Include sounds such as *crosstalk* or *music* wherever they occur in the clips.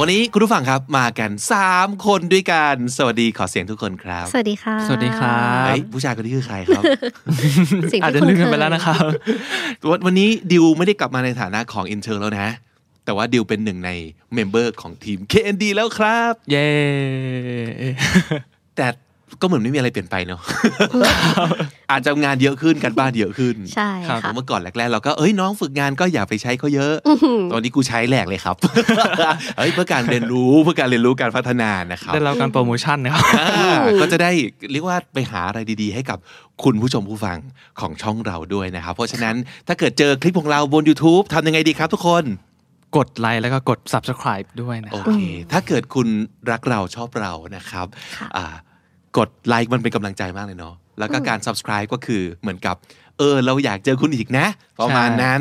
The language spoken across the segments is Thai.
วันนี้คุณผู้ฟังครับมากัน 3 คนด้วยกัน สวัสดีขอเสียงทุกคนครับ สวัสดีค่ะ สวัสดีครับเฮ้ยผู้ชายคนนี้คือใครครับสิ่งที่คุณอาจที่จะคยลืมเคกันไปแล้วนะครับวันวันนี้ดิวไม่ได้กลับมาในฐานะของ intern แล้วนะ แต่ว่าดิวเป็นหนึ่งใน member ของทีม KND แล้วครับ เย้แต่ ก็เหมือนไม่มีอะไรเปลี่ยนไปเนาะอาจจะงานเยอะขึ้นการบ้านเยอะขึ้นใช่เพค่ะเพราะเมื่อก่อนแรกๆเราก็เอ้ยน้องฝึกงานก็อย่าไปใช้เขาเยอะ ตอนนี้กูใช้แหลกเลยครับเฮ้ยเพื่อการเรียนรู้เพื่อการเรียนรู้การพัฒนานะครับได้รับการโปรโมชั่นนะครับอ่าก็จะได้เรียกว่าไปหาอะไรดีๆ ให้กับคุณผู้ชมผู้ฟังของช่องเราด้วยนะครับ เพราะฉะนั้นถ้าเกิดเจอคลิปของเราบน YouTube ทำยังไงดีครับทุกคนกดไลค์แล้วก็กด subscribe ด้วยนะโอครับเค ถ้าเกิดคุณรักเราชอบเรานะครับอ่า กดไลค์มันเป็นกำลังใจมากเลยเนาะแล้วก็การ subscribe ก็คือเหมือนกับ เออ เราอยากเจอคุณอีกนะ ประมาณนั้น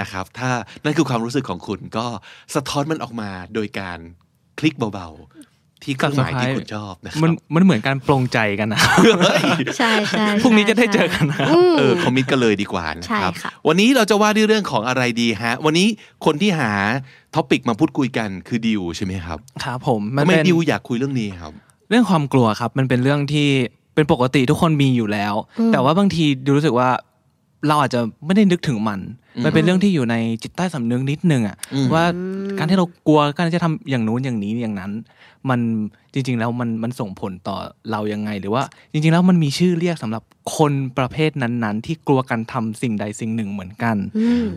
นะครับ ถ้านั่นคือความรู้สึกของคุณก็สะท้อนมันออกมาโดยการคลิกเบาๆ ที่เครื่องหมายที่คุณชอบนะครับมันมันเหมือนการปลงใจกันนะเฮ้ยใช่ใช่พรุ่งนี้จะได้เจอใช่กันนะครับมเออ commit กันเลยดีกว่านะครับใช่ค่ะวันนี้เราจะว่าด้วยเรื่องของอะไรดีฮะ วันนี้คนที่หา topic มาพูดคุยกันคือดิวใช่ไหมครับครับผมมันทำไมเป็นดิวอยากคุยเรื่องนี้ครับ เรื่องความกลัวครับ มันเป็นเรื่องที่เป็นปกติทุกคนมีอยู่แล้ว แต่ว่าบางทีดิวรู้สึกว่าเราอาจจะไม่ได้นึกถึงมัน มันเป็นเรื่องที่อยู่ในจิตใต้สำนึกนิดนึงอะอืมว่าการที่เรากลัวการที่จะทำอย่างนู้นอย่างนี้อย่างนั้น มัน จริง ๆ แล้วมันมันส่งผลต่อเรายังไง หรือว่า จริง ๆ แล้วมันมีชื่อเรียกสำหรับคนประเภทนั้น ๆ ที่กลัวการทำสิ่งใดสิ่งหนึ่งเหมือนกัน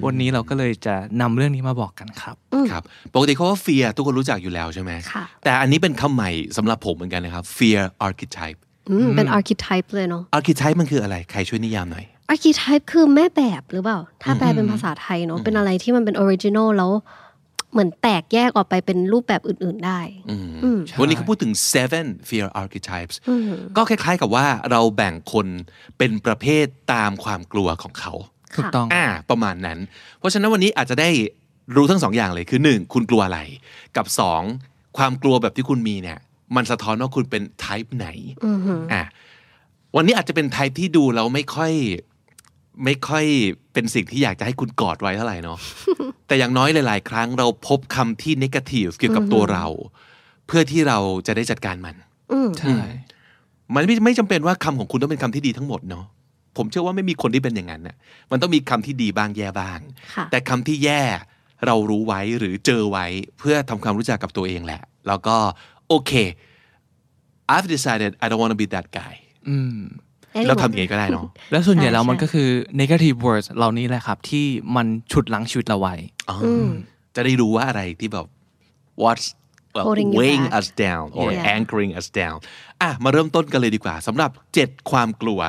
วันนี้เราก็เลยจะนำเรื่องนี้มาบอกกันครับครับปกติเขาว่า fear ทุกคนรู้จักอยู่แล้วใช่ไหมค่ะแต่อันนี้เป็นคำใหม่สำหรับผมเหมือนกันนะครับ fear archetype อืมเป็น archetype เลยเนาะ archetype มันคืออะไรใครช่วยนิยามหน่อย archetype คือแม่แบบหรือเปล่า ถ้าแปลเป็นภาษาไทยเนาะเป็นอะไรที่มันเป็น original แล้ว เหมือนแตกแยกออกไปเป็นรูปแบบอื่น ๆได้วันนี้เขาพูดถึง seven fear archetypes ก็คล้าย ๆ กับว่าเราแบ่งคนเป็นประเภทตามความกลัวของเขาถูกต้องอ่าประมาณนั้น เพราะฉะนั้นวันนี้อาจจะได้รู้ทั้งสองอย่างเลยคือหนึ่งคุณกลัวอะไร กับสองความกลัวแบบที่คุณมีเนี่ย มันสะท้อนว่าคุณเป็น type ไหนอ่าวันนี้อาจจะเป็น type ที่ดูแล้วไม่ค่อยไม่ค่อยเป็นสิ่งที่อยากจะให้คุณกอดไว้เท่าไหร่เนาะ แต่อย่างน้อยหลาย ๆ ครั้งเราพบคำที่ negative เกี่ยวกับตัวเรา เพื่อที่เราจะได้จัดการมันใช่มันไม่ไม่จำเป็นว่าคำของคุณต้องเป็นคำที่ดีทั้งหมดเนาะผมเชื่อว่าไม่มีคนที่เป็นอย่างนั้นน่ะมันต้องมีคำที่ดีบ้างแย่บ้างค่ะแต่คำที่แย่เรารู้ไว้หรือเจอไว้เพื่อทำความรู้จักกับตัวเองแหละ แล้วก็โอเค I've decided I don't want to be that guy อืมแล้วทำอย่างนี้ก็ได้เนาะแล้วส่วนใหญ่ใช่แล้วมันใช่ก็คือ negative words เหล่านี้แหละครับ ที่มันฉุดลังชีวิตเราไว้อ๋ออจะได้รู้ว่าอะไรที่แบบ what's well, Holding you weighing back us down or Yeah. anchoring us down อะมาเริ่มต้นกันเลยดีกว่าสำหรับ7ความกลัว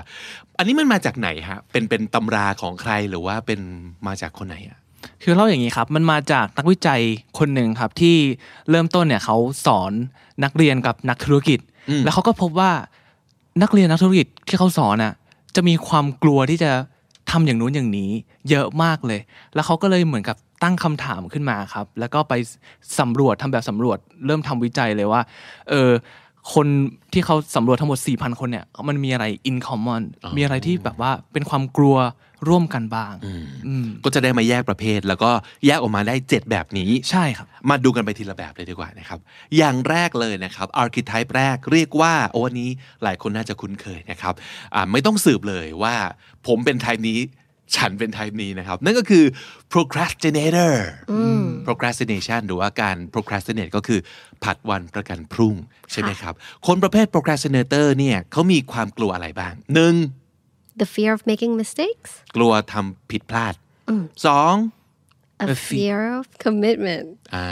อันนี้มันมาจากไหนฮะเป็นเป็นตำราของใครหรือว่าเป็นมาจากคนไหนอะคือเล่าอย่างนี้ครับ มันมาจากนักวิจัยคนหนึ่งครับที่เริ่มต้นเนี่ยเขาสอนนักเรียนกับนักธุรกิจ แล้วเขาก็พบว่า นักเรียนนักธุรกิจที่เขาสอนน่ะจะมีความกลัวที่จะทำอย่างนู้นอย่างนี้ เยอะมากเลย แล้วเขาก็เลยเหมือนกับตั้งคำถามขึ้นมาครับ แล้วก็ไปสำรวจทำแบบสำรวจ เริ่มทำวิจัยเลยว่า เออคนที่เขาสำรวจทั้งหมด 4,000 คนเนี่ย มันมีอะไร in common มีอะไรที่แบบว่าเป็นความกลัว ร่วมกันบ้างอืมก็จะได้มาแยกประเภท แล้วก็แยกออกมาได้ 7 แบบนี้ใช่ครับ มาดูกันไปทีละแบบเลยดีกว่านะครับ อย่างแรกเลยนะครับ archetype แรกเรียกว่าโอ้อันนี้หลายคนน่าจะคุ้นเคยนะครับอ่าไม่ต้องสืบเลยว่าผมเป็น type นี้ฉันเป็น type นี้นะครับ นั่นก็คือ procrastinator procrastination หรือว่าการ procrastinate ก็คือผัดวันประกันพรุ่ง ใช่ไหมครับ คนประเภท procrastinator เนี่ยเขามีความกลัวอะไรบ้างหนึ่ง the fear of making mistakes กลัวทำผิดพลาดสอง a A fe- fear of commitment อ่า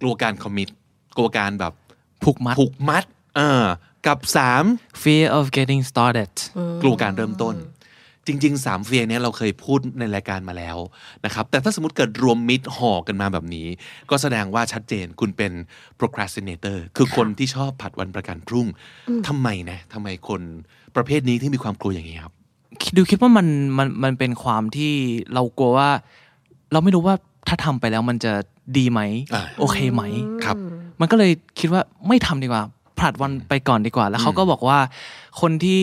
กลัวการคอมมิตกลัวการแบบผูกมัดผูกมัดเออกับสาม fear of getting started กลัวการเริ่มต้น จริงๆสามเฟียงเนี้ยเราเคยพูดในรายการมาแล้วนะครับ แต่ถ้าสมมติเกิดรวมมิตรห่อกันมาแบบนี้ ก็แสดงว่าชัดเจนคุณเป็น procrastinator คือคนที่ชอบผัดวันประกันพรุ่งทำไมนะทำไมคนประเภทนี้ที่มีความกลัวอย่างนี้ครับค ดูคิดว่ามันมันมันเป็นความที่เรากลัวว่า เราไม่รู้ว่าถ้าทำไปแล้วมันจะดีไหมอ่าโอเคไหมครับ มันก็เลยคิดว่าไม่ทำดีกว่าผลัดวันไปก่อนดีกว่า แล้วเขาก็บอกว่าคนที่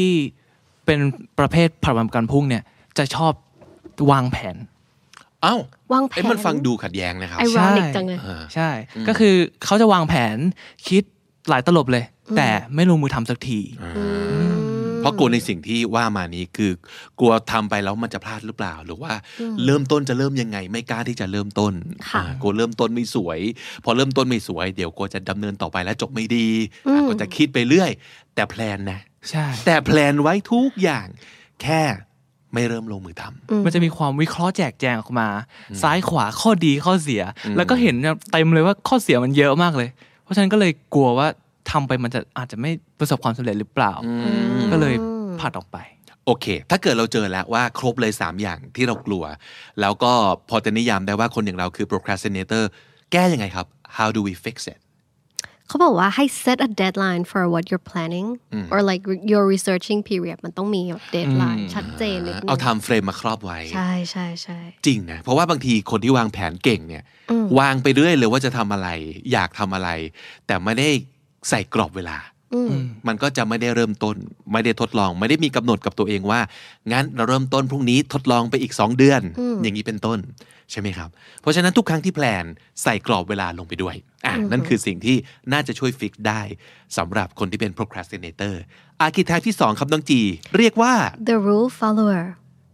เป็นประเภทผลัดวันประกันพรุ่งเนี่ย จะชอบวางแผนเอ้าวางแผเอ้ยนมันฟังดูขัดแย้งนะครับไอรอนิกจังเลยอ่าใช่ ก็คือเขาจะวางแผนคิดหลายตลบเลย แต่ไม่ลงมือทำสักที เพราะกลัวในสิ่งที่ว่ามานี้คือกลัวทำไปแล้วมันจะพลาดหรือเปล่า หรือว่าเริ่มต้นจะเริ่มยังไง ไม่กล้าที่จะเริ่มต้นค่ะอ่ากลัวเริ่มต้นไม่สวย พอเริ่มต้นไม่สวย เดี๋ยวกลัวจะดำเนินต่อไปแล้วจบไม่ดีอะก็จะคิดไปเรื่อย แต่แพลนนะใช่แต่แพลนไว้ทุกอย่างแค่ไม่เริ่มลงมือทำมันจะมีความวิเคราะห์แจกแจงออกมา ซ้ายขวาข้อดีข้อเสีย แล้วก็เห็นเต็มเลยว่าข้อเสียมันเยอะมากเลย เพราะฉะนั้นก็เลยกลัวว่า ทำไปมันจะอาจจะไม่ประสบความสำเร็จหรือเปล่า ก็เลยผัดออกไป โอเค ถ้าเกิดเราเจอแล้วว่าครบเลย 3 อย่างที่เรากลัว แล้วก็พอจะนิยามได้ว่าคนอย่างเราคือ procrastinator แก้ยังไงครับ how do we fix it เขาบอกว่าให้ set a deadline for what you're planning or like your researching period มันต้องมีแบบ deadline ชัดเจนนิดนึงเอา time frame มาครอบไว้ ใช่ใช่ใช่จริงนะ เพราะว่าบางทีคนที่วางแผนเก่งเนี่ย วางไปเรื่อยเลยว่าจะทำอะไร อยากทำอะไร แต่ไม่ได้ ใส่กรอบเวลา มันก็จะไม่ได้เริ่มต้น ไม่ได้ทดลอง ไม่ได้มีกำหนดกับตัวเองว่า งั้นเราเริ่มต้นพรุ่งนี้ทดลองไปอีก 2 เดือน อย่างนี้เป็นต้น ใช่ไหมครับ เพราะฉะนั้นทุกครั้งที่แพลนใส่กรอบเวลาลงไปด้วยอะนั่นคือสิ่งที่น่าจะช่วยฟิกได้สำหรับคนที่เป็น procrastinator อาร์กิ type ที่ 2 ครับน้องจี เรียกว่า the rule follower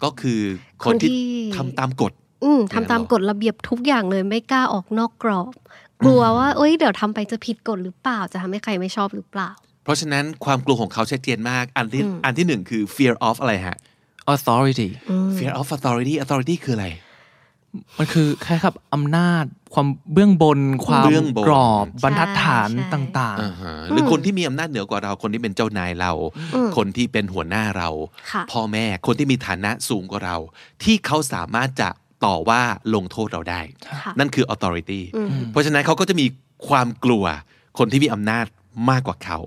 ก็คือคนที่คนที่ทำตามกฎอืมทำตามกฎระเบียบทุกอย่างเลยไม่กล้าออกนอกกรอบ กลัวว่าเอ้ยเดี๋ยวทำไปจะผิดกฎหรือเปล่า จะทำให้ใครไม่ชอบหรือเปล่า เพราะฉะนั้นความกลัวของเขาชัดเจนมากอันที่อันที่หนึ่งคือ fear of อะไรฮะ authority fear of authority authority คืออะไร มันคือแค่ครับอำนาจ ความเบื้องบน ความเบื้องบนกรอบ บรรทัดฐานใช่ต่างอ่าฮะหรือคนที่มีอำนาจเหนือกว่าเรา คนที่เป็นเจ้านายเรา คนที่เป็นหัวหน้าเราค่ะพ่อแม่ คนที่มีฐานะสูงกว่าเรา ที่เขาสามารถจะ ต่อว่าลงโทษเราได้ค่ะนั่นคือ authority เพราะฉะนั้นเขาก็จะมีความกลัวคนที่มีอำนาจมากกว่าเขา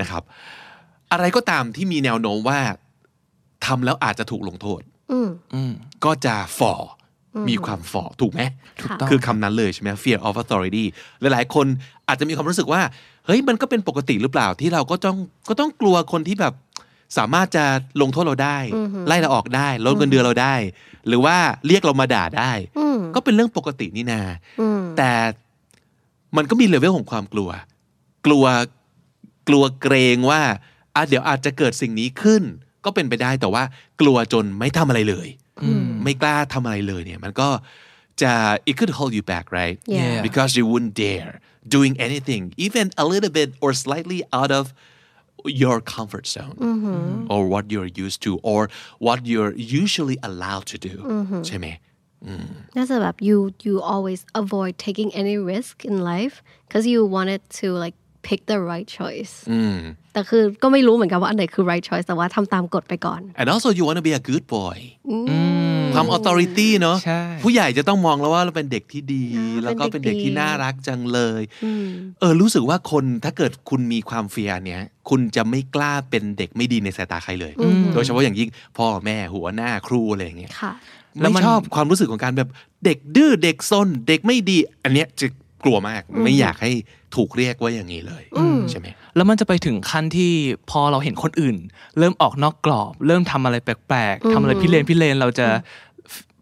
นะครับ อะไรก็ตามที่มีแนวโน้มว่าทำแล้วอาจจะถูกลงโทษอืมๆอืมก็จะฝ่ออมีความฝ่อถูกไหมถูกต้องคือคำนั้นเลยใช่ไหม fear of authority หลายๆ คนอาจจะมีความรู้สึกว่า เฮ้ยมันก็เป็นปกติหรือเปล่าที่เราก็ต้องก็ต้องกลัวคนที่แบบสามารถจะลงโทษเราได้ ไล่เราออกได้ลดเงินเดือนเราได้ หรือว่าเรียกเรามาด่าได้อืมก็เป็นเรื่องปกตินี่นาอืมแต่มันก็มีเลเวลของความกลัว กลัวกลัวเกรงว่าอะเดี๋ยวอาจจะเกิดสิ่งนี้ขึ้น ก็เป็นไปได้แต่ว่า กลัวจนไม่ทำอะไรเลย ไม่กล้าทำอะไรเลยเนี่ย มันก็จะ it could hold you back right Yeah. because you wouldn't dare doing anything even a little bit or slightly out of your comfort zone or what you're used to or what you're usually allowed to do ใช่ไหม น่าจะแบบ you you always avoid taking any risk in life because you wanted to like pick the right choice แต่คือก็ไม่รู้เหมือนกันว่าอันไหนคือ right choice แต่ว่าทำตามกฎไปก่อน and also you want to be a good boy ความ authority เนอะใช่ผู้ใหญ่จะต้องมองแล้วว่าเราเป็นเด็กที่ดีอ่าแล้วก็เป็นเด็กที่เป็นเด็กดีน่ารักจังเลยเออรู้สึกว่าคนถ้าเกิดคุณมีความเฟียร์เนี้ยคุณจะไม่กล้าเป็นเด็กไม่ดีในสายตาใครเลย โดยเฉพาะอย่างยิ่งพ่อแม่หัวหน้าครูอะไรอย่างเงี้ยค่ะแล้วไม่มันชอบความรู้สึกของการแบบเด็กดื้อเด็กซนเด็กไม่ดี อันเนี้ยจะกลัวมาก ไม่อยากให้ถูกเรียกว่าอย่างนี้เลยใช่ไหมแล้วมันจะไปถึงขั้นที่พอเราเห็นคนอื่น เริ่มออกนอกกรอบ เริ่มทำอะไรแปลกๆทำอะไรพิเรนพิเรนเราจะ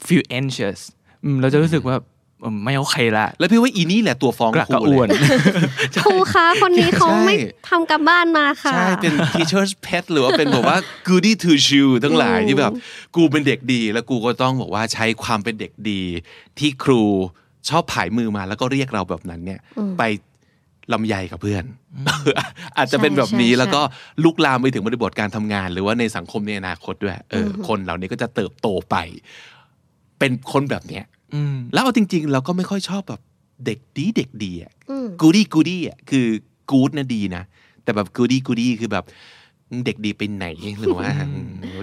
feel anxious อืมเราจะรู้สึกว่าอืมไม่โอเคละแล้วพี่ว่าอีนี่แหละตัวฟ้องกระครูกระอ่วนเลยครูคะคนนี้เขาใช่ไม่ทำกับบ้านมาค่ะใช่เป็น teacher's pet หรือว่าเป็นแบบว่า goody two shoe ทั้งหลายที่แบบ กูเป็นเด็กดี แล้วกูก็ต้องบอกว่าใช้ความเป็นเด็กดี ที่ครูชอบผายมือมาแล้วก็เรียกเราแบบนั้นเนี่ย ไป ลำใหญ่กับเพื่อน อาจจะเป็นแบบนี้ใช่ใช่แล้วก็ลุกลามไปถึงบริบทการทำงาน หรือว่าในสังคมในอนาคตด้วยเอออคนเหล่านี้ก็จะเติบโตไป เป็นคนแบบเนี้ยอืมแล้วเอาจริง ๆ เราก็ไม่ค่อยชอบแบบเด็กดีเด็กดีอะ goody goody อะคือ good นะดีนะแต่แบบ goody goody คือแบบเด็กดีไปไหนหรือว่า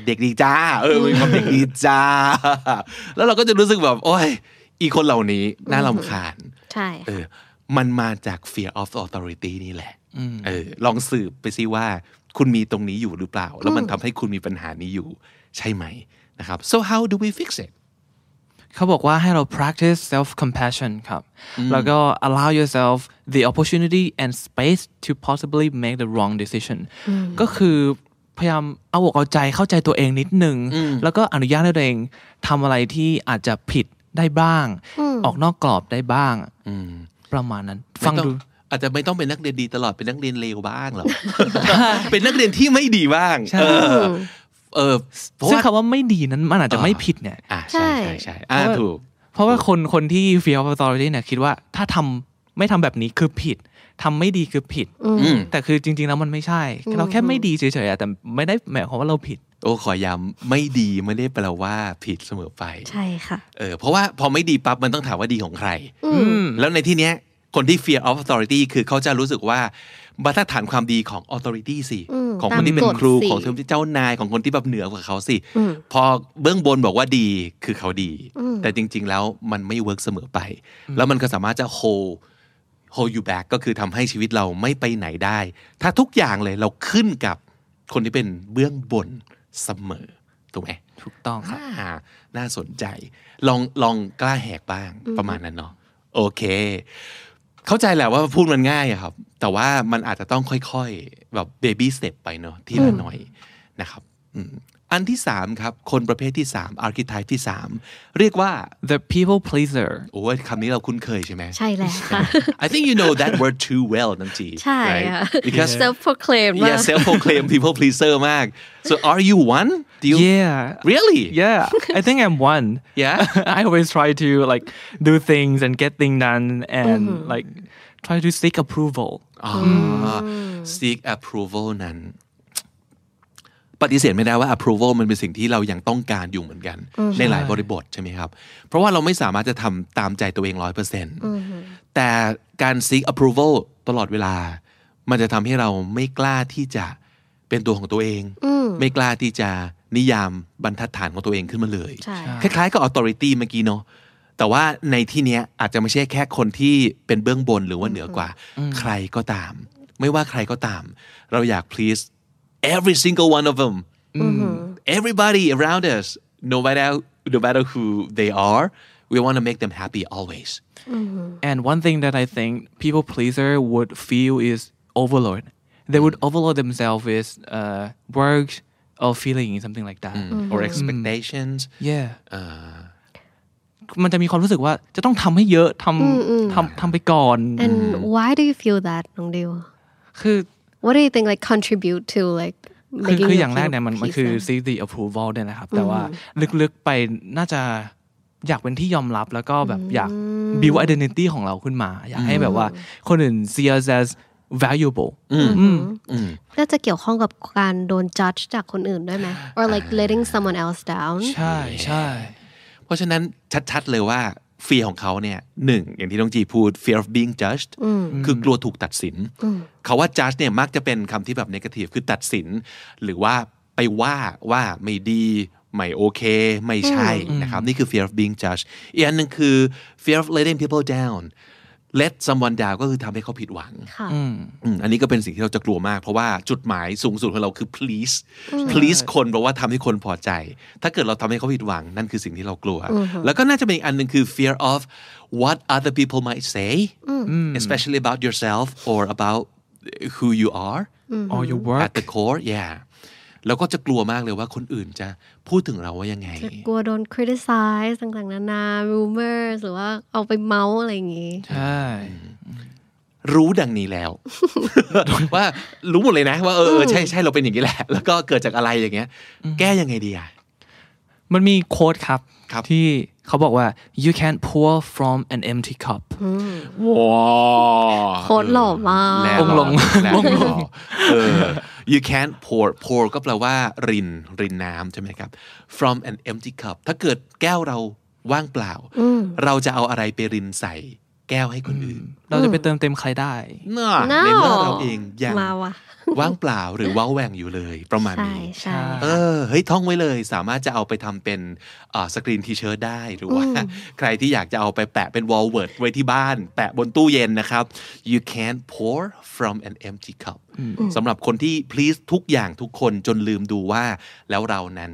เด็กดีจ้า เออมีความเด็กดีจ้า แล้วเราก็จะรู้สึกแบบ โอ้ย อีคนเหล่านี้น่ารำคาญ ใช่เออ มันมาจาก fear of authority นี่แหละเออลองสืบไปซิว่า คุณมีตรงนี้อยู่หรือเปล่า แล้วมันทำให้คุณมีปัญหานี้อยู่ใช่ไหมนะครับ so how do we fix it เขาบอกว่าให้เรา practice self compassion ครับ แล้วก็ allow yourself the opportunity and space to possibly make the wrong decision ก็คือพยายามเอาอกเอาใจเข้าใจตัวเองนิดนึงแล้วก็อนุญาตให้ตัวเองทำอะไรที่อาจจะผิดได้บ้าง ออกนอกกรอบได้บ้าง ประมาณนั้น ฟังไม่ต้อดูอาจจะไม่ต้องเป็นนักเรียนดีตลอดเป็นนักเรียนเลวบ้างหรอกเป็นนักเรียนที่ไม่ดีบ้างใช่เออเออเพราะซึ่งว่าคำว่าไม่ดีนั้นมันอาจจะไม่ผิดเนี่ยอ่าใช่ใช่ใช่อ่าถูกเพราะว่าคนคนที่ fear of authority เนี่ยคิดว่าถ้าทำไม่ทำแบบนี้คือผิดทำไม่ดีคือผิดอืมแต่คือจริง ๆ แล้วมันไม่ใช่ เราแค่ไม่ดีเฉยๆอะแต่ไม่ได้หมายความว่าเราผิด โอ้ขอย้ำไม่ดีไม่ได้แปลว่าผิดเสมอไป ใช่ค่ะ เออเพราะว่าพอไม่ดีปั๊บมันต้องถามว่าดีของใครอืมแล้วในที่เนี้ยคนที่ fear of authority คือเขาจะรู้สึกว่ามาตรฐานความดีของ authority สิอืมของคนที่เป็นตามกฎครูสิของคนที่เจ้านายของคนที่แบบเหนือกว่าเขาสิอืมพอเบื้องบนบอกว่าดีคือเขาดีอืมแต่จริง ๆ แล้วมันไม่ work เสมอไป แล้วมันก็สามารถจะ hold hold you back ก็คือทำให้ชีวิตเราไม่ไปไหนได้ ถ้าทุกอย่างเลยเราขึ้นกับคนที่เป็นเบื้องบน เสมอถูกไหมถูกต้องครับอ่าน่าสนใจ ลองลองกล้าแหกบ้างประมาณนั้นเนาะโอเค เข้าใจแหละว่าพูดมันง่ายอะครับ แต่ว่ามันอาจจะต้องค่อยๆ แบบ baby step ไปเนาะทีละหน่อยนะครับ อืมอันที่สามครับ คนประเภทที่สาม archetype ที่สามเรียกว่า the people pleaser โอ้ยคำนี้เราคุ้นเคยใช่ไหมใช่แล้วค่ะ I think you know that word too well นันจีใช่ right? ค่ะ because self proclaim มา yeah ก self proclaimed people pleaser มาก so are you one do you yeah really yeah I think I'm one Yeah? I always try to like do things and get things done and like try to seek approval อ๋อ seek approval นั้น ปฏิเสธไม่ได้ว่า approval มันเป็นสิ่งที่เรายังต้องการอยู่เหมือนกัน ในหลายบริบทใช่ไหมครับ เพราะว่าเราไม่สามารถจะทำตามใจตัวเองร้อยเปอร์เซ็นต์แต่การ seek approval ตลอดเวลา มันจะทำให้เราไม่กล้าที่จะเป็นตัวของตัวเอง ไม่กล้าที่จะนิยามบรรทัดฐานของตัวเองขึ้นมาเลยใช่คล้ายๆกับ authority เมื่อกี้เนาะแต่ว่าในที่เนี้ยอาจจะไม่ใช่แค่คนที่เป็นเบื้องบนหรือว่าเหนือกว่า ใครก็ตาม ไม่ว่าใครก็ตาม เราอยาก please every single one of them everybody around us no matter no matter who they are we want to make them happy always And one thing that I think people pleaser would feel is overload. They would overload themselves with uh, work or feeling something like that. or expectations Yeah. มันจะมีความรู้สึกว่าจะต้องทำให้เยอะทำทำทำไปก่อน and why do you feel that น้องดิว คือ what do you think like contribute to like คือ making คือ you อย่างแรก feel เนี่ยมันมันคือ pleaser? seek the approval เนี่ยนะครับ แต่ว่าลึกๆไปน่าจะอยากเป็นที่ยอมรับแล้วก็แบบอยาก build identity ของเราขึ้นมา อยากให้แบบว่าคนอื่น see us as valuable น่าจะเกี่ยวข้องกับการโดน judge จากคนอื่นด้วยไหม or like letting someone else down ใช่ใช่เพราะฉะนั้นชัดๆเลยว่า fear ของเขาเนี่ยหนึ่งอย่างที่น้องจีพูด fear of being judged คือกลัวถูกตัดสิน เขาว่า judge เนี่ยมักจะเป็นคำที่แบบ negative คือตัดสิน หรือว่าไปว่าว่าไม่ดีไม่โอเค ไม่ใช่นะครับ นี่คือ fear of being judged อีกอันหนึ่งคือ fear of letting people down let someone down ก็คือทำให้เขาผิดหวังค่ะอืมอันนี้ก็เป็นสิ่งที่เราจะกลัวมาก เพราะว่าจุดหมายสูงสุดของเราคือ please please คนเพราะว่าทำให้คนพอใจ ถ้าเกิดเราทำให้เขาผิดหวัง นั่นคือสิ่งที่เรากลัว แล้วก็น่าจะเป็นอีกอันหนึ่งคือ fear of what other people might say especially about yourself or about who you are or your work at the core yeah แล้วก็จะกลัวมากเลยว่าคนอื่นจะพูดถึงเราว่ายังไงกลัวโดน criticize ต่างๆ นานา rumors หรือว่าเอาไปเมาส์อะไรอย่างงี้ ใช่ รู้ดังนี้แล้ว ว่ารู้หมดเลยนะ ว่าเออเออใช่ใช่เราเป็นอย่างนี้แหละ แล้วก็เกิดจากอะไรอย่างเงี้ย แก้ยังไงดีอะมันมีโค้ดครับครับที่เขาบอกว่า you can't pour from an empty cup ว้าโค้ดหล่อมากแล้วองค์ลงแล้วเออ you can't pour pour ก็แปลว่า ริน รินน้ำใช่ไหมครับ from an empty cup ถ้าเกิดแก้วเราว่างเปล่า เราจะเอาอะไรไปรินใส่ แก้วให้คนอื่น เราจะไปเติมเต็มใครได้น่ะ No ในเมื่อเราเองยังมาว่ะว่างเปล่าหรือเว้าแหว่งอยู่เลยประมาณใช่นี้ใช่เออเฮ้ยท่องไว้เลย สามารถจะเอาไปทำเป็นสกรีน T-shirt ได้หรือว่า ใครที่อยากจะเอาไปแปะเป็น wall word ไว้ที่บ้าน แปะบนตู้เย็นนะครับ you can't pour from an empty cup สำหรับคนที่ please ทุกอย่างทุกคนจนลืมดูว่า แล้วเรานั้น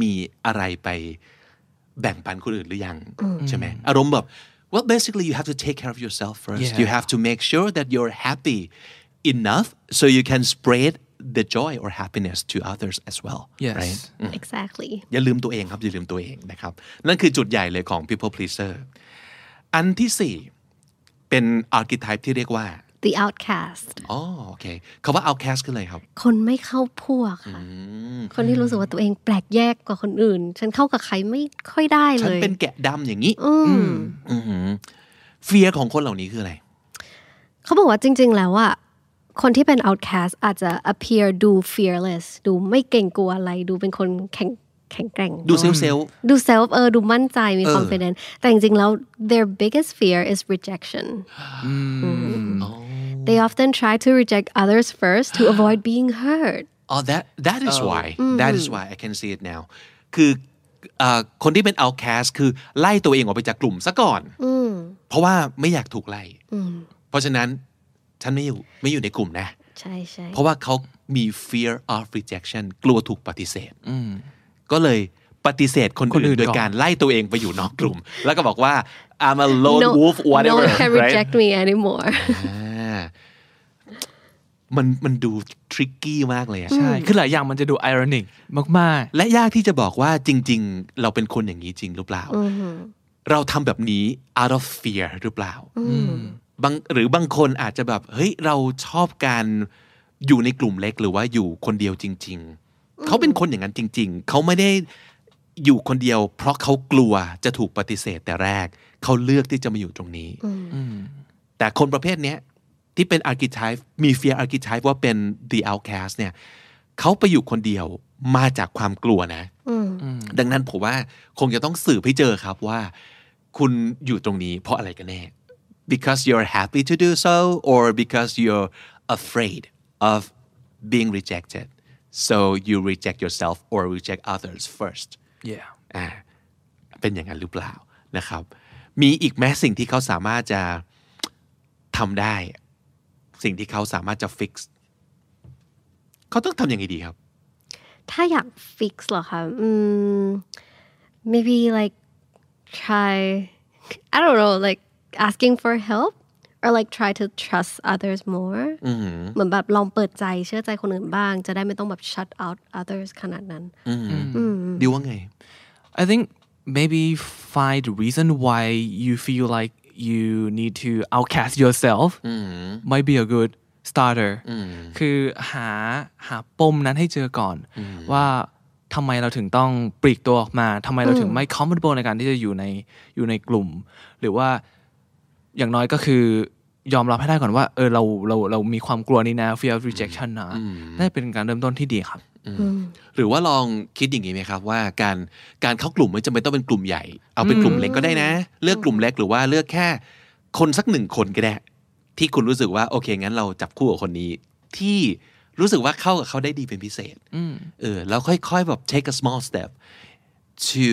มีอะไรไปแบ่งปันคนอื่นหรือยัง ใช่ไหมอารมณ์แบบ well basically you have to take care of yourself first Yeah. you have to make sure that you're happy enough so you can spread the joy or happiness to others as well Yes. right exactly อย่าลืมตัวเองครับ อย่าลืมตัวเองนะครับ นั่นคือจุดใหญ่เลยของ people pleaser อันที่สี่เป็น archetype ที่เรียกว่า the outcast อ๋อโอเคคาว่า outcast คืออะไรครับ คนไม่เข้าพวกค่ะ คนที่รู้สึกว่าตัวเองแปลกแยกกว่าคนอื่น ฉันเข้ากับใครไม่ค่อยได้ฉัเลนยเป็นแกะดำอย่างนี้อืมเฟียของคนเหล่านี้คืออะไร เขาบอกว่าจริง ๆ แล้วอะคนที่เป็น outcast อาจจะ appear ดู fearless ดูไม่เกรงกลัวอะไร ดูเป็นคนแข็งแข็งแกร่ง ดูเซลเซลดู self เออ ดูมั่นใจ มีเออ confidence แต่จริงๆแล้ว their biggest fear is rejection they often try to reject others first to avoid being hurt Oh that that is why that is why I can see it now คือเอ่อคนที่เป็น outcast คือไล่ตัวเองออกไปจากกลุ่มซะก่อนเพราะว่าไม่อยากถูกไล่เพราะฉะนั้นฉันไม่อยู่ไม่อยู่ในกลุ่มนะใช่ใช่เพราะว่าเขามี fear of rejection กลัวถูกปฏิเสธก็เลยปฏิเสธคนคนอื่อื่นนโดยก่อนการไล่ตัวเองไปอยู่นอกกลุ่ม แล้วก็บอกว่า I'm a lone no, wolf no whatever one can right reject me anymore อ่า มันมันดูทริกกี้มากเลยอะใช่ คือหลายอย่างมันจะดูไอรอนิกมากและยากที่จะบอกว่าจริง ๆ เราเป็นคนอย่างนี้จริงหรือเปล่า เราทำแบบนี้ out of fear หรือเปล่าบางหรือบางคนอาจจะแบบ เฮ้ย เราชอบการอยู่ในกลุ่มเล็กหรือว่าอยู่คนเดียวจริง ๆ เขาเป็นคนอย่างนั้นจริง ๆ เขาไม่ได้อยู่คนเดียว เพราะเขากลัวจะถูกปฏิเสธแต่แรก เขาเลือกที่จะมาอยู่ตรงนี้แต่คนประเภทเนี้ย ที่เป็น archetype มี fear archetype ว่าเป็น the outcast เนี่ยเขาไปอยู่คนเดียวมาจากความกลัวนะดังนั้นผมว่าคงจะต้องสืบให้เจอครับว่า คุณอยู่ตรงนี้เพราะอะไรกันแน่ because you're happy to do so or because you're afraid of being rejected so you reject yourself or reject others first ๆ yeah อ่าเป็นอย่างนั้นหรือเปล่านะครับ มีอีกแม้สิ่งที่เขาสามารถจะทำได้ สิ่งที่เขาสามารถจะ fix เขาต้องทำยังไงดีครับ ถ้าอยาก fix เหรอคะอืม maybe like try I don't know like asking for help or like try to trust others more เหมือนแบบลองเปิดใจเชื่อใจคนอื่นบ้าง จะได้ไม่ต้องแบบ shut out others ขนาดนั้นดีว่าไง I think maybe find the reason why you feel like you need to outcast yourself might be a good starter คือหาหาปมนั้นให้เจอก่อน ว่าทำไมเราถึงต้องปลีกตัวออกมาทำไมเราถึงไม่ comfortable ในการที่จะอยู่ในอยู่ในกลุ่ม หรือว่าอย่างน้อยก็คือยอมรับให้ได้ก่อนว่า เออเราเราเรามีความกลัวนี้นะ fear of rejection นะน่าจะเป็นการเริ่มต้นที่ดีครับ หรือว่าลองคิดอย่างนี้ไหมครับว่าการการเข้ากลุ่มไม่จำเป็นต้องเป็นกลุ่มใหญ่ เอาเป็นกลุ่มเล็กก็ได้นะ เลือกกลุ่มเล็กหรือว่าเลือกแค่ คนสักหนึ่งคนก็ได้ ที่คุณรู้สึกว่าโอเคงั้นเราจับคู่กับคนนี้ ที่รู้สึกว่าเข้ากับเขาได้ดีเป็นพิเศษเออแล้วค่อยๆแบบ take a small step to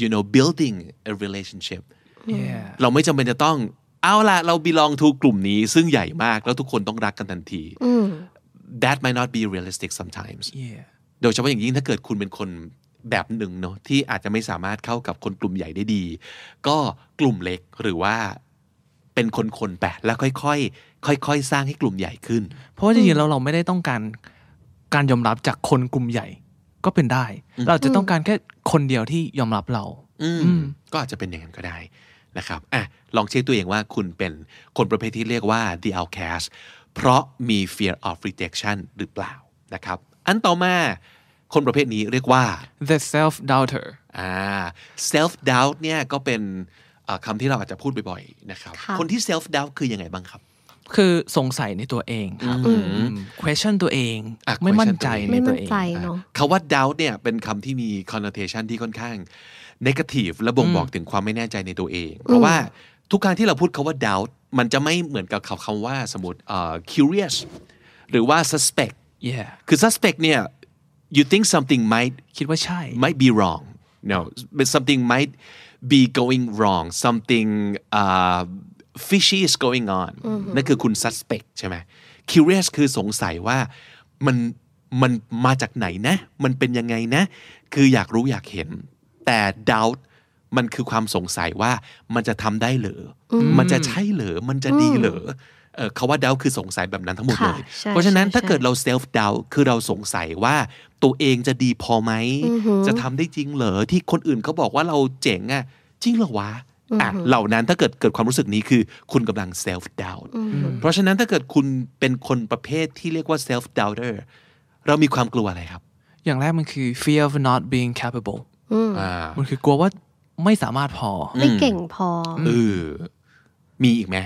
you know building a relationship yeah เราไม่จำเป็นจะต้องเอาละเรา belong to กลุ่มนี้ซึ่งใหญ่มากแล้วทุกคนต้องรักกันทันที that might not be realistic sometimes yeah โดยเฉพาะอย่างยิ่งถ้าเกิดคุณเป็นคนแบบหนึ่งเนาะที่อาจจะไม่สามารถเข้ากับคนกลุ่มใหญ่ได้ดี ก็กลุ่มเล็กหรือว่าเป็นคนๆแปะแล้วค่อยๆค่อยๆสร้างให้กลุ่มใหญ่ขึ้น เพราะว่าจริงๆแล้วเราไม่ได้ต้องการการยอมรับจากคนกลุ่มใหญ่ก็เป็นได้ เราจะต้องการแค่คนเดียวที่ยอมรับเรา อืมก็อาจจะเป็นอย่างนั้นก็ได้นะครับอะลองเช็คตัวเองว่าคุณเป็นคนประเภทที่เรียกว่า the outcast เพราะมี fear of rejection หรือเปล่านะครับ อันต่อมาคนประเภทนี้เรียกว่า the self doubter อ่า self doubt เนี่ยก็เป็นเอ่อคำที่เราอาจจะพูดบ่อยๆนะครับค่ะคนที่ self doubt คือยังไงบ้างครับ คือสงสัยในตัวเองครับอืม question ตัวเองอะไม่มั่นใจ question ในไม่ตัมั่วนเองใจเนาะคาว่า doubt เนี่ยเป็นคำที่มี connotation ที่ค่อนข้าง negative และบ่งบอกถึงความไม่แน่ใจในตัวเอง เพราะว่า ทุกครั้งที่เราพูดคาว่า doubt มันจะไม่เหมือนกับคำว่าสมมติ uh, curious หรือว่า suspect yeah คือ suspect เนี่ย you think something might คิดว่าใช่ might be wrong no but something might be going wrong something uh, fishy is going on นั่นคือคุณ suspect ใช่ไหม curious คือสงสัยว่ามันมันมาจากไหนนะ มันเป็นยังไงนะ คืออยากรู้อยากเห็น แต่ doubt มันคือความสงสัยว่ามันจะทำได้เหรออมันจะใช่เหรอ มันจะดีเหรอเอ่อคาว่า doubt คือสงสัยแบบนั้นทั้งหมดค่ะเลยใช่เพราะฉะนั้นใช่ถ้าเกิดใช่เรา self doubt คือเราสงสัยว่าตัวเองจะดีพอไหม จะทำได้จริงเหรอ ที่คนอื่นเขาบอกว่าเราเจ๋งอะจริงเหรอวะอะเหล่านั้นถ้าเกิดเกิดความรู้สึกนี้คือคุณกำลัง self doubt เพราะฉะนั้นถ้าเกิดคุณเป็นคนประเภทที่เรียกว่า self doubter เรามีความกลัวอะไรครับ อย่างแรกมันคือ fear of not being capable อ่ามันคือกลัวว่า ไม่สามารถพอ ไม่เก่งพอเออมีอีกไหม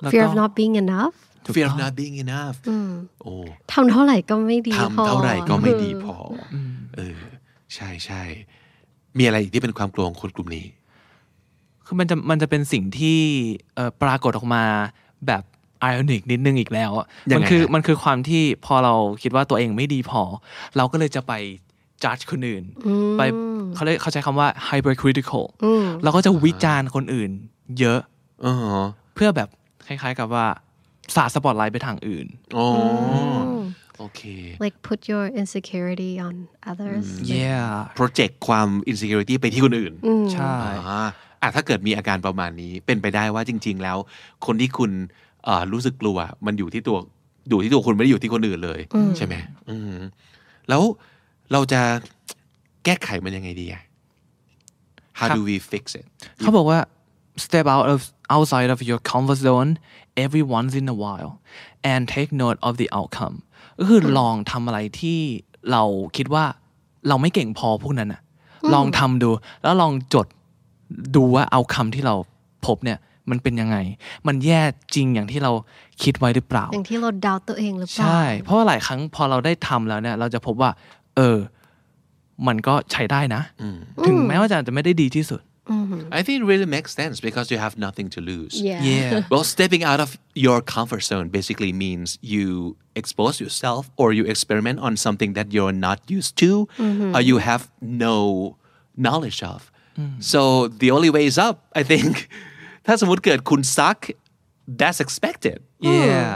แล้ว fear ก็ of not being enough fear of not being enough โอ้ทำเท่าไหร่ก็ไม่ดีพอทำเท่าไหร่ก็ไม่ดีพออเออใช่ใช่มีอะไรอีกที่เป็นความกลัวของคนกลุ่มนี้ คือมันจะมันจะเป็นสิ่งที่เอ่อปรากฏออกมาแบบไอออนิกนิดนึงอีกแล้วอะยังมัไงคือฮะมันคือความที่พอเราคิดว่าตัวเองไม่ดีพอ เราก็เลยจะไป จัดคนอื่น ไปเขาเรียกเขาใช้คำว่า hypercritical เราก็จะวิจารณ์คนอื่น เยอะอ๋อเพื่อแบบคล้ายๆกับว่าสาดสปอตไลท์ไปทางอื่นอ๋อโอเค like put your insecurity on others yeah project ความ insecurity ไปที่คนอื่น ใช่อ่าอะถ้าเกิดมีอาการประมาณนี้เป็นไปได้ว่าจริง ๆ แล้ว คนที่คุณเอ่อรู้สึกกลัว มันอยู่ที่ตัวอยู่ที่ตัวคุณไม่ได้อยู่ที่คนอื่นเลย ใช่ไหมอืมแล้ว เราจะแก้ไขมันยังไงดีอะ How ครับ do we fix it เขาบอกว่า step out of outside of your comfort zone every once in a while and take note of the outcome ก็คือลองทำอะไรที่เราคิดว่าเราไม่เก่งพอพวกนั้นอะลองทำดู แล้วลองจดดูว่าเอาคำที่เราพบเนี่ยมันเป็นยังไง มันแย่จริงอย่างที่เราคิดไว้หรือเปล่า อย่างที่เราดาวตัวเองหรือเปล่า ใช่ เพราะว่าหลายครั้งพอเราได้ทำแล้วเนี่ย เราจะพบว่า เออ มันก็ใช้ได้นะ ถึงแม้ว่าจะอาจจะไม่ได้ดีที่สุด I think it really makes sense because you have nothing to lose yeah yeah Well, stepping out of your comfort zone basically means you expose yourself or you experiment on something that you're not used to or you have no knowledge of. So the only way is up, I think. *laughs* ถ้าสมมติเกิดคุณ suck that's expected yeah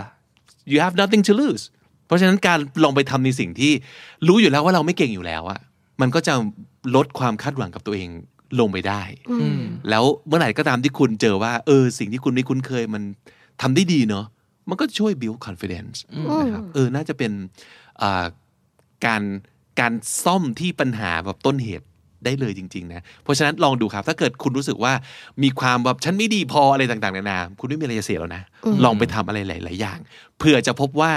you have nothing to lose เพราะฉะนั้นการลองไปทำในสิ่งที่รู้อยู่แล้วว่าเราไม่เก่งอยู่แล้วอะมันก็จะลดความคาดหวังกับตัวเองลงไปได้ แล้วเมื่อไหร่ก็ตามที่คุณเจอว่า เออ สิ่งที่คุณไม่คุ้นเคยมันทำได้ดีเนาะมันก็ช่วย build confidence นะครับเออน่าจะเป็นอ่าการการซ่อมที่ปัญหาแบบต้นเหตุได้เลยจริง ๆ นะ เพราะฉะนั้นลองดูครับ ถ้าเกิดคุณรู้สึกว่ามีความแบบฉันไม่ดีพออะไรต่างๆนานาคุณไม่มีอะไรจะเสียแล้วนะ ลองไปทำอะไรหลาย ๆ อย่าง เพื่อจะพบว่า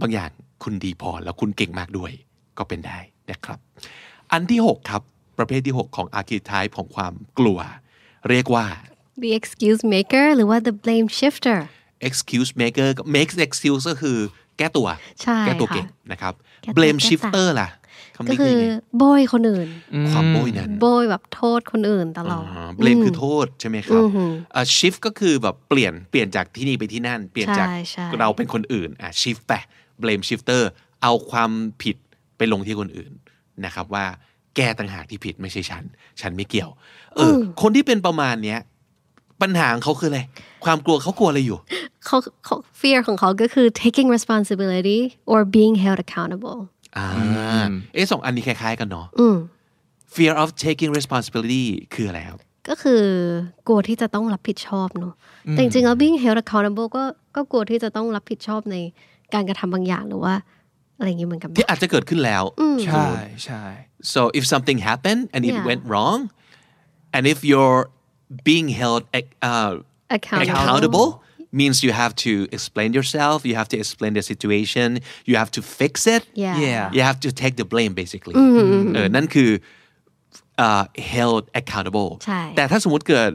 บางอย่างคุณดีพอแล้วคุณเก่งมากด้วยก็เป็นได้นะครับ อันที่ 6 ครับ ประเภทที่ 6 ของ archetype ของความกลัว เรียกว่า the excuse maker หรือว่า the blame shifter excuse maker กับ makes excuse ก็คือแก้ตัวใช่แก้ตัวค่ะเก่งนะครับแก้ตัว blame แก้ต่าง shifter ล่ะคำก็นี้คืคืออยังไงโบยคนอื่น ความโบยนั้นโบยแบบโทษคนอื่นตลอดอ่า blame คือโทษใช่ไหมครับอ่า shift ก็คือแบบเปลี่ยนเปลี่ยนจากที่นี่ไปที่นั่น เปลี่ยนจากใช่ใช่เราเป็นคนอื่นอะ shift ไป blame shifter เอาความผิดไปลงที่คนอื่นนะครับว่าแกต่างหากที่ผิดไม่ใช่ฉัน ฉันไม่เกี่ยวเอออ คนที่เป็นประมาณเนี้ยปัญหาของเขาคืออะไร ความกลัวเขากลัวอะไรอยู่เขาเขา fear ของเขาก็คือ taking responsibility or being held accountable อ่าเอ๊ะสองอันนี้คล้าย ๆ กันเนาะอืม fear of taking responsibility คืออะไรครับ ก็คือกลัวที่จะต้องรับผิดชอบเนอะแต่จริงๆแล้ว being held accountable ก็ก็กลัวที่จะต้องรับผิดชอบใน การกระทำบางอย่างหรือว่าอะไรอย่างนี้เหมือนกันที่อาจจะเกิดขึ้นแล้วใช่ใช่ so if something happened and it Yeah. went wrong and if you're being held uh, accountable accountable means you have to explain yourself you have to explain the situation you have to fix it yeah yeah you have to take the blame basically เออนั่นคือ uh, held accountable ใช่แต่ถ้าสมมติเกิด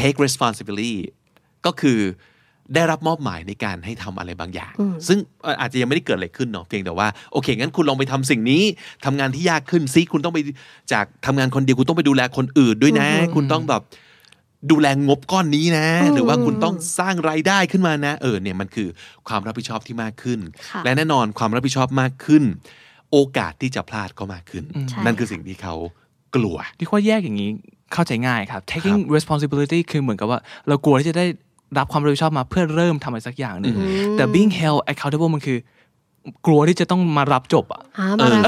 take responsibility ก็คือ ได้รับมอบหมายในการให้ทำอะไรบางอย่าง ซึ่งเอ่ออาจจะยังไม่ได้เกิดอะไรขึ้นเนาะเพียงแต่ว่าโอเคงั้นคุณลองไปทำสิ่งนี้ทำงานที่ยากขึ้นซิคุณต้องไปจากทำงานคนเดียวคุณต้องไปดูแลคนอื่นด้วยนะ คุณต้องแบบดูแลงบก้อนนี้นะ หรือว่าคุณต้องสร้างรายได้ขึ้นมานะเออเนี่ยมันคือความรับผิดชอบที่มากขึ้นค่ะและแน่นอนความรับผิดชอบมากขึ้น โอกาสที่จะพลาดก็มากขึ้นใช่นั่นคือสิ่งที่เขากลัวที่ว่าแยกอย่างนี้เข้าใจง่ายครับ taking responsibility คือเหมือนกับว่า เรากลัวที่จะได้ รับความรับผิดชอบมาเพื่อเริ่มทำอะไรสักอย่างหนึ่งแต่ being held accountable มันคือ กลัวที่จะต้องมารับจบอะ อ่ามารับ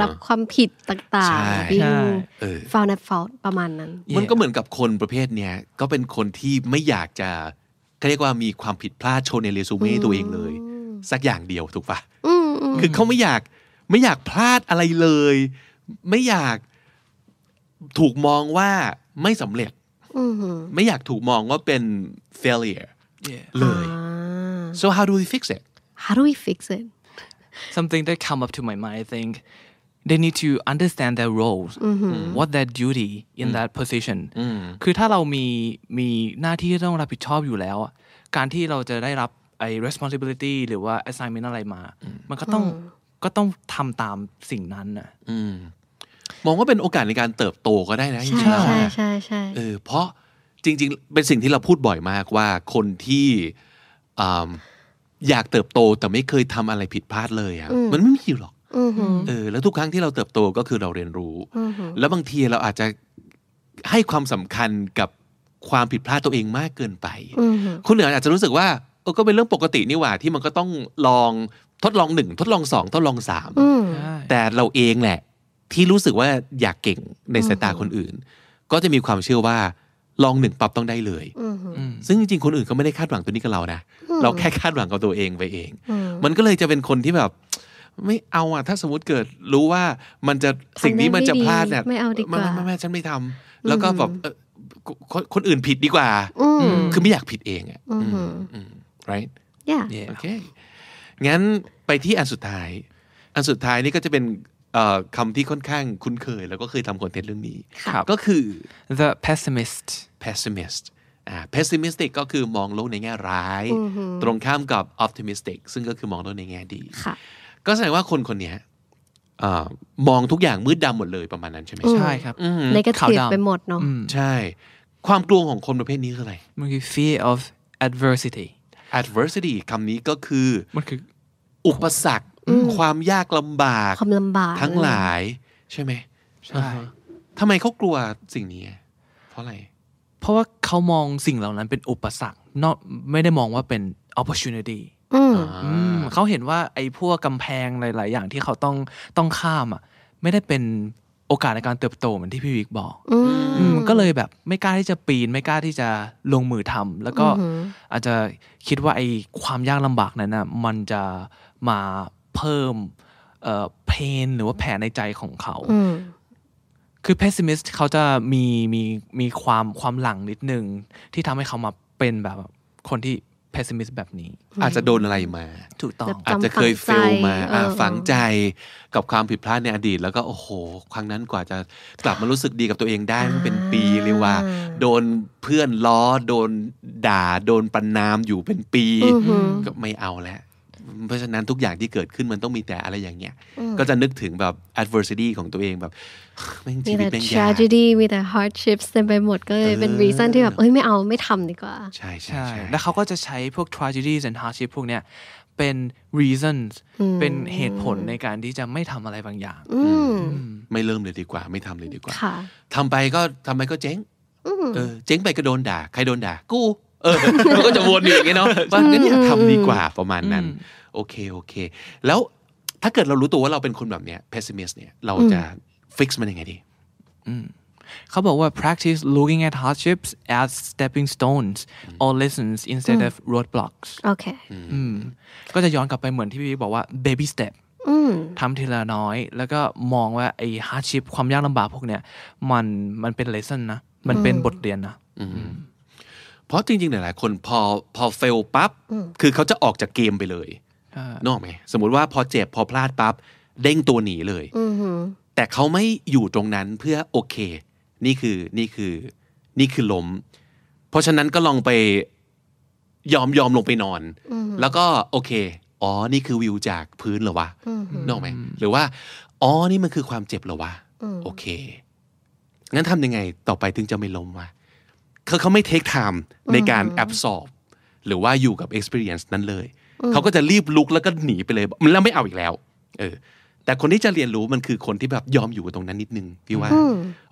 รับความผิดต่างใช่ๆ being ใช่ เออ found at fault ประมาณนั้น มันก็เหมือนกับคนประเภทเนี้ยก็เป็นคนที่ไม่อยากจะเขาเรียกว่ามีความผิดพลาดโชว์ในเรซูเม่ตัวเองเลย สักอย่างเดียวถูกปะอืมอืมคือเขาไม่อยากไม่อยากพลาดอะไรเลย ไม่อยากถูกมองว่าไม่สำเร็จอืม ไม่อยากถูกมองว่าเป็น failure เลยอ่า so how do we fix it how do we fix it something that come up to my mind I think they need to understand their roles what their duty in that position คือถ้าเรามีมีหน้าที่ที่ต้องรับผิดชอบอยู่แล้วอะการที่เราจะได้รับไอ้ responsibility หรือว่า assignment อะไรมา มันก็ต้องก็ต้องทำตามสิ่งนั้นน่ะ มองว่าเป็นโอกาสในการเติบโตก็ได้นะจใช่ริงๆแล้วใช่นะใช่ใช่เออเพราะจริง ๆ เป็นสิ่งที่เราพูดบ่อยมากว่าคนที่อ่าอยากเติบโตแต่ไม่เคยทำอะไรผิดพลาดเลยอะมันไม่มีอยู่หรอกอือหือเออ แล้วทุกครั้งที่เราเติบโตก็คือเราเรียนรู้ แล้วบางทีเราอาจจะให้ความสำคัญกับความผิดพลาดตัวเองมากเกินไปอือหือคนอื่นอาจจะรู้สึกว่าเออก็เป็นเรื่องปกตินี่หว่าที่มันก็ต้องลองทดลองหนึ่งทดลองสองทดลองสามอืมแต่เราเองแหละ ที่รู้สึกว่าอยากเก่งในสายตาคนอื่น ก็จะมีความเชื่อว่าลองหนึ่งปั๊บต้องได้เลยอือหือซึ่งจริงๆ คนอื่นก็ไม่ได้คาดหวังตัวนี้กับเรานะ เราแค่คาดหวังกับตัวเองไปเองอืมมันก็เลยจะเป็นคนที่แบบ ไม่เอาอะ ถ้าสมมติเกิดรู้ว่ามันจะสิ่งนี้มันจะพลาดเนี่ยไม่เอาดีกว่าไม่ไม่ไม่ฉันไม่ทำแล้วก็แบบเออคนคนอื่นผิดดีกว่าอืมคือไม่อยากผิดเองอะอือหืออืม right yeah โอเคงั้นไปที่อันสุดท้าย อันสุดท้ายนี่ก็จะเป็นเอ่อ คำที่ค่อนข้างคุ้นเคย แล้วก็เคยทำคอนเทนต์เรื่องนี้ครับก็คือ the pessimist pessimist อ่า pessimistic ก็คือมองโลกในแง่ร้าย ตรงข้ามกับ optimistic ซึ่งก็คือมองโลกในแง่ดีค่ะก็แสดงว่าคนคนเนี้ยเอ่อมองทุกอย่างมืดดำหมดเลยประมาณนั้นใช่ไหมอืมใช่ครับอืมขาว negative ดำไปหมดเนาะอืมใช่ ความกลัวของคนประเภทนี้คืออะไร มันคือ fear of adversity adversity คำนี้ก็คือมันคืออุปสรรค ความยากลำบากความลำบากทั้งหลายใช่ไหมใช่ทำไมเขากลัวสิ่งนี้ เพราะอะไร เพราะว่าเขามองสิ่งเหล่านั้นเป็นอุปสรรคนอกไม่ได้มองว่าเป็น opportunity อืมอืมเขาเห็นว่าไอ้พวกกำแพงหลาย ๆ อย่างที่เขาต้องต้องข้ามอะไม่ได้เป็นโอกาสในการเติบโตเหมือนที่พี่วิกบอกอืมอืมก็เลยแบบไม่กล้าที่จะปีน ไม่กล้าที่จะลงมือทำแล้วก็อือหืออาจจะคิดว่าไอ้ความยากลำบากนั้นน่ะมันจะมา เพิ่มเอ่อเพนหรือว่าแผลในใจของเขาอืมคือ pessimist เขาจะมีมีมีความความหลังนิดนึง ที่ทำให้เขามาเป็นแบบคนที่ pessimist แบบนี้ อาจจะโดนอะไรมา ถูกต้องแบบอาจจะเคยจำฝังเฟลมาใจอะเออฝังใจกับความผิดพลาดในอดีต แล้วก็โอ้โห ครั้งนั้นกว่าจะกลับมารู้สึกดีกับตัวเองได้มันเป็นปีเลยว่า โดนเพื่อนล้อ โดนด่า โดนประนามอยู่เป็นปีอือหือก็ไม่เอาแล้ว เพราะฉะนั้นทุกอย่างที่เกิดขึ้นมันต้องมีแต่อะไรอย่างเงี้ย ก็จะนึกถึงแบบ adversity ของตัวเองแบบแม่งมีชีวิตแต่แม่งยาก tragedy มีแต่ hardships เต็มไปหมดก็เลยเป็น reason ที่แบบเอ้ยไม่เอาไม่ทำดีกว่า ใช่ใช่ใช่ใช่แล้วเขาก็จะใช้พวก tragedies and hardship พวกเนี้ยเป็น reasons เป็นเหตุผลในการที่จะไม่ทำอะไรบางอย่างอืมไม่เริ่มเลยดีกว่า ไม่ทำเลยดีกว่าค่ะทำไปก็ทำไปก็เจ๊งเออเจ๊งไปก็โดนด่า ใครโดนด่า กู เออมันก็จะวนอยู่อย่างเงี้ยเนาะว่างั้นอย่าทำดีกว่าประมาณนั้น โอเคโอเค แล้วถ้าเกิดเรารู้ตัวว่าเราเป็นคนแบบเนี้ย pessimist เนี่ยเราจะ fix มันยังไงดีเขาบอกว่า practice looking at hardships as stepping stones or lessons instead of roadblocks โอเคอืมก็จะย้อนกลับไปเหมือนที่พี่บอกว่า baby step อืมทำทีละน้อย แล้วก็มองว่าไอ้ hardship ความยากลำบากพวกเนี้ยมันมันเป็น lesson นะ มันเป็นบทเรียนนะ เพราะจริงๆหลายๆคนพอพอ fail ปั๊บคือเขาจะออกจากเกมไปเลยอ่านกออกไหมสมมุติว่าพอเจ็บพอพลาดปั๊บเด้งตัวหนีเลยอือหือแต่เขาไม่อยู่ตรงนั้นเพื่อโอเค นี่คือนี่คือนี่คือล้ม เพราะฉะนั้นก็ลองไปยอมยอมลงไปนอน แล้วก็โอเค อ๋อ นี่คือวิวจากพื้นเหรอวะนกออกไหมหรือว่า อ๋อ นี่มันคือความเจ็บเหรอวะ โอเค งั้นทำยังไงต่อไปถึงจะไม่ล้มวะ เขาเขาไม่ take time ในการ absorb หรือว่าอยู่กับ experience นั้นเลย เขาก็จะรีบลุกแล้วก็หนีไปเลยมันแล้วไม่เอาอีกแล้ว เออ แต่คนที่จะเรียนรู้มันคือคนที่แบบยอมอยู่กับตรงนั้นนิดนึงพี่ว่า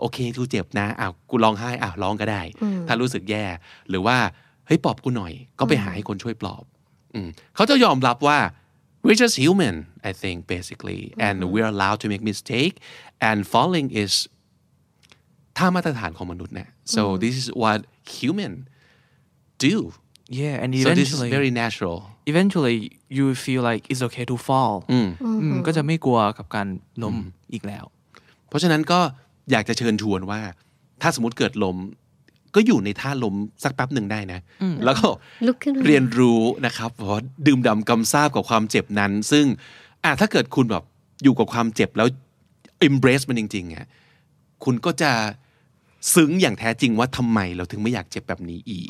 โอเคกูเจ็บนะอ้าวกูร้องไห้อ้าวร้องก็ได้ ถ้ารู้สึกแย่ หรือว่าเฮ้ยปลอบกูหน่อย ก็ไปหาให้คนช่วยปลอบอืมเขาจะยอมรับว่า we're just human I think basically and we're allowed to make mistake and falling is ท่ามาตรฐานของมนุษย์เนี่ย so this is what human do yeah and so this is eventually very natural eventually you feel like it's okay to fall อืมก็จะไม่กลัวกับการล้มอีกแล้ว เพราะฉะนั้นก็อยากจะเชิญชวนว่า ถ้าสมมติเกิดล้มก็อยู่ในท่าล้มสักแป๊บหนึ่งได้นะ แล้วก็ลุกขึ้นมาเรียนรู้นะครับเพราะดื่มด่ำกำซาบกับความเจ็บนั้น ซึ่งอะถ้าเกิดคุณแบบอยู่กับความเจ็บแล้ว embrace มันจริงๆอะคุณก็จะ ซึ้งอย่างแท้จริงว่าทำไมเราถึงไม่อยากเจ็บแบบนี้อีก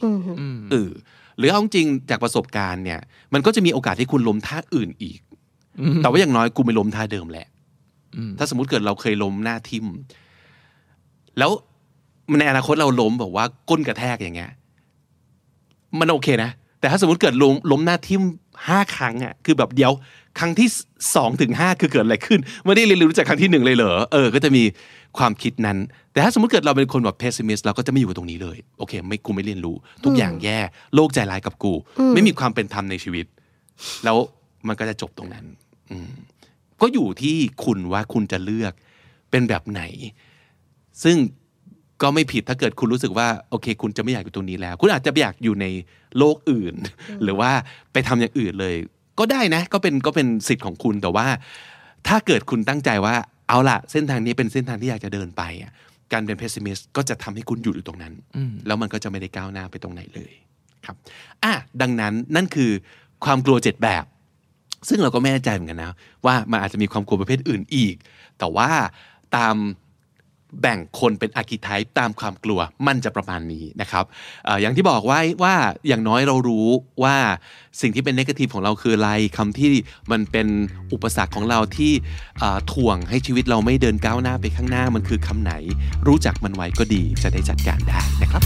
เออหรือเอาจริงจากประสบการณ์เนี่ย มันก็จะมีโอกาสที่คุณล้มท่าอื่นอีก แต่ว่าอย่างน้อยกูไม่ล้มท่าเดิมแหละถ้าสมมติเกิดเราเคยล้มหน้าทิ่มแล้วในอนาคตเราล้มแบบว่าก้นกระแทกอย่างเงี้ย มันโอเคนะ แต่ถ้าสมมติเกิดล้มล้มหน้าทิ่มห้าครั้งอะคือแบบเดียวครั้งที่สองถึงห้าคือเกิดอะไรขึ้น ไม่ได้เรียนรู้จากครั้งที่หนึ่งเลยเหรอเออก็จะมี ความคิดนั้น แต่ถ้าสมมติเกิดเราเป็นคนแบบเพสซิมิสเราก็จะไม่อยู่กับตรงนี้เลย โอเค ไม่กูไม่เรียนรู้ ทุกอย่างแย่โลกใจร้ายกับกู ไม่มีความเป็นธรรมในชีวิต แล้วมันก็จะจบตรงนั้นอืมก็อยู่ที่คุณว่าคุณจะเลือกเป็นแบบไหน ซึ่งก็ไม่ผิดถ้าเกิดคุณรู้สึกว่าโอเค คุณจะไม่อยากอยู่ตรงนี้แล้ว คุณอาจจะอยากอยู่ในโลกอื่น หรือว่าไปทำอย่างอื่นเลย ก็ได้นะ ก็เป็นก็เป็นสิทธิ์ของคุณแต่ว่า ถ้าเกิดคุณตั้งใจว่า เอาล่ะ เส้นทางนี้เป็นเส้นทางที่อยากจะเดินไปอะการเป็น pessimist ก็จะทำให้คุณอยู่อยู่ตรงนั้น แล้วมันก็จะไม่ได้ก้าวหน้าไปตรงไหนเลยครับอะดังนั้นนั่นคือความกลัวเจ็ดแบบ ซึ่งเราก็ไม่แน่ใจเหมือนกันนะ ว่ามันอาจจะมีความกลัวประเภทอื่นอีก แต่ว่าตาม แบ่งคนเป็น archetype ตามความกลัวมันจะประมาณนี้นะครับออย่างที่บอกไว้ว่าอย่างน้อยเรารู้ว่าสิ่งที่เป็นนกาทีฟของเราคืออะไรคำที่มันเป็นอุปสรรคของเราที่เอ่อถ่วงให้ชีวิตเราไม่เดินก้าวหน้าไปข้างหน้ามันคือคำไหน รู้จักมันไว้ก็ดีจะได้จัดการได้นะครับ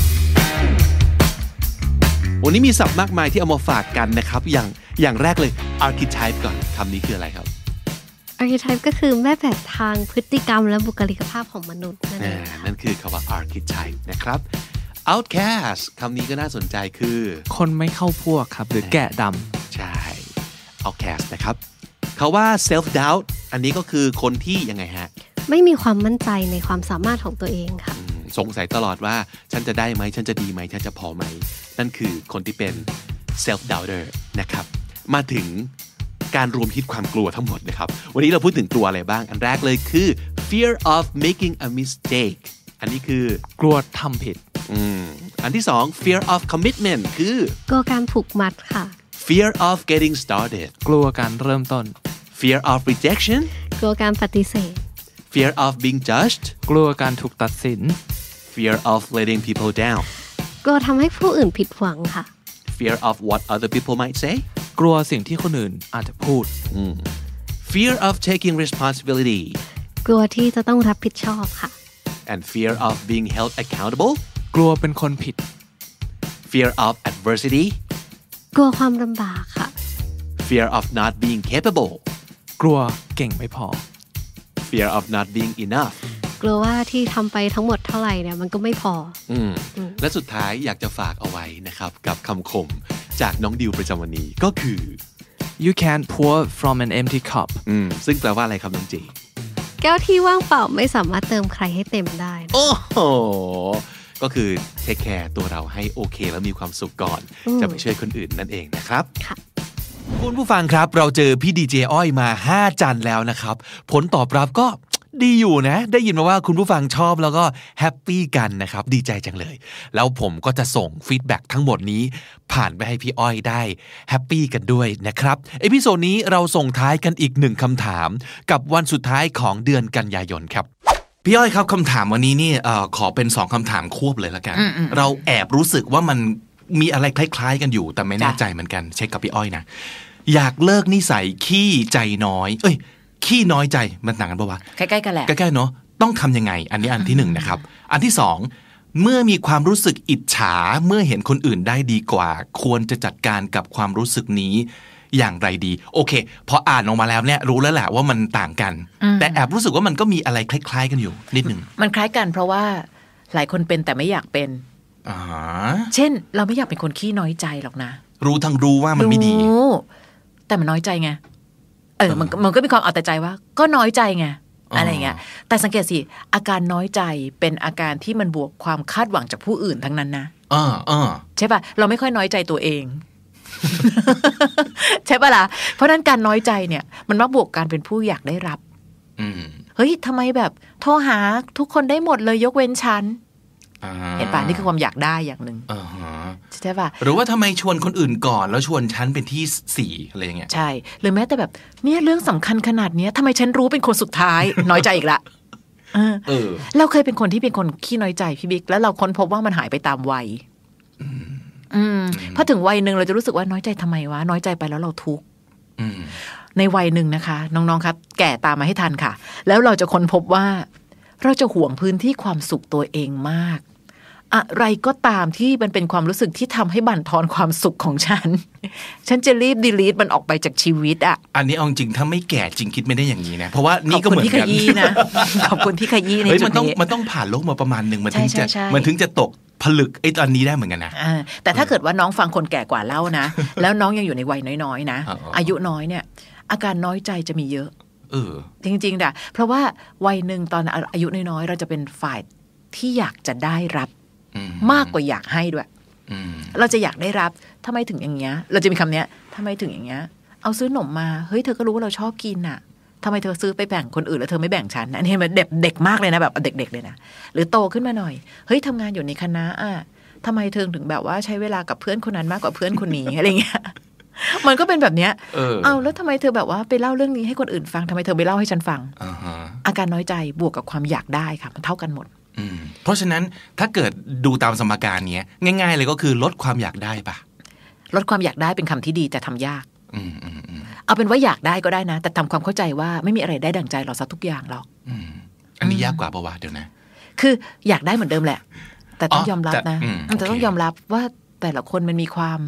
วันนี้มีศัพท์มากมายที่เอามาฝากกันนะครับ อย่างอย่างแรกเลย archetype ก่อนคำนี้คืออะไรครับ archetype ก็คือแม่แบบทางพฤติกรรมและบุคลิกภาพของมนุษย์นั่นเออ่างนั่นคือคำว่า archetype นะครับ outcast คำนี้ก็น่าสนใจคือ คนไม่เข้าพวกครับ หรือแกะดใช่ outcast นะครับเขาว่า self doubt อันนี้ก็คือคนที่ยังไงฮะ ไม่มีความมั่นใจในความสามารถของตัวเองค่ะอืมสงสัยตลอดว่าฉันจะได้ไหม ฉันจะดีไหม ฉันจะพอไหม นั่นคือคนที่เป็น self doubter นะครับ มาถึง การรวมฮิตความกลัวทั้งหมดนะครับ วันนี้เราพูดถึงกลัวอะไรบ้าง อันแรกเลยคือ fear of making a mistake อันนี้คือำกลัวทำผิดอืมอันที่สอง fear of commitment คือกลัวการผูกมัดค่ะ fear of getting started กลัวการเริ่มต้น fear of rejection กลัวการปฏิเสธ fear of being judged กลัวการถูกตัดสิน fear of letting people down กลัวทำให้ผู้อื่นผิดหวังค่ะ fear of what other people might say กลัวสิ่งที่คนอื่นอาจจะพูด fear of taking responsibility กลัวที่จะต้องรับผิดชอบค่ะ and fear of being held accountable กลัวเป็นคนผิด fear of adversity กลัวความลำบากค่ะ fear of not being capable กลัวเก่งไม่พอ fear of not being enough กลัวว่าที่ทำไปทั้งหมดเท่าไหร่เนี่ยมันก็ไม่พออืมและสุดท้ายอยากจะฝากเอาไว้นะครับกับคำคมจากน้องดิวประจำวันนี้ก็คือ you can't pour from an empty cup อืมซึ่งแปลว่าอะไรครับน้องจีแก้วที่ว่างเปล่าไม่สามารถเติมใครให้เต็มได้นะโอ้โห ก็คือเทคแคร์ตัวเราให้โอเค แล้วมีความสุขก่อน จะไปช่วยคนอื่นนั่นเองนะครับค่ะคุณผู้ฟังครับ เราเจอพี่ดีเจอ้อยมา 5 จันทร์แล้วนะครับ ผลตอบรับก็ ดีอยู่นะ ได้ยินมาว่าคุณผู้ฟังชอบแล้วก็แฮปปี้กันนะครับ ดีใจจังเลย แล้วผมก็จะส่ง feedback ทั้งหมดนี้ผ่านไปให้พี่อ้อยได้แฮปปี้กันด้วยนะครับ episode นี้เราส่งท้ายกันอีกหนึ่งคำถาม กับวันสุดท้ายของเดือนกันยายนครับพี่อ้อยครับคำถามวันนี้นี่เอ่อขอเป็นสองคำถามควบเลยละกัน เราแอบรู้สึกว่ามันมีอะไรคล้ายๆ กันอยู่ แต่ไม่แน่ใจเหมือนกัน เช็คกับพี่อ้อยนะ อยากเลิกนิสัยขี้ใจน้อย เอ้ย ขี้น้อยใจมันต่างกันปะวะใกล้ๆกันแหละใกล้ๆเนาะต้องทำยังไง อันนี้อันที่หนึ่งนะครับ อันที่สองเมื่อมีความรู้สึกอิจฉาเมื่อเห็นคนอื่นได้ดีกว่า ควรจะจัดการกับความรู้สึกนี้อย่างไรดี โอเคพออ่านออกมาแล้วเนี่ยรู้แล้วแหละว่ามันต่างกัน แต่แอบรู้สึกว่ามันก็มีอะไรคล้าย ๆ กันอยู่นิดหนึ่งมันคล้ายกันเพราะว่าหลายคนเป็นแต่ไม่อยากเป็นอ่าเช่น เราไม่อยากเป็นคนขี้น้อยใจหรอกนะ รู้ทั้งรู้ว่ามันไม่ดีรู้แต่มันน้อยใจไง เออมันก็มันก็มีความเอาแต่ใจว่า ก็น้อยใจไงอ๋อออะไรเงี้ย แต่สังเกตสิ อาการน้อยใจเป็นอาการที่มันบวกความคาดหวังจากผู้อื่นทั้งนั้นนะเออเออใช่ปะเราไม่ค่อยน้อยใจตัวเอง ใช่ปะล่ะ เพราะฉะนั้นการน้อยใจเนี่ย มันมักบวกการเป็นผู้อยากได้รับอืมเฮ้ยทำไมแบบ โทรหาทุกคนได้หมดเลยยกเว้นฉันอ่า เห็นปะนี่คือความอยากได้อย่างหนึ่งอ่าฮะใช่ปะหรือว่าทำไมชวนคนอื่นก่อน แล้วชวนฉันเป็นที่สี่อะไรอย่างเงี้ยใช่หรือแม้แต่แบบเนี่ยเรื่องสำคัญขนาดเนี้ยทำไมฉันรู้เป็นคนสุดท้ายน้อยใจอีกละเออเออเราเคยเป็นคนที่เป็นคนขี้น้อยใจพี่บิ๊กแล้วเราค้นพบว่ามันหายไปตามวัยอืมพอถึงวัยหนึ่งเราจะรู้สึกว่าน้อยใจทำไมวะน้อยใจไปแล้วเราทุกข์อืมในวัยหนึ่งนะคะ น้องๆครับ แก่ตามมาให้ทันค่ะ แล้วเราจะค้นพบว่า เราจะห่วงพื้นที่ความสุขตัวเองมาก อะไรก็ตามที่มันเป็นความรู้สึกที่ทำให้บั่นทอนความสุขของฉัน ฉันจะรีบดีลีทมันออกไปจากชีวิตอะอันนี้เอาจริงๆถ้าไม่แก่จริงคิดไม่ได้อย่างนี้นะ เพราะว่าขอนี่บก็คุเหณมือนที่ขกันยี้นะ ขอบคุณที่ขยี้ในเฮ้ยจุมัดนต้องนี้มันต้องผ่านโลกมาประมาณหนึ่งมันถึงใช่จะใช่ใช่มันถึงจะตกผลึกไอ้ตอนนี้ได้เหมือนกันนะอ่าแต่ถ้าเกิดว่าน้องฟังคนแก่กว่าเล่านะ แล้วน้องยังอยู่ในวัยน้อยๆนะอ๋ออ๋ออายุน้อยเนี่ย อาการน้อยใจจะมีเยอะ เออ จริงๆด่ะเพราะว่าวัยหนึ่งตอนอายุน้อยๆเราจะเป็นฝ่ายที่อยากจะได้รับอื มากกว่าอยากให้ด้วยอืมเราจะอยากได้รับทำไมถึงอย่างเงี้ย เราจะมีคำเนี้ยทำไมถึงอย่างเงี้ย เอาซื้อหนมมา เฮ้ยเธอก็รู้ว่าเราชอบกินน่ะทำไมเธอซื้อไปแบ่งคนอื่นแล้วเธอไม่แบ่งฉันอันนี้มันเด็กเด็กมากเลยนะแบบเด็ก ๆ เลยนะหรือโตขึ้นมาหน่อยเฮ้ยทำงานอยู่ในคณะอะทำไมเธอถึงแบบว่าใช้เวลากับเพื่อนคนนั้นมากกว่าเพื่อนคนนี้อะไรเงี้ยมันก็เป็นแบบเนี้ย เออเอาแล้วทำไมเธอแบบว่าไปเล่าเรื่องนี้ให้คนอื่นฟังทำไมเธอไปเล่าให้ฉันฟังอ่าฮะอาการน้อยใจบวกกับความอยากได้ค่ะ มันเท่ากันหมดอืม เพราะฉะนั้นถ้าเกิดดูตามสมการเนี้ยง่ายๆเลยก็คือลดความอยากได้ปะลดความอยากได้เป็นคำที่ดีแต่ทำยากอืมอืมอืมเอาเป็นว่าอยากได้ก็ได้นะ แต่ทำความเข้าใจว่าไม่มีอะไรได้ดั่งใจเราซะทุกอย่างหรอกอืมอันนี้ยากกว่าปะวะเดี๋ยวนะ คืออยากได้เหมือนเดิมแหละ แต่ต้องอ๋อยอมรับแต่นะอืมแต่ต้องโอเคยอมรับว่าแต่ละคนมันมีความ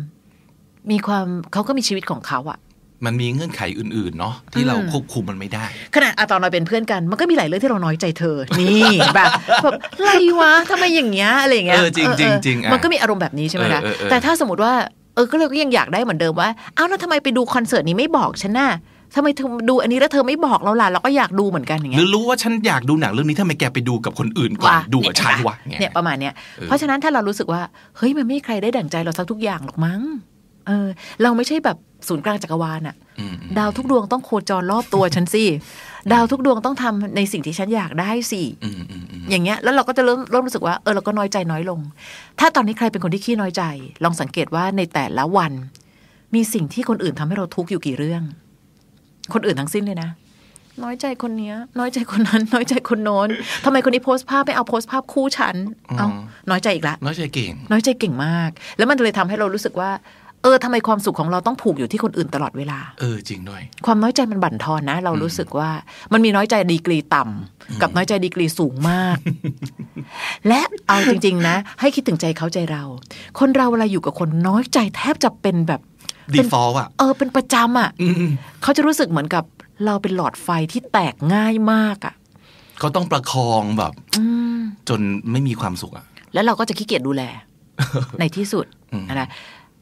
มีความเขาก็มีชีวิตของเขาอะ มันมีเงื่อนไขอื่นๆเนาะที่เราควบคุมมันไม่ได้ ขนาดอะตอนเราเป็นเพื่อนกัน มันก็มีหลายเรื่องที่เราน้อยใจเธอ นี่แบบแบบอะไรวะทำไมอย่างเงี้ยอะไรอย่างเงี้ยเออจริงเออจริงเออจริงอะมันก็มีอารมณ์แบบนี้ใช่ไหมคะเออเออเออแต่ถ้าสมมติว่าเออก็เลยก็ยังอยากได้เหมือนเดิมว่าอ้าวแล้วทำไมไปดูคอนเสิร์ตนี้ไม่บอกฉันน่ะทำไมเธอดูอันนี้แล้วเธอไม่บอกเราล่ะเราก็อยากดูเหมือนกันอย่างหเงี้รืยอรู้ว่าฉันอยากดูหนังเรื่องนี้ทำไมแกไปดูกับคนอื่นก่อนว่าดูกับฉันวะเนี่ยเนี่ยประมาณเนี้ยเออเพราะฉะนั้นถ้าเรารู้สึกว่าเฮ้ยมันไม่มีใครได้ดั่งใจเราสักทุกอย่างหรอกมั้ง เออ เราไม่ใช่แบบศูนย์กลางจักรวาลอะอืมดาวทุกดวงต้องโคจรรอบตัวฉันสิดาวทุกดวงต้องทำในสิ่งที่ฉันอยากได้สิอืมอืมอืมอย่างเงี้ย แล้วเราก็จะเริ่มเริ่มรู้สึกว่าเออเราก็น้อยใจน้อยลง ถ้าตอนนี้ใครเป็นคนที่ขี้น้อยใจ ลองสังเกตว่าในแต่ละวัน มีสิ่งที่คนอื่นทำให้เราทุกข์อยู่กี่เรื่อง คนอื่นทั้งสิ้นเลยนะน้อยใจคนเนี้ย น้อยใจคนนั้น น้อยใจคนโน้นทำไมคนนี้โพสต์ภาพไม่เอาโพสต์ภาพคู่ฉัน เอาน้อยใจอีกละ น้อยใจเก่ง น้อยใจเก่งมาก แล้วมันเลยทำให้เรารู้สึกว่า เออทำไมความสุขของเราต้องผูกอยู่ที่คนอื่นตลอดเวลา เออจริงด้วย ความน้อยใจมันบั่นทอนนะ เรารู้สึกว่ามันมีน้อยใจดีกรีต่ำกับน้อยใจดีกรีสูงมาก และเอาจริง ๆ นะ ให้คิดถึงใจเขาใจเรา คนเราเวลาอยู่กับคนน้อยใจแทบจะเป็นแบบดีเป็นฟอลต์อะเออเป็นประจำอะอืมเขาจะรู้สึกเหมือนกับเราเป็นหลอดไฟที่แตกง่ายมากอะเขาต้องประคองแบบอืมจนไม่มีความสุขอะแล้วเราก็จะขี้เกียจดูแล ในที่สุดอืมนะ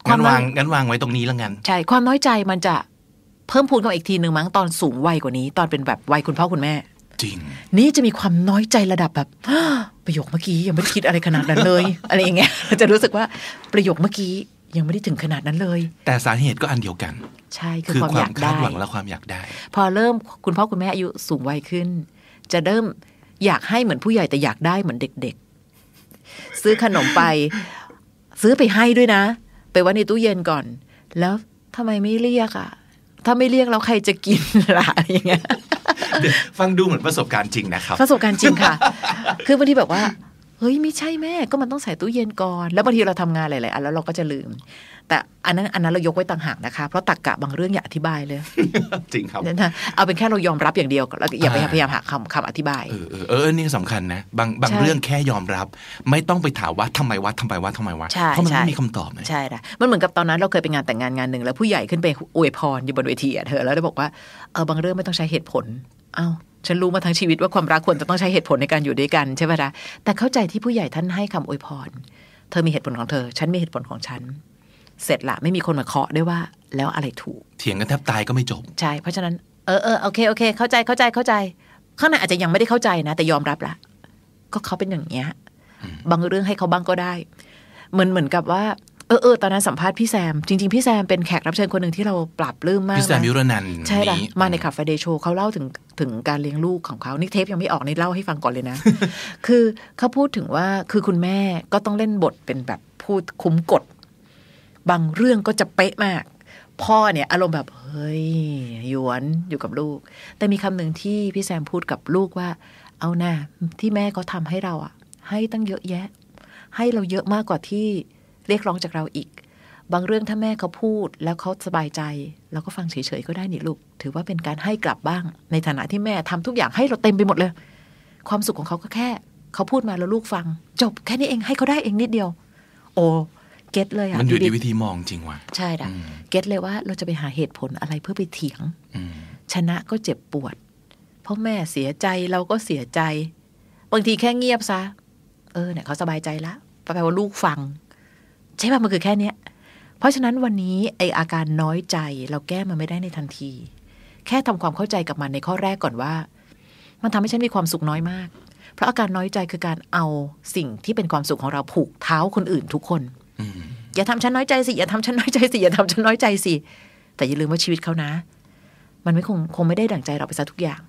คงั้วามนน้อวายงงั้นวางไว้ตรงนี้แล้วกันใช่ความน้อยใจมันจะเพิ่มพูนเข้ามาอีกทีหนึ่งมั้งตอนสูงวัยกว่านี้ ตอนเป็นแบบวัยคุณพ่อคุณแม่จริงนี่จะมีความน้อยใจระดับแบบประโยคเมื่อกี้ยังไม่ได้คิดอะไรขนาดนั้นเลย อะไรอย่างเงี้ยจะรู้สึกว่าประโยคเมื่อกี้ยังไม่ได้ถึงขนาดนั้นเลย แต่สาเหตุก็อันเดียวกัน ใช่คือคือความคอวามยากคาได้ดหวังและความอยากได้ พอเริ่มคุณพ่อคุณแม่อายุสูงวัยขึ้น จะเริ่มอยากให้เหมือนผู้ใหญ่แต่อยากได้เหมือนเด็ก ๆ ซื้อขนมไป ซื้อไปให้ด้วยนะ ไปไว้ในตู้เย็นก่อน แล้วทำไมไม่เรียกอะ ถ้าไม่เรียกแล้วใครจะกินล่ะอะไรอย่างเงี้ยฟังดูเหมือนประสบการณ์จริงนะครับ ประสบการณ์จริงค่ะ คือบางทีแบบว่า เฮ้ยไม่ใช่แม่ก็มันต้องใส่ตู้เย็นก่อน แล้วบางทีเราทำงานหลายๆอันแล้วเราก็จะลืม แต่อันนั้นอันนั้นเรายกไว้ต่างหากนะคะ เพราะตักกะบางเรื่องอย่าอธิบายเลย จริงครับนะเอาเป็นแค่เรายอมรับอย่างเดียวแล้วอย่าไปอ่าพยายามหาคำคำอธิบาย เออเออเออนี่สำคัญนะบางบางใช่เรื่องแค่ยอมรับ ไม่ต้องไปถามว่าทำไมวะทำไมวะทำไมวะใช่เพราะมันใช่ไม่มีคำตอบเลยใช่ละมันเหมือนกับตอนนั้นเราเคยไปงานแต่งงานงานหนึ่งแล้วผู้ใหญ่ขึ้นไปอวยพรอยู่บนเวทีอะเธอแล้วได้บอกว่าเออบางเรื่องไม่ต้องใช้เหตุผล เอ้า ฉันรู้มาทั้งชีวิตว่าความรักควรจะต้องใช้เหตุผลในการอยู่ด้วยกันใช่ไหมล่ะแต่เข้าใจที่ผู้ใหญ่ท่านให้คำอวยพร เธอมีเหตุผลของเธอ ฉันมีเหตุผลของฉัน เสร็จละไม่มีคนมาเคาะด้วยว่า แล้วอะไรถูก เถียงกันแทบตายก็ไม่จบ ใช่ เพราะฉะนั้น เออเออโอเคโอเค เข้าใจเข้าใจเข้าใจ ข้างในอาจจะยังไม่ได้เข้าใจนะ แต่ยอมรับละ ก็เขาเป็นอย่างเงี้ย บางเรื่องให้เขาบ้างก็ได้ เหมือนเหมือนกับว่าเออเออตอนนั้นสัมภาษณ์พี่แซม จริง ๆ พี่แซมเป็นแขกรับเชิญคนหนึ่งที่เราปรับลื้มมากพี่แซมนะยุรนันท์ใช่ละนี้มาในคาเฟ่เดโชเขาเล่าถึงถึงการเลี้ยงลูกของเขานี่เทปยังไม่ออกนี่เล่าให้ฟังก่อนเลยนะ คือเขาพูดถึงว่าคือคุณแม่ก็ต้องเล่นบทเป็นแบบพูดคุ้มกฎบางเรื่องก็จะเป๊ะมาก พ่อเนี่ย อารมณ์แบบ เฮ้ยหยวนอยู่กับลูก แต่มีคำหนึ่งที่พี่แซมพูดกับลูกว่า เอานะ่ะที่แม่เขาทำให้เราอะให้ตั้งเยอะแยะ ให้เราเยอะมากกว่าที่ เรียกร้องจากเราอีก บางเรื่องถ้าแม่เขาพูดแล้วเขาสบายใจเราก็ฟังเฉยๆก็ได้นี่ลูก ถือว่าเป็นการให้กลับบ้าง ในฐานะที่แม่ทำทุกอย่างให้เราเต็มไปหมดเลย ความสุขของเขาก็แค่ เขาพูดมาแล้วลูกฟัง จบแค่นี้เองให้เขาได้เองนิดเดียว โอ้เก็ตเลยอะมันอยู่พี่ที่บิ๊กวิธีมองจริงว่ะใช่ละเก็ตเลยว่าเราจะไปหาเหตุผลอะไรเพื่อไปเถียงอืมชนะก็เจ็บปวด เพราะแม่เสียใจเราก็เสียใจ บางทีแค่เงียบซะ เออเนี่ยเขาสบายใจละแปลว่าลูกฟัง ใช่ป่ะมันคือแค่เนี้ยเพราะฉะนั้นวันนี้ไออาการน้อยใจเราแก้มันไม่ได้ในทันที แค่ทำความเข้าใจกับมันในข้อแรกก่อนว่า มันทำให้ฉันมีความสุขน้อยมาก เพราะอาการน้อยใจคือการเอาสิ่งที่เป็นความสุขของเราผูกเท้าคนอื่นทุกคนอย่าทำฉันน้อยใจสิอย่าทำฉันน้อยใจสิอย่าทำฉันน้อยใจสิแต่อย่าลืมว่าชีวิตเขานะ มันไม่คงคงไม่ได้ดั่งใจเราไปซะทุกอย่าง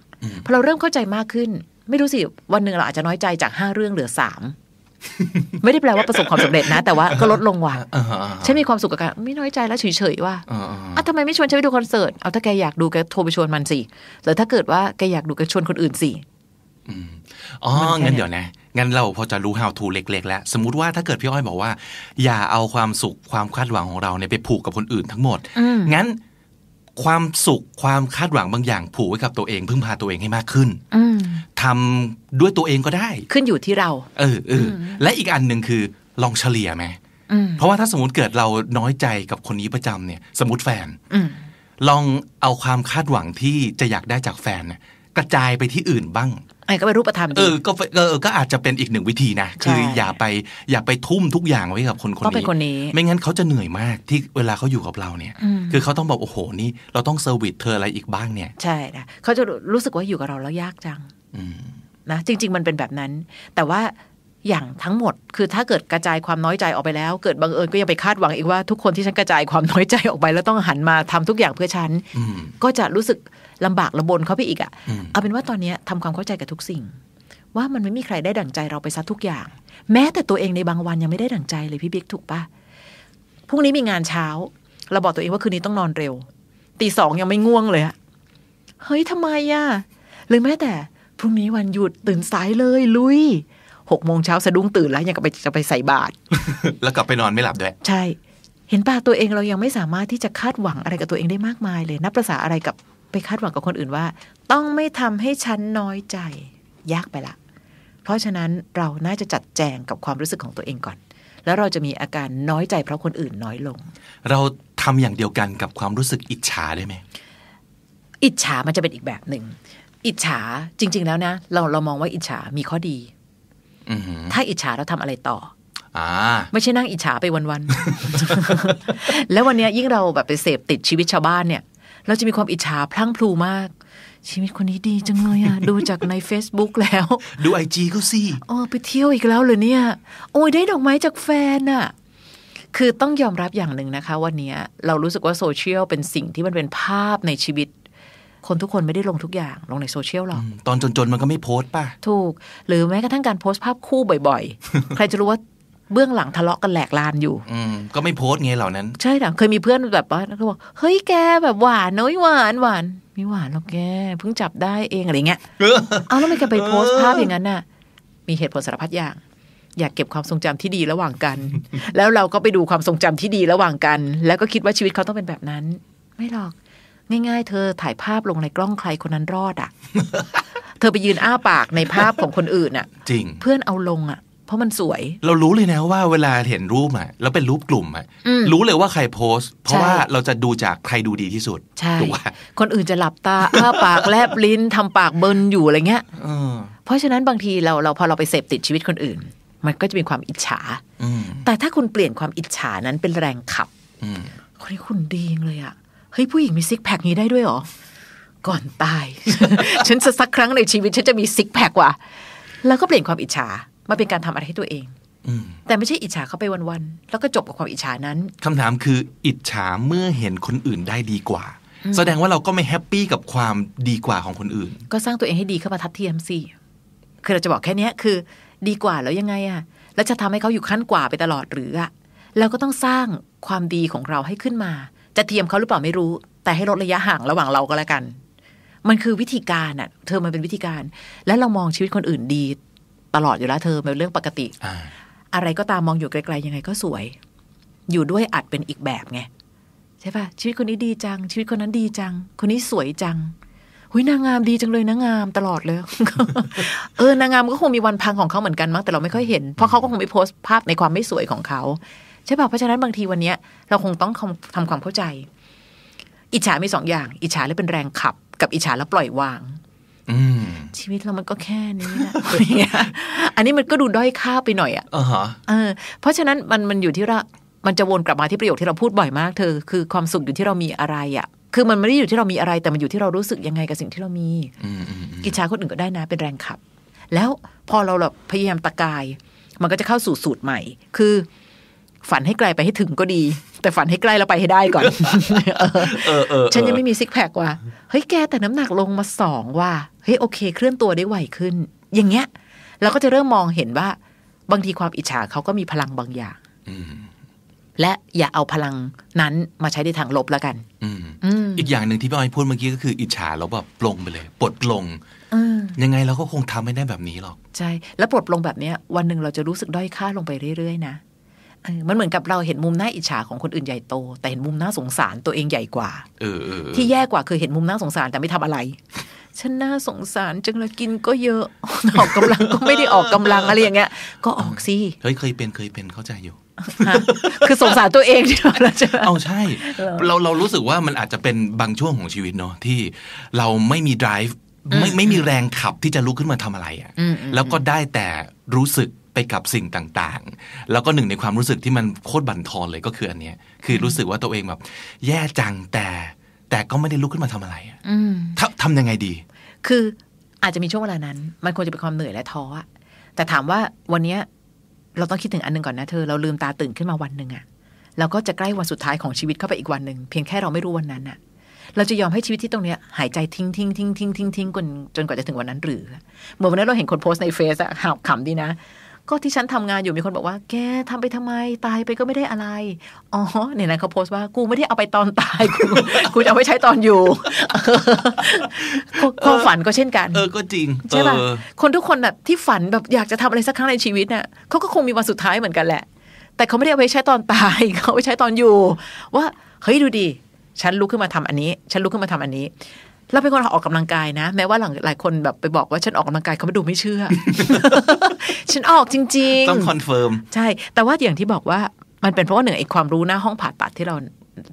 พอเราเริ่มเข้าใจมากขึ้น ไม่รู้สิวันหนึ่งเราอาจจะน้อยใจจากห้าเรื่องเหลือสาม ไม่ได้แปลว่าประสบความสำเร็จนะ แต่ว่าก็ลดลงว่ะอ่าฮะฉันมีความสุขกับการไม่น้อยใจแล้วเฉยๆว่าอ่าฮะอะทำไมไม่ชวนฉันไปดูคอนเสิร์ตเอาถ้าแกอยากดูแกโทรไปชวนมันสิหรือถ้าเกิดว่าแกอยากดูแกชวนคนอื่นสิอ๋อมันแค่งั้นเดี๋ยวนะงั้นเราพอจะรู้ how to เล็ก ๆ แล้ว สมมุติว่าถ้าเกิดพี่อ้อยบอกว่า อย่าเอาความสุขความคาดหวังของเราเนี่ยไปผูกกับคนอื่นทั้งหมด งั้น ความสุขความคาดหวังบางอย่างผูกไว้กับตัวเอง พึ่งพาตัวเองให้มากขึ้นอืมทำด้วยตัวเองก็ได้ ขึ้นอยู่ที่เรา เออเอออและอีกอันหนึ่งคือลองเฉลี่ยไหมอืมเพราะว่าถ้าสมมติเกิดเราน้อยใจกับคนนี้ประจำเนี่ย สมมติแฟนอืมลองเอาความคาดหวังที่จะอยากได้จากแฟนเนี่ย กระจายไปที่อื่นบ้างไอ้ก็เป็นรูปธรรมเออดีอะเออก็อาจจะเป็นอีกหนึ่งวิธีนะใช่คืออย่าไปอย่าไปทุ่มทุกอย่างไว้กับคนคนนี้ต้องเป็นคนนี้ ไม่งั้นเขาจะเหนื่อยมากที่เวลาเขาอยู่กับเราเนี่ยอืมคือเขาต้องบอกโอ้โหนี่ เราต้อง service เธออะไรอีกบ้างเนี่ย ใช่นะเขาจะรู้สึกว่าอยู่กับเราแล้วยากจังอืมนะจริง ๆ มันเป็นแบบนั้น แต่ว่า อย่างทั้งหมด คือถ้าเกิดกระจายความน้อยใจออกไปแล้ว เกิดบังเอิญก็ยังไปคาดหวังอีกว่าทุกคนที่ฉันกระจายความน้อยใจออกไป แล้วต้องหันมาทำทุกอย่างเพื่อฉันอืมก็จะรู้สึกลำบากระบนเขาไปอีกอะอืมเอาเป็นว่าตอนเนี้ยทำความเข้าใจกับทุกสิ่ง ว่ามันไม่มีใครได้ดั่งใจเราไปซะทุกอย่าง แม้แต่ตัวเองในบางวันยังไม่ได้ดั่งใจเลยพี่บิ๊กถูกปะพรุ่งนี้มีงานเช้า เราบอกตัวเองว่าคืนนี้ต้องนอนเร็วตีสองยังไม่ง่วงเลยอะเฮ้ยทำไมอะหรือแม้แต่พรุ่งนี้วันหยุดตื่นสายเลยลุย หกโมงเช้าสะดุ้งตื่นแล้วยังกับไปจะไปใส่บาตรแล้วกลับไปนอนไม่หลับด้วย ใช่ เห็นป่ะตัวเองเรายังไม่สามารถที่จะคาดหวังอะไรกับตัวเองได้มากมายเลยนับประษาอะไรกับไปคาดหวังกับคนอื่นว่า ต้องไม่ทำให้ฉันน้อยใจ ยากไปละ เพราะฉะนั้นเราน่าจะจัดแจงกับความรู้สึกของตัวเองก่อน แล้วเราจะมีอาการน้อยใจเพราะคนอื่นน้อยลง เราทำอย่างเดียวกันกับความรู้สึกอิจฉาได้ไหมอิจฉามันจะเป็นอีกแบบหนึ่งอิจฉาจริง ๆ แล้วนะ เราเรามองว่าอิจฉามีข้อดีอือหือ ถ้าอิจฉาเราทำอะไรต่ออ่าไม่ใช่นั่งอิจฉาไปวันๆ แล้ววันเนี้ยยิ่งเราแบบไปเสพติดชีวิตชาวบ้านเนี่ย เราจะมีความอิจฉาพลั่งพลูมาก ชีวิตคนนี้ดีจังเลยอะดูจากใน Facebook แล้ว ดูไอจีก็สิโอ้ไปเที่ยวอีกแล้วเลยเนี่ย โอ้ยได้ดอกไม้จากแฟนอะคือต้องยอมรับอย่างหนึ่งนะคะ วันเนี้ยเรารู้สึกว่าโซเชียลเป็นสิ่งที่มันเป็นภาพในชีวิต คนทุกคนไม่ได้ลงทุกอย่างลงในโซเชียลหรอก ตอนจนๆ มันก็ไม่โพสต์ป่ะ ถูก หรือแม้กระทั่งการโพสต์ภาพคู่บ่อยๆ ใครจะรู้ว่าเบื้องหลังทะเลาะกันแหลกลานอยู่ อืมก็ไม่โพสต์ไงเหล่านั้น ใช่ค่ะเคยมีเพื่อนแบบว่าเขาบอกเฮ้ยแกแบบหวานน้อยหวานหวานไม่หวานหรอกแกเพิ่งจับได้เองอะไรเงี้ยเอาแล้วทำไมแกไปโพสต์ภาพอย่างนั้นน่ะ มีเหตุผลสารพัดอย่าง อยากเก็บความทรงจำที่ดีระหว่างกัน แล้วเราก็ไปดูความทรงจำที่ดีระหว่างกัน แล้วก็คิดว่าชีวิตเขาต้องเป็นแบบนั้น ไม่หรอก ง่ายๆ เธอถ่ายภาพลงในกล้องใครคนนั้นรอดอะ เธอไปยืนอ้าปากในภาพของคนอื่นอะ จริง เพื่อนเอาลงอะ เพราะมันสวย เรารู้เลยนะว่าเวลาเห็นรูปอะแล้วเป็นรูปกลุ่มอะอืมรู้เลยว่าใครโพสต์ เพราะใช่ว่าเราจะดูจากใครดูดีที่สุดใช่ถูกป่ะคนอื่นจะหลับตาอ้าปากแลบลิ้นทำปากเบินอยู่อะไรเงี้ยเออเพราะฉะนั้นบางทีเราเราพอเราไปเสพติดชีวิตคนอื่น มันก็จะมีความอิจฉาอืมแต่ถ้าคุณเปลี่ยนความอิจฉานั้นเป็นแรงขับอืมคนนี้คุณดีจังเลยอะ เฮ้ยผู้หญิงมีซิกแพคนี้ได้ด้วยเหรอ ก่อนตาย ฉันจะสักครั้งในชีวิต ฉันจะมีซิกแพคว่ะแล้วก็เปลี่ยนความอิจฉามาเป็นการทำอะไรให้ตัวเองอืมแต่ไม่ใช่อิจฉาเขาไปวันๆแล้วก็จบกับความอิจฉานั้นคำถามคืออิจฉาเมื่อเห็นคนอื่นได้ดีกว่า แสดงว่าเราก็ไม่แฮปปี้กับความดีกว่าของคนอื่น ก็สร้างตัวเองให้ดีเข้ามาทัดเทียมสิคือเราจะบอกแค่เนี้ยคือ ดีกว่าแล้วยังไงอะแล้วจะทำให้เขาอยู่ขั้นกว่าไปตลอดหรืออะเราก็ต้องสร้างความดีของเราให้ขึ้นมา จะเทียมเขาหรือเปล่าไม่รู้ แต่ให้ลดระยะห่างระหว่างเราก็แล้วกัน มันคือวิธีการอะเธอมันเป็นวิธีการ แล้วเรามองชีวิตคนอื่นดี ตลอดอยู่แล้วเธอเป็นเรื่องปกติอ่าอะไรก็ตามมองอยู่ไกลๆยังไงก็สวย อยู่ด้วยอาจเป็นอีกแบบไงใช่ปะชีวิตคนนี้ดีจัง ชีวิตคนนั้นดีจัง คนนี้สวยจังหุยนางงามดีจังเลยนางงามตลอดเลย เออนางงามก็คงมีวันพังของเขาเหมือนกันมั้งแต่เราไม่ค่อยเห็น เพราะเขาก็คงไม่โพสต์ภาพในความไม่สวยของเขา ใช่ปะเพราะฉะนั้นบางทีวันเนี้ยเราคงต้องทำทำความเข้าใจ อิจฉามีสองอย่าง อิจฉาแล้วเป็นแรงขับ กับอิจฉาแล้วปล่อยวางอืมชีวิตเรามันก็แค่นี้แหละอย่างเงี้ยอันนี้มันก็ดูด้อยค่าไปหน่อยอะอ่าฮะเออ เพราะฉะนั้นมันมันอยู่ที่ว่ามันจะวนกลับมาที่ประโยคที่เราพูดบ่อยมากเธอ คือความสุขอยู่ที่เรามีอะไรอะ่ะ คือมันไม่ได้อยู่ที่เรามีอะไร แต่มันอยู่ที่เรารู้สึกยังไงกับสิ่งที่เรามีอืมอืมอืมอิจฉาคนอื่นก็ได้นะเป็นแรงขับ แล้วพอเราแบบพยายามตะกาย มันก็จะเข้าสู่สูตรใหม่ คือ ฝันให้ไกลไปให้ถึงก็ดี แต่ฝันให้ใกล้แล้วไปให้ได้ก่อนเออเออเออฉันยังไม่มีซิกแพคว่ะเฮ้ยแกแต่น้ำหนักลงมาสองว่ะเฮ้ยโอเค เคลื่อนตัวได้ไวขึ้น อย่างเงี้ยเราก็จะเริ่มมองเห็นว่า บางทีความอิจฉาเขาก็มีพลังบางอย่างอืมและอย่าเอาพลังนั้นมาใช้ในทางลบแล้วกันอืมอืมอีกอย่างหนึ่งที่พี่อ้อยพูดเมื่อกี้ก็คืออิจฉาแล้วแบบปลงไปเลยปลดปลงเออยังไงเราก็คงทำไม่ได้แบบนี้หรอก ใช่ แล้วปลดปลงแบบเนี้ย วันหนึ่งเราจะรู้สึกด้อยค่าลงไปเรื่อยๆนะเออ มันเหมือนกับเราเห็นมุมน่าอิจฉาของคนอื่นใหญ่โต แต่เห็นมุมน่าสงสารตัวเองใหญ่กว่าเออเออที่แย่กว่าคือเห็นมุมน่าสงสารแต่ไม่ทำอะไรฉันน่าสงสารจังเลยกินก็เยอะออกกำลังก็ไม่ได้ออกกำลังอะไรอย่างเงี้ย ก็ออกสิเฮ้ยเคยเป็นเคยเป็นเข้าใจอยู่ฮะคือสงสารตัวเองที่เราจะเอาใช่ เราเรารู้สึกว่ามันอาจจะเป็นบางช่วงของชีวิตเนาะที่เราไม่มี drive ไม่ไม่มีแรงขับที่จะลุกขึ้นมาทำอะไรอะ่ะอืมอืมแล้วก็ได้แต่รู้สึก ไปกับสิ่งต่างๆ แล้วก็หนึ่งในความรู้สึกที่มันโคตรบั่นทอนเลยก็คืออันเนี้ย คือรู้สึกว่าตัวเองแบบ แย่จังแต่ แต่ก็ไม่ได้ลุกขึ้นมาทำอะไรอะอืมทำทำยังไงดี คืออาจจะมีช่วงเวลานั้น มันควรจะเป็นความเหนื่อยและท้ออะแต่ถามว่าวันเนี้ยเราต้องคิดถึงอันหนึงก่อนนะเธอเราลืมตาตื่นขึ้นมาวันหนึ่งอะเราก็จะใกล้วันสุดท้ายของชีวิตเข้าไปอีกวันหนึ่งเพียงแค่เราไม่รู้วันนั้นอะเราจะยอมให้ชีวิตที่ตรงเนี้ยหายใจทิ้งทิ้งทิ้งทิ้งทิ้งทิ้งจนจนกว่าจะถึงวันนั้นหรือเหมือนวันนั้นเราเห็นคนโพสต์ในเฟซอะหาขำดีนะ ก็ที่ฉันทำงานอยู่มีคนบอกว่า แกทำไปทำไมตายไปก็ไม่ได้อะไร อ๋อเนี่ยนะเขาโพสต์ว่ากูไม่ได้เอาไปตอนตายกูกูจะเอาไปใช้ตอนอยู่ความฝันก็เช่นกัน เออก็จริงใช่ป่ะเออคนทุกคนแบบที่ฝันแบบอยากจะทำอะไรสักครั้งในชีวิตน่ะเขาก็คงมีวันสุดท้ายเหมือนกันแหละ แต่เขาไม่ได้เอาไปใช้ตอนตายเขาเอาไปใช้ตอนอยู่ ว่าเฮ้ยดูดิฉันลุกขึ้นมาทำอันนี้ ฉันลุกขึ้นมาทำอันนี้ เราเป็นคนออกกำลังกายนะ แม้ว่าหลังหลายคนแบบไปบอกว่าฉันออกกำลังกายเขาไม่ดูไม่เชื่อ ฉันออกจริง ๆ ต้องคอนเฟิร์มใช่ แต่ว่าอย่างที่บอกว่ามันเป็นเพราะว่าหนึ่งไอ้ความรู้หน้าห้องผ่าตัดที่เรา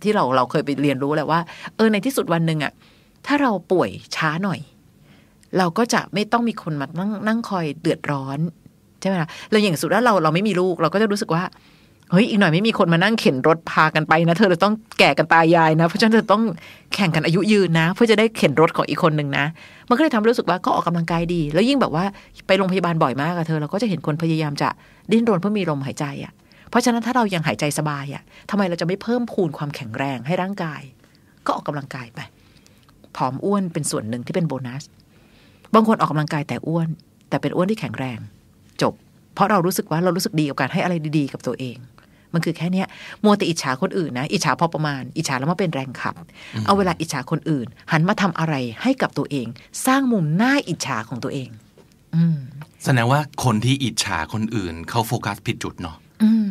ที่เราเราเคยไปเรียนรู้แหละว่าเออในที่สุดวันหนึ่งอะถ้าเราป่วยช้าหน่อย เราก็จะไม่ต้องมีคนมานั่งนั่งคอยเดือดร้อนใช่ไหมล่ะเราอย่างสุดแล้วเราเราไม่มีลูก เราก็จะรู้สึกว่า เฮ้ยอีกหน่อยไม่มีคนมานั่งเข็นรถพากันไปนะ เธอเราต้องแก่กันตายายนะ เพราะฉะนั้นเธอต้องแข่งกันอายุยืนนะ เพื่อจะได้เข็นรถของอีกคนหนึ่งนะ มันก็เลยทำให้รู้สึกว่าก็ออกกำลังกายดี แล้วยิ่งแบบว่าไปโรงพยาบาลบ่อยมากอะเธอเราก็จะเห็นคนพยายามจะดิ้นรนเพื่อมีลมหายใจอะเพราะฉะนั้นถ้าเรายังหายใจสบายอะทำไมเราจะไม่เพิ่มพูนความแข็งแรงให้ร่างกาย ก็ออกกำลังกายไปผอมอ้วนเป็นส่วนหนึ่งที่เป็นโบนัส บางคนออกกำลังกายแต่อ้วน แต่เป็นอ้วนที่แข็งแรง จบ เพราะเรารู้สึกว่าเรารู้สึกดีกับการให้อะไรดีๆ กับตัวเอง มันคือแค่เนี้ยมัวแต่อิจฉาคนอื่นนะ อิจฉาพอประมาณ อิจฉาแล้วมาเป็นแรงขับ เอาเวลาอิจฉาคนอื่น หันมาทำอะไรให้กับตัวเอง สร้างมุมน่าอิจฉาของตัวเอง ออืมแสดงว่าคนที่อิจฉาคนอื่นเขาโฟกัสผิดจุดเนาะ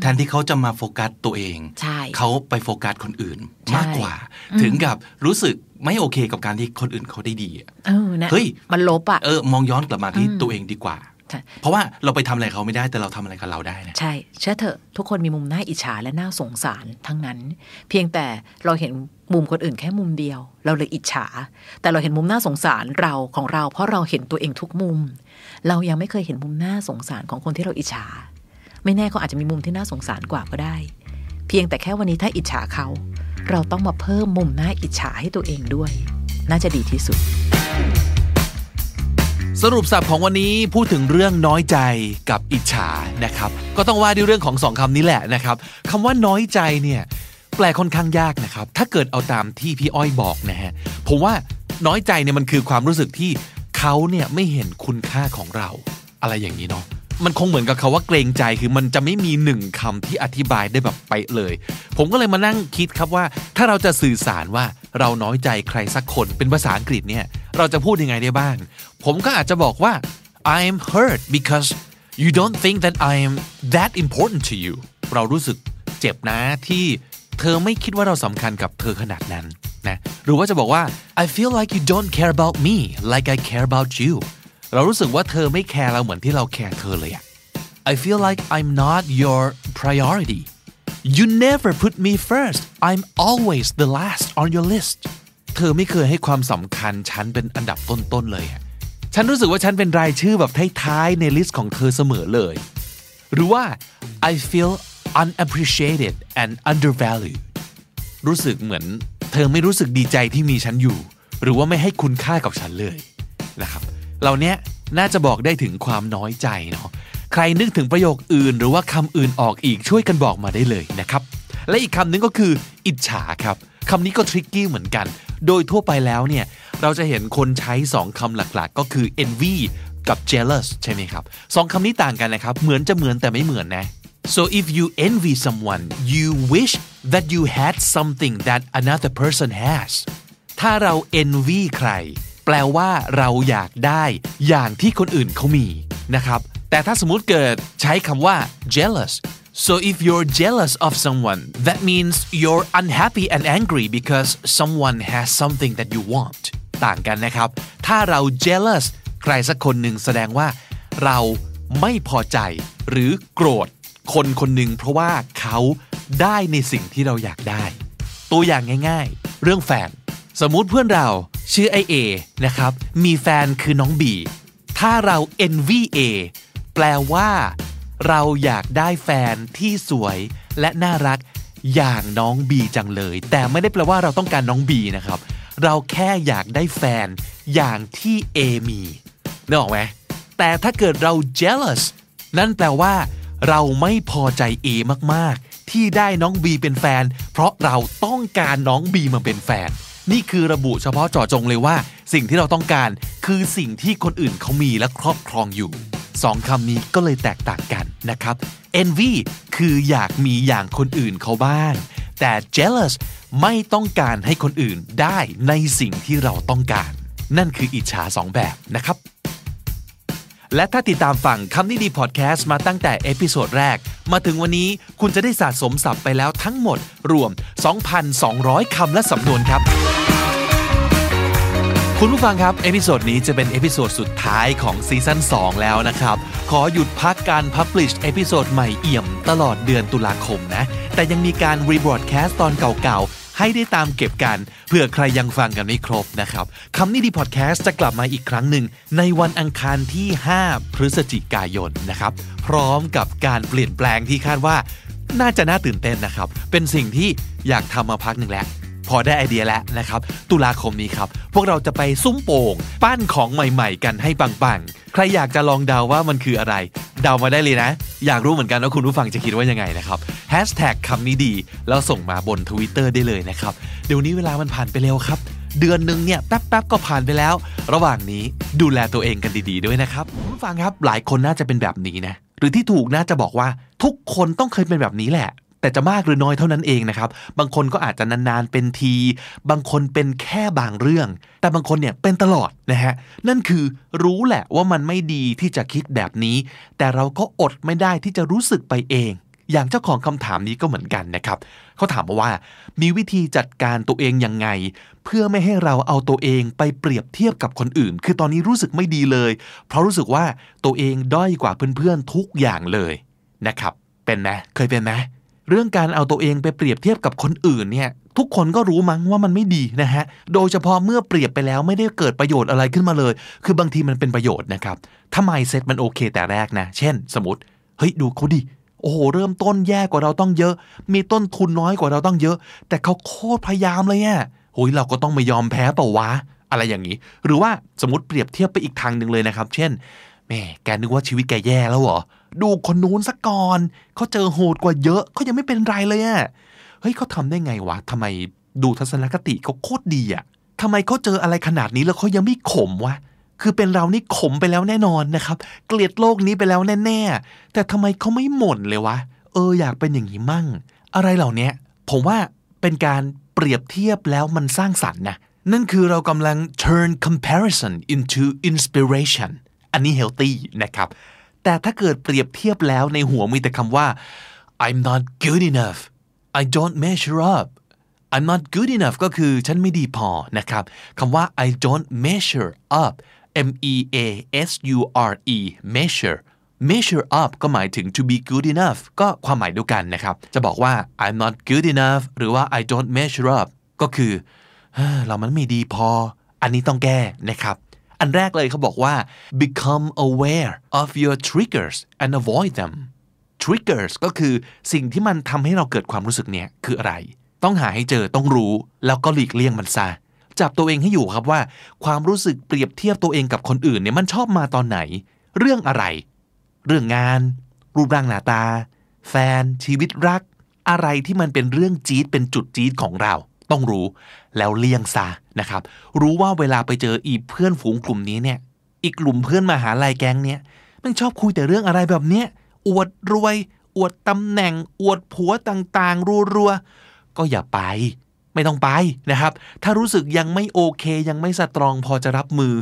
แทนที่เขาจะมาโฟกัสตัวเองใช่เขาไปโฟกัสคนอื่นใช่มากกว่า ถึงกับรู้สึกไม่โอเคกับการที่คนอื่นเขาได้ดีอะเออนะเฮ้ยมันลบอะเออมองย้อนกลับมาที่ตัวเองดีกว่าใช่ เพราะว่าเราไปทำอะไรเขาไม่ได้แต่เราทำอะไรกับเราได้นะใช่เชื่อเถอะทุกคนมีมุมน่าอิจฉาและน่าสงสารทั้งนั้น เพียงแต่เราเห็นมุมคนอื่นแค่มุมเดียว เราเลยอิจฉา แต่เราเห็นมุมน่าสงสารเราของเรา เพราะเราเห็นตัวเองทุกมุม เรายังไม่เคยเห็นมุมน่าสงสารของคนที่เราอิจฉา ไม่แน่เขาอาจจะมีมุมที่น่าสงสารกว่าก็ได้ เพียงแต่แค่วันนี้ถ้าอิจฉาเขา เราต้องมาเพิ่มมุมน่าอิจฉาให้ตัวเองด้วย น่าจะดีที่สุด สรุปสับของวันนี้พูดถึงเรื่องน้อยใจกับอิจฉานะครับ ก็ต้องว่าด้วยเรื่องของสองคำนี้แหละนะครับคำว่าน้อยใจเนี่ยแปลค่อนข้างยากนะครับ ถ้าเกิดเอาตามที่พี่อ้อยบอกนะฮะผมว่าน้อยใจเนี่ยมันคือความรู้สึกที่เขาเนี่ยไม่เห็นคุณค่าของเรา อะไรอย่างนี้เนาะมันคงเหมือนกับคาว่าเกรงใจคือมันจะไม่มีหนึ่งคำที่อธิบายได้แบบไปเลย ผมก็เลยมานั่งคิดครับว่า ถ้าเราจะสื่อสารว่า เราน้อยใจใครสักคนเป็นภาษาอังกฤษเนี่ย เราจะพูดยังไงได้บ้าง ผมก็อาจจะบอกว่า I'm hurt because you don't think that I'm that important to you เรารู้สึกเจ็บนะที่เธอไม่คิดว่าเราสำคัญกับเธอขนาดนั้นนะหรือว่าจะบอกว่า I feel like you don't care about me like I care about you เรารู้สึกว่าเธอไม่แคร์เราเหมือนที่เราแคร์เธอเลยอะ I feel like I'm not your priority you never put me first I'm always the last on your list เธอไม่เคยให้ความสำคัญฉันเป็นอันดับต้นๆเลยอะฉันรู้สึกว่าฉันเป็นรายชื่อแบบท้ายๆในลิสต์ของเธอเสมอเลย หรือว่า I feel unappreciated and undervalued รู้สึกเหมือน เธอไม่รู้สึกดีใจที่มีฉันอยู่ หรือว่าไม่ให้คุณค่ากับฉันเลยนะครับ เหล่านี้น่าจะบอกได้ถึงความน้อยใจเนาะ ใครนึกถึงประโยคอื่น หรือว่าคำอื่นออกอีกช่วยกันบอกมาได้เลยนะครับ และอีกคำนึงก็คือ อิจฉาครับคำนี้ก็ทริกกี้เหมือนกัน โดยทั่วไปแล้วเนี่ย เราจะเห็นคนใช้สองคำหลักๆ ก็คือ envy กับ jealous ใช่ไหมครับสองคำนี้ต่างกันนะครับ เหมือนจะเหมือนแต่ไม่เหมือนนะ so if you envy someone you wish that you had something that another person has ถ้าเรา envy ใคร แปลว่าเราอยากได้อย่างที่คนอื่นเขามีนะครับ แต่ถ้าสมมุติเกิดใช้คำว่า jealous so if you're jealous of someone that means you're unhappy and angry because someone has something that you want ต่างกันนะครับ ถ้าเรา jealous ใครสักคนหนึ่งแสดงว่า เราไม่พอใจ หรือโกรธ คนคนหนึ่งเพราะว่าเขาได้ในสิ่งที่เราอยากได้ ตัวอย่างง่ายๆ เรื่องแฟน สมมุติเพื่อนเราชื่อไอเอนะครับ มีแฟนคือน้องบี ถ้าเรา envy A แปลว่า เราอยากได้แฟนที่สวยและน่ารักอย่างน้องบีจังเลย แต่ไม่ได้แปลว่าเราต้องการน้องบีนะครับ เราแค่อยากได้แฟนอย่างที่ A มีนึกออกไหมแต่ถ้าเกิดเรา jealous นั่นแปลว่า เราไม่พอใจ A มากๆ ที่ได้น้องบีเป็นแฟน เพราะเราต้องการน้องบีมาเป็นแฟน นี่คือระบุเฉพาะเจาะจงเลยว่า สิ่งที่เราต้องการคือสิ่งที่คนอื่นเขามีและครอบครองอยู่ สองคำนี้ก็เลยแตกต่างกันนะครับ envy คืออยากมีอย่างคนอื่นเขาบ้าง แต่ jealous ไม่ต้องการให้คนอื่นได้ในสิ่งที่เราต้องการ นั่นคืออิจฉาสองแบบนะครับ และถ้าติดตามฟังคำนี้ดีพอดแคสต์มาตั้งแต่ episode แรก มาถึงวันนี้คุณจะได้สะสมศัพท์ไปแล้วทั้งหมดรวม 2,200 คำและสำนวนครับ คุณผู้ฟังครับ episode นี้จะเป็น episode สุดท้ายของ season 2 แล้วนะครับ ขอหยุดพักการ publish episode ใหม่เอี่ยมตลอดเดือนตุลาคมนะ แต่ยังมีการ rebroadcast ตอนเก่าๆ ให้ได้ตามเก็บกัน เผื่อใครยังฟังกันไม่ครบนะครับคำนี้ดีพอดแคสต์จะกลับมาอีกครั้งหนึ่ง ในวันอังคารที่ 5 พฤศจิกายนนะครับ พร้อมกับการเปลี่ยนแปลงที่คาดว่า น่าจะน่าตื่นเต้นนะครับ เป็นสิ่งที่อยากทำมาพักหนึ่งแล้ว พอได้ไอเดียแล้วนะครับ ตุลาคมนี้ครับ พวกเราจะไปซุ้มโป่งปั้นของใหม่ๆ กันให้ปังๆ ใครอยากจะลองเดาว่ามันคืออะไร เดามาได้เลยนะ อยากรู้เหมือนกันว่าคุณผู้ฟังจะคิดว่ายังไงนะครับแฮชแท็กคำนี้ดี แล้วส่งมาบน Twitter ได้เลยนะครับ เดี๋ยวนี้เวลามันผ่านไปเร็วครับ เดือนหนึ่งเนี่ยแป๊บๆก็ผ่านไปแล้ว ระหว่างนี้ดูแลตัวเองกันดีๆ ด้วยนะครับคุณผู้ฟังครับหลายคนน่าจะเป็นแบบนี้นะหรือที่ถูกน่าจะบอกว่าทุกคนต้องเคยเป็นแบบนี้แหละ แต่จะมากหรือน้อยเท่านั้นเองนะครับ บางคนก็อาจจะนานๆเป็นที บางคนเป็นแค่บางเรื่อง แต่บางคนเนี่ยเป็นตลอดนะฮะ นั่นคือรู้แหละว่ามันไม่ดีที่จะคิดแบบนี้ แต่เราก็อดไม่ได้ที่จะรู้สึกไปเอง อย่างเจ้าของคำถามนี้ก็เหมือนกันนะครับ เขาถามมาว่า มีวิธีจัดการตัวเองยังไง เพื่อไม่ให้เราเอาตัวเองไปเปรียบเทียบกับคนอื่น คือตอนนี้รู้สึกไม่ดีเลย เพราะรู้สึกว่าตัวเองด้อยกว่าเพื่อนๆทุกอย่างเลยนะครับ เป็นไหมเคยเป็นไหม เรื่องการเอาตัวเองไปเปรียบเทียบกับคนอื่นเนี่ยทุกคนก็รู้มั้งว่ามันไม่ดีนะฮะ โดยเฉพาะเมื่อเปรียบไปแล้วไม่ได้เกิดประโยชน์อะไรขึ้นมาเลย คือบางทีมันเป็นประโยชน์นะครับ ถ้า mindset มันโอเคแต่แรกนะ เช่น สมมติ เฮ้ยดูเขาดิ โอ้โห เริ่มต้นแย่กว่าเราต้องเยอะ มีต้นทุนน้อยกว่าเราต้องเยอะ แต่เขาโคตรพยายามเลยอะโอ้ยเราก็ต้องไม่ยอมแพ้เปล่าวะ อะไรอย่างนี้ หรือว่าสมมติเปรียบเทียบไปอีกทางหนึ่งเลยนะครับ เช่น แม่แกนึกว่าชีวิตแกแย่แล้วเหรอ ดูคนนู้นสักก่อนเขาเจอโหดกว่าเยอะเขายังไม่เป็นไรเลยอะเฮ้ยเขาทำได้ไงวะทำไมดูทัศนคติเขาโคตรดีอะทำไมเขาเจออะไรขนาดนี้แล้วเขายังไม่ขมวะคือเป็นเรานี่ขมไปแล้วแน่นอนนะครับ เกลียดโลกนี้ไปแล้วแน่ๆ แต่ทำไมเขาไม่หม่นเลยวะ เอออยากเป็นอย่างนี้มั่ง อะไรเหล่านี้ผมว่าเป็นการเปรียบเทียบแล้วมันสร้างสรรค์นะ นั่นคือเรากำลัง turn comparison into inspiration อันนี้ healthy นะครับ แต่ถ้าเกิดเปรียบเทียบแล้วในหัวมีแต่คำว่า I'm not good enough I don't measure up I'm not good enough ก็คือฉันไม่ดีพอนะครับคำว่า I don't measure up M E A S U R E measure measure up ก็หมายถึง to be good enough ก็ความหมายเดียวกันนะครับ จะบอกว่า I'm not good enough หรือว่า I don't measure up ก็คือเรามันไม่ดีพอ อันนี้ต้องแก้นะครับ อันแรกเลยเขาบอกว่า become aware of your triggers and avoid them triggers ก็คือสิ่งที่มันทำให้เราเกิดความรู้สึกเนี้ยคืออะไร ต้องหาให้เจอต้องรู้แล้วก็หลีกเลี่ยงมันซะจับตัวเองให้อยู่ครับว่า ความรู้สึกเปรียบเทียบตัวเองกับคนอื่นเนี่ยมันชอบมาตอนไหน เรื่องอะไร เรื่องงาน รูปร่างหน้าตา แฟน ชีวิตรัก อะไรที่มันเป็นเรื่องจี๊ดเป็นจุดจี๊ดของเรา ต้องรู้แล้วเลี่ยงซะนะครับ รู้ว่าเวลาไปเจออีเพื่อนฝูงกลุ่มนี้เนี่ย อีกกลุ่มเพื่อนมาหาลัยแก๊งเนี่ยมันชอบคุยแต่เรื่องอะไรแบบเนี้ยอวดรวย อวดตำแหน่ง อวดผัวต่างๆ รัวๆ ก็อย่าไปไม่ต้องไปนะครับ ถ้ารู้สึกยังไม่โอเค ยังไม่สตรองพอจะรับมือ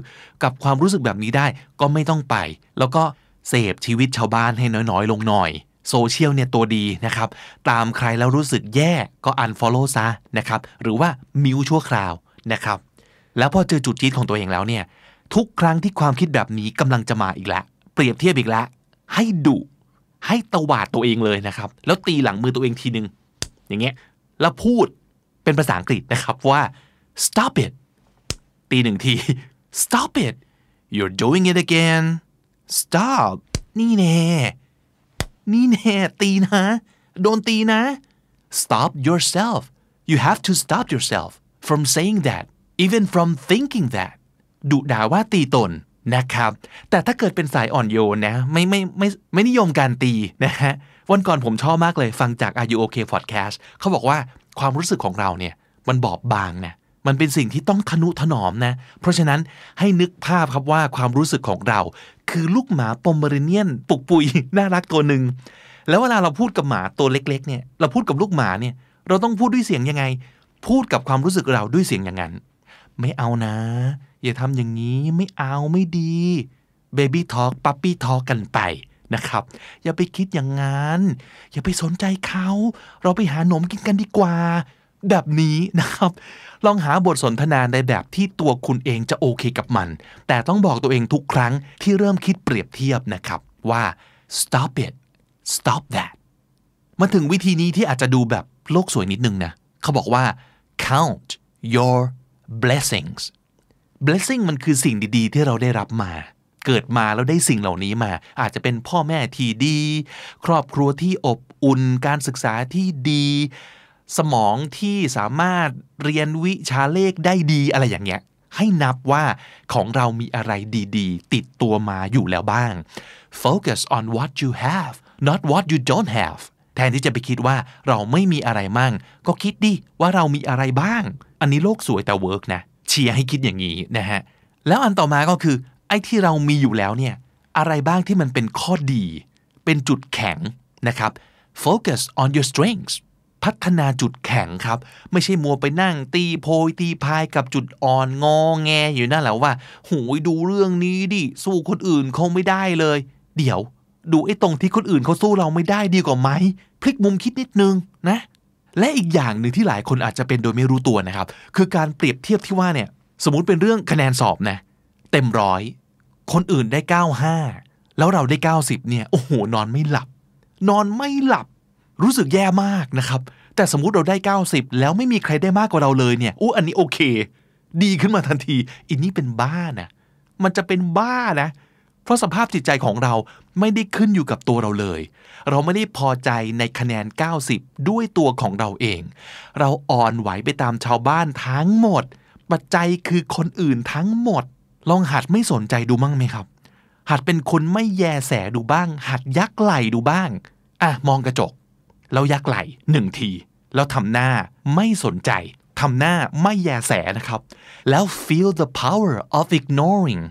กับความรู้สึกแบบนี้ได้ ก็ไม่ต้องไป แล้วก็เสพชีวิตชาวบ้านให้น้อยๆ ลงหน่อย โซเชียลเนี่ยตัวดีนะครับ ตามใครแล้วรู้สึกแย่ก็ unfollow ซะนะครับ หรือว่ามิวชั่วคราวนะครับ แล้วพอเจอจุดจีดของตัวเองแล้วเนี่ย ทุกครั้งที่ความคิดแบบนี้กำลังจะมาอีกแล้ว เปรียบเทียบอีกแล้ว ให้ดุให้ตวาดตัวเองเลยนะครับ แล้วตีหลังมือตัวเองทีนึง อย่างเงี้ย แล้วพูดเป็นภาษาอังกฤษนะครับว่า stop it ตีหนึ่งที stop it you're doing it again stop นี่แน่ นี่แน่ตีนะ โดนตีนะ stop yourself you have to stop yourself from saying that even from thinking that ดุด่าว่าตีตนนะครับ แต่ถ้าเกิดเป็นสายอ่อนโยนนะ ไม่ไม่ไม่ไม่นิยมการตีนะฮะ วันก่อนผมชอบมากเลยฟังจาก Are You OK Podcast เขาบอกว่าความรู้สึกของเราเนี่ย มันบอบบางนะ มันเป็นสิ่งที่ต้องทนุถนอมนะ เพราะฉะนั้นให้นึกภาพครับว่าความรู้สึกของเรา คือลูกหมาปอมเมอริเนียน ปุกปุยน่ารักตัวหนึ่งแล้วเวลาเราพูดกับหมาตัวเล็กๆเนี่ยเราพูดกับลูกหมาเนี่ยเราต้องพูดด้วยเสียงยังไง พูดกับความรู้สึกเราด้วยเสียงอย่างนั้น ไม่เอานะ อย่าทำอย่างนี้ไม่เอาไม่ดีเบบี้ทอ k ปั๊ปปี้ทอ k กันไปนะครับ อย่าไปคิดอย่างนั้น อย่าไปสนใจเขา เราไปหาหนมกินกันดีกว่า แบบนี้นะครับ ลองหาบทสนทนาในแบบที่ตัวคุณเองจะโอเคกับมัน แต่ต้องบอกตัวเองทุกครั้งที่เริ่มคิดเปรียบเทียบนะครับว่า stop it stop that มาถึงวิธีนี้ที่อาจจะดูแบบโลกสวยนิดนึงนะ เขาบอกว่า count your blessings blessing มันคือสิ่งดีๆ ที่เราได้รับมา เกิดมาแล้วได้สิ่งเหล่านี้มา อาจจะเป็นพ่อแม่ที่ดี ครอบครัวที่อบอุ่น การศึกษาที่ดี สมองที่สามารถเรียนวิชาเลขได้ดีอะไรอย่างเงี้ยให้นับว่าของเรามีอะไรดีๆ ติดตัวมาอยู่แล้วบ้าง focus on what you have not what you don't have แทนที่จะไปคิดว่าเราไม่มีอะไรมั่ง ก็คิดดิว่าเรามีอะไรบ้าง อันนี้โลกสวยแต่เวิร์กนะ เชียร์ให้คิดอย่างนี้นะฮะ แล้วอันต่อมาก็คือ ไอ้ที่เรามีอยู่แล้วเนี่ย อะไรบ้างที่มันเป็นข้อดี เป็นจุดแข็งนะครับ focus on your strengths พัฒนาจุดแข็งครับ ไม่ใช่มัวไปนั่งตีโพยตีพายกับจุดอ่อนงอแงอยู่นั่นแหละว่าหูยดูเรื่องนี้ดิสู้คนอื่นเขาไม่ได้เลย เดี๋ยว ดูไอ้ตรงที่คนอื่นเขาสู้เราไม่ได้ดีกว่าไหมพลิกมุมคิดนิดนึงนะ และอีกอย่างหนึ่งที่หลายคนอาจจะเป็นโดยไม่รู้ตัวนะครับ คือการเปรียบเทียบที่ว่าเนี่ย สมมติเป็นเรื่องคะแนนสอบนะเต็มร้อยคนอื่นได้ 95 แล้วเราได้ 90เนี่ยโอ้โหนอนไม่หลับ นอนไม่หลับ รู้สึกแย่มากนะครับ แต่สมมุติเราได้ 90 แล้วไม่มีใครได้มากกว่าเราเลยเนี่ยอู้อันนี้โอเค ดีขึ้นมาทันทีอินนี่เป็นบ้านะมันจะเป็นบ้านะ เพราะสภาพจิตใจของเราไม่ได้ขึ้นอยู่กับตัวเราเลย เราไม่ได้พอใจในคะแนน 90 ด้วยตัวของเราเอง เราอ่อนไหวไปตามชาวบ้านทั้งหมด ปัจจัยคือคนอื่นทั้งหมด ลองหัดไม่สนใจดูมั่งไหมครับ หัดเป็นคนไม่แยแสดูบ้าง หัดยักไหลดูบ้าง อะมองกระจก แล้วยักไหล่หนึ่งที แล้วทำหน้าไม่สนใจทำหน้าไม่แยแสนะครับ แล้ว feel the power of ignoring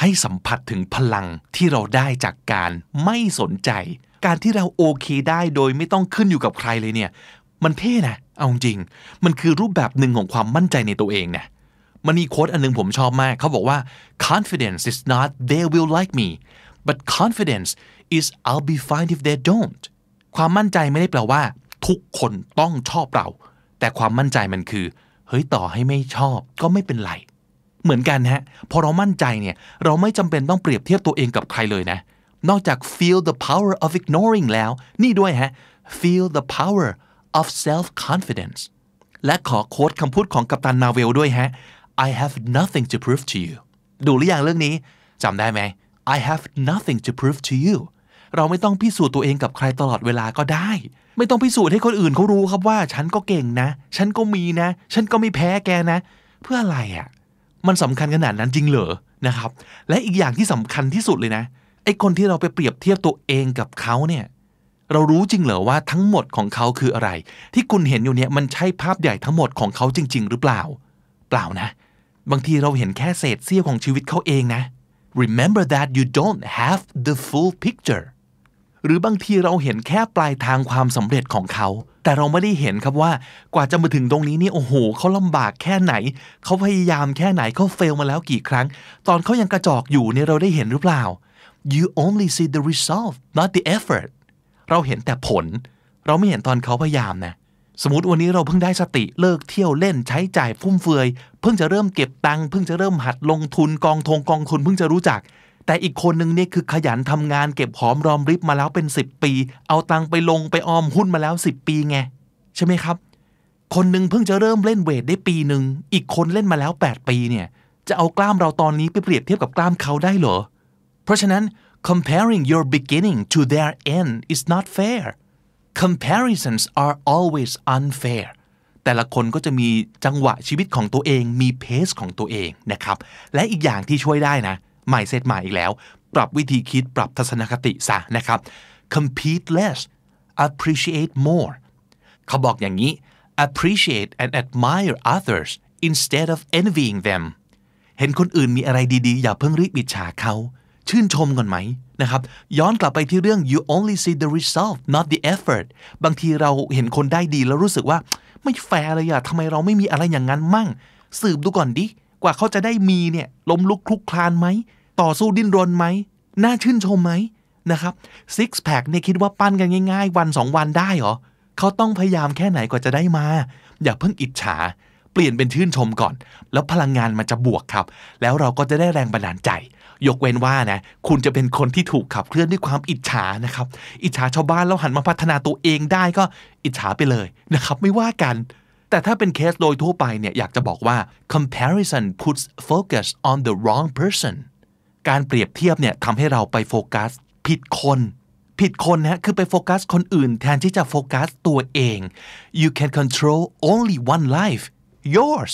ให้สัมผัสถึงพลังที่เราได้จากการไม่สนใจ การที่เราโอเคได้โดยไม่ต้องขึ้นอยู่กับใครเลยเนี่ย มันเท่นะ เอาจริง มันคือรูปแบบหนึ่งของความมั่นใจในตัวเองนะมันมีโค้ดอันนึงผมชอบมาก เขาบอกว่า confidence is not they will like me but confidence is I'll be fine if they don't ความมั่นใจไม่ได้แปลว่า ทุกคนต้องชอบเรา แต่ความมั่นใจมันคือ เฮ้ยต่อให้ไม่ชอบก็ไม่เป็นไร เหมือนกันฮะ พอเรามั่นใจเนี่ย เราไม่จำเป็นต้องเปรียบเทียบตัวเองกับใครเลยนะ นอกจาก feel the power of ignoring แล้ว นี่ด้วยฮะ feel the power of self confidence และขอโค้ดคำพูดของกัปตันมาเวลด้วยฮะ I have nothing to prove to you ดูหรือยังเรื่องนี้จำได้ไหม I have nothing to prove to you เราไม่ต้องพิสูจน์ตัวเองกับใครตลอดเวลาก็ได้ ไม่ต้องพิสูจน์ให้คนอื่นเขารู้ครับว่า ฉันก็เก่งนะ ฉันก็มีนะ ฉันก็ไม่แพ้แกนะ เพื่ออะไรอะ่ะ มันสำคัญขนาดนั้นจริงเหรอนะครับ และอีกอย่างที่สำคัญที่สุดเลยนะไอ้คนที่เราไปเปรียบเทียบตัวเองกับเขาเนี่ยเรารู้จริงเหรอว่าทั้งหมดของเขาคืออะไร ที่คุณเห็นอยู่เนี่ยมันใช่ภาพใหญ่ทั้งหมดของเขาจริง ๆ หรือเปล่า เปล่านะ บางทีเราเห็นแค่เศษเสี้ยวของชีวิตเขาเองนะ remember that you don't have the full picture หรือบางทีเราเห็นแค่ปลายทางความสำเร็จของเขา แต่เราไม่ได้เห็นครับว่ากว่าจะมาถึงตรงนี้นี่โอ้โหเขาลำบากแค่ไหน เขาพยายามแค่ไหนเขาเฟลมาแล้วกี่ครั้ง ตอนเขายังกระจอกอยู่เนี่ยเราได้เห็นหรือเปล่า you only see the result not the effort เราเห็นแต่ผล เราไม่เห็นตอนเขาพยายามนะสมมติวันนี้เราเพิ่งได้สติเลิกเที่ยวเล่นใช้จ่ายฟุ่มเฟือย เพิ่งจะเริ่มเก็บตังค์เพิ่งจะเริ่มหัดลงทุนกองทงกองทุนเพิ่งจะรู้จัก แต่อีกคนหนึ่งเนี่ยคือขยันทำงานเก็บหอมรอมริบมาแล้วเป็น 10 ปี เอาตังไปลงไปออมหุ้นมาแล้ว 10 ปีไงใช่ไหมครับ คนหนึ่งเพิ่งจะเริ่มเล่นเวทได้ปีหนึ่งอีกคนเล่นมาแล้ว 8 ปีเนี่ยจะเอากล้ามเราตอนนี้ไปเปรียบเทียบกับกล้ามเขาได้เหรอ เพราะฉะนั้น comparing your beginning to their end is not fair comparisons are always unfair แต่ละคนก็จะมีจังหวะชีวิตของตัวเอง มีเพสของตัวเองนะครับ และอีกอย่างที่ช่วยได้นะ ใหม่เซตใหม่อีกแล้ว ปรับวิธีคิดปรับทัศนคติซะนะครับ compete less appreciate more เขาบอกอย่างนี้ appreciate and admire others instead of envying them เห็นคนอื่นมีอะไรดีๆ อย่าเพิ่งรีบอิจฉาเขา ชื่นชมก่อนไหมนะครับ ย้อนกลับไปที่เรื่อง you only see the result not the effort บางทีเราเห็นคนได้ดีแล้วรู้สึกว่า ไม่แฟร์เลยอะทำไมเราไม่มีอะไรอย่างนั้นมั่ง สืบดูก่อนดิ กว่าเขาจะได้มีเนี่ยล้มลุกคลุกคลานไหม ต่อสู้ดิ้นรนไหม น่าชื่นชมไหมนะครับ six pack เนี่ยคิดว่าปั้นกันง่าย ๆ วันสองวันได้เหรอเขาต้องพยายามแค่ไหนกว่าจะได้มา อย่าเพิ่งอิจฉา เปลี่ยนเป็นชื่นชมก่อน แล้วพลังงานมันจะบวกครับ แล้วเราก็จะได้แรงบันดาลใจ ยกเว้นว่านะคุณจะเป็นคนที่ถูกขับเคลื่อนด้วยความอิจฉานะครับ อิจฉาชาวบ้านแล้วหันมาพัฒนาตัวเองได้ก็อิจฉาไปเลยนะครับ ไม่ว่ากัน แต่ถ้าเป็นเคสโดยทั่วไปเนี่ยอยากจะบอกว่า comparison puts focus on the wrong person การเปรียบเทียบเนี่ยทำให้เราไปโฟกัส ผิดคน ผิดคนนะคือไปโฟกัสคนอื่น แทนที่จะโฟกัสตัวเอง you can control only one life yours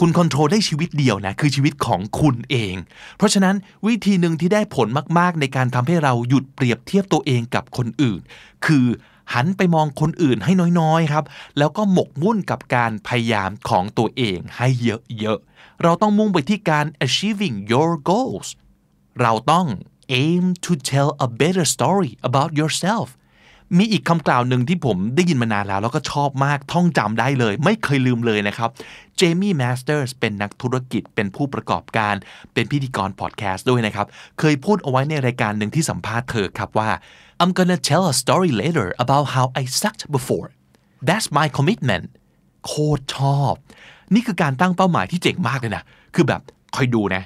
คุณคอนโทรลได้ชีวิตเดียวนะคือชีวิตของคุณเอง เพราะฉะนั้นวิธีหนึ่งที่ได้ผลมาก ๆ ในการทำให้เราหยุดเปรียบเทียบตัวเองกับคนอื่น คือหันไปมองคนอื่นให้น้อยๆครับ แล้วก็หมกมุ่นกับการพยายามของตัวเองให้เยอะๆ เราต้องมุ่งไปที่การ achieving your goals เราต้อง aim to tell a better story about yourself มีอีกคำกล่าวหนึ่งที่ผมได้ยินมานานแล้ว แล้วก็ชอบมากท่องจำได้เลย ไม่เคยลืมเลยนะครับ Jaime Masters เป็นนักธุรกิจเป็นผู้ประกอบการ เป็นพิธีกรพอดแคสต์ด้วยนะครับ เคยพูดเอาไว้ในรายการหนึ่งที่สัมภาษณ์เธอครับว่า I'm gonna tell a story later about how I sucked before that's my commitment โคตรชอบ นี่คือการตั้งเป้าหมายที่เจ๋งมากเลยนะ คือแบบคอยดูนะ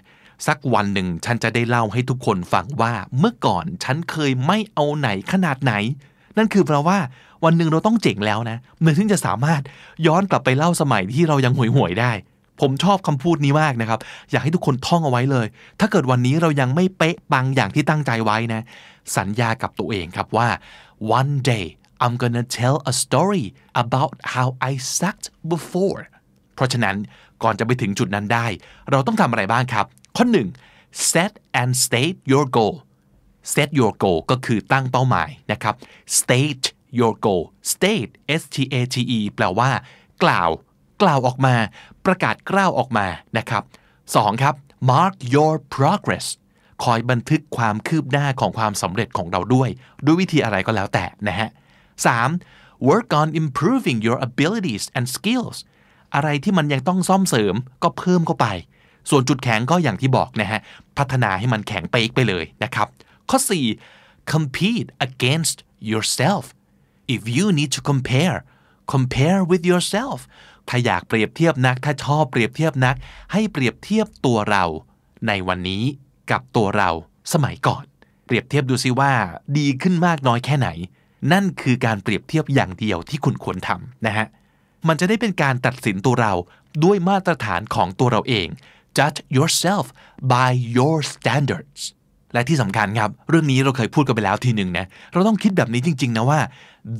สักวันหนึ่งฉันจะได้เล่าให้ทุกคนฟังว่าเมื่อก่อนฉันเคยไม่เอาไหนขนาดไหน นั่นคือแปลว่า วันหนึ่งเราต้องเจ๋งแล้วนะเมื่อถึงจะสามารถย้อนกลับไปเล่าสมัยที่เรายังห่วยห่วยๆได้ ผมชอบคำพูดนี้มากนะครับ อยากให้ทุกคนท่องเอาไว้เลย ถ้าเกิดวันนี้เรายังไม่เป๊ะปังอย่างที่ตั้งใจไว้นะ สัญญากับตัวเองครับว่า one day I'm gonna tell a story about how I sucked before เพราะฉะนั้น ก่อนจะไปถึงจุดนั้นได้ เราต้องทำอะไรบ้างครับ ข้อหนึ่ง set and state your goal set your goal ก็คือตั้งเป้าหมายนะครับ state your goal state s t a t e แปลว่า กล่าว กล่าวออกมา ประกาศกล้าวออกมานะครับสองครับ mark your progress คอยบันทึกความคืบหน้าของความสำเร็จของเราด้วย ด้วยวิธีอะไรก็แล้วแต่นะฮะ 3. work on improving your abilities and skills อะไรที่มันยังต้องซ่อมเสริมก็เพิ่มเข้าไป ส่วนจุดแข็งก็อย่างที่บอกนะฮะ พัฒนาให้มันแข็งไปอีกไปเลยนะครับ ข้อ 4. compete against yourself if you need to compare compare with yourself ถ้าอยากเปรียบเทียบนัก ถ้าชอบเปรียบเทียบนัก ให้เปรียบเทียบตัวเราในวันนี้กับตัวเราสมัยก่อน เปรียบเทียบดูซิว่าดีขึ้นมากน้อยแค่ไหน นั่นคือการเปรียบเทียบอย่างเดียวที่คุณควรทำนะฮะ มันจะได้เป็นการตัดสินตัวเราด้วยมาตรฐานของตัวเราเอง judge yourself by your standards และที่สำคัญครับ เรื่องนี้เราเคยพูดกันไปแล้วทีหนึ่งนะเราต้องคิดแบบนี้จริง ๆ นะว่า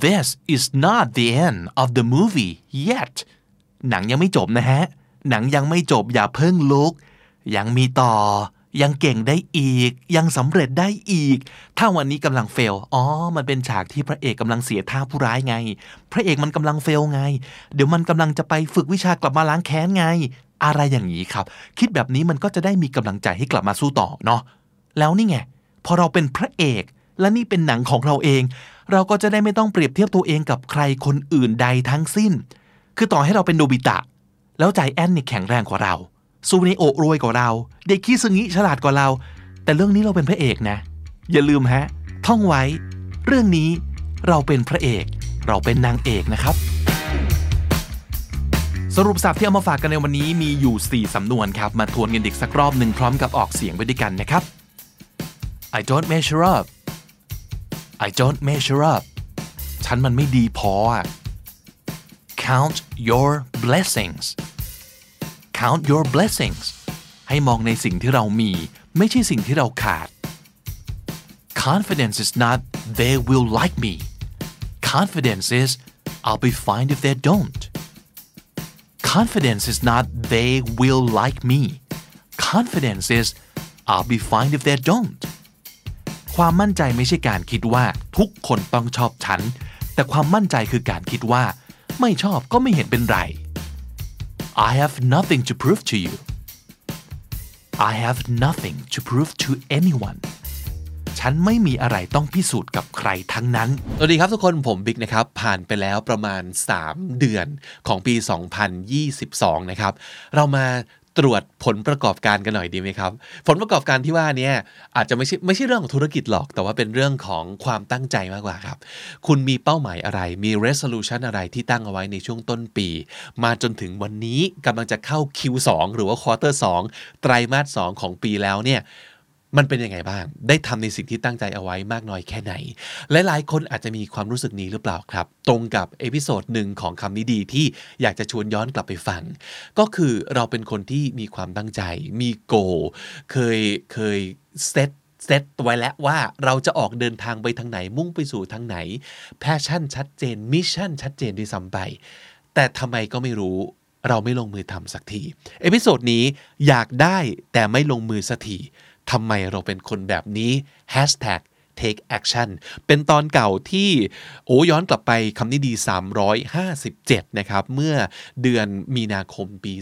this is not the end of the movie yet หนังยังไม่จบนะฮะ หนังยังไม่จบอย่าเพิ่งลุก ยังมีต่อ ยังเก่งได้อีก ยังสำเร็จได้อีก ถ้าวันนี้กำลังเฟลอ๋อมันเป็นฉากที่พระเอกกำลังเสียท่าผู้ร้ายไง พระเอกมันกำลังเฟลไง เดี๋ยวมันกำลังจะไปฝึกวิชากลับมาล้างแค้นไง อะไรอย่างนี้ครับ คิดแบบนี้มันก็จะได้มีกำลังใจให้กลับมาสู้ต่อเนาะแล้วนี่ไงพอเราเป็นพระเอก และนี่เป็นหนังของเราเอง เราก็จะได้ไม่ต้องเปรียบเทียบตัวเองกับใครคนอื่นใดทั้งสิ้น คือต่อให้เราเป็นโนบิตะ แล้วใจแอนนี่แข็งแรงกว่าเรา ซูเนโอรวยกว่าเรา เด็กขี้ซึงิฉลาดกว่าเรา แต่เรื่องนี้เราเป็นพระเอกนะ อย่าลืมฮะ ท่องไว้ เรื่องนี้เราเป็นพระเอก เราเป็นนางเอกนะครับ สรุปสับที่เอามาฝากกันในวันนี้มีอยู่ 4 สำนวนครับ มาทวนกันอีกสักรอบหนึ่งพร้อมกับออกเสียงไปด้วยกันนะครับ I don't measure up I don't measure up ฉันมันไม่ดีพออะ count your blessings count your blessings ให้มองในสิ่งที่เรามี ไม่ใช่สิ่งที่เราขาด confidence is not they will like me confidence is I'll be fine if they don't confidence is not they will like me confidence is I'll be fine if they don't ความมั่นใจไม่ใช่การคิดว่าทุกคนต้องชอบฉัน แต่ความมั่นใจคือการคิดว่า ไม่ชอบก็ไม่เห็นเป็นไร I have nothing to prove to you I have nothing to prove to anyone ฉันไม่มีอะไรต้องพิสูจน์กับใครทั้งนั้น สวัสดีครับทุกคนผมบิ๊กนะครับ ผ่านไปแล้วประมาณ 3 เดือนของปี 2022 นะครับ เรามา ตรวจผลประกอบการกันหน่อยดีไหมครับ ผลประกอบการที่ว่านี้อาจจะไม่ใช่ไม่ใช่เรื่องของธุรกิจหรอก แต่ว่าเป็นเรื่องของความตั้งใจมากกว่าครับ คุณมีเป้าหมายอะไร มี resolution อะไรที่ตั้งเอาไว้ในช่วงต้นปี มาจนถึงวันนี้กำลังจะเข้า Q2 หรือว่า quarter 2 ไตรมาส 2 ของปีแล้วเนี่ย มันเป็นยังไงบ้าง ได้ทำในสิ่งที่ตั้งใจเอาไว้มากน้อยแค่ไหน หลายๆ คนอาจจะมีความรู้สึกนี้หรือเปล่าครับ ตรงกับ episode หนึ่งของคำนี้ดีที่อยากจะชวนย้อนกลับไปฟัง ก็คือเราเป็นคนที่มีความตั้งใจ มี goal เคย เคย set set ไว้แล้วว่าเราจะออกเดินทางไปทางไหน มุ่งไปสู่ทางไหน passion ชัดเจน mission ชัดเจนด้วยซ้ำไป แต่ทำไมก็ไม่รู้เราไม่ลงมือทำสักที episode นี้อยากได้แต่ไม่ลงมือสักที ทำไมเราเป็นคนแบบนี้ Hashtag take action เป็นตอนเก่าที่โอ้ย้อนกลับไปคำนี้ดี 357 นะครับ เมื่อเดือนมีนาคมปี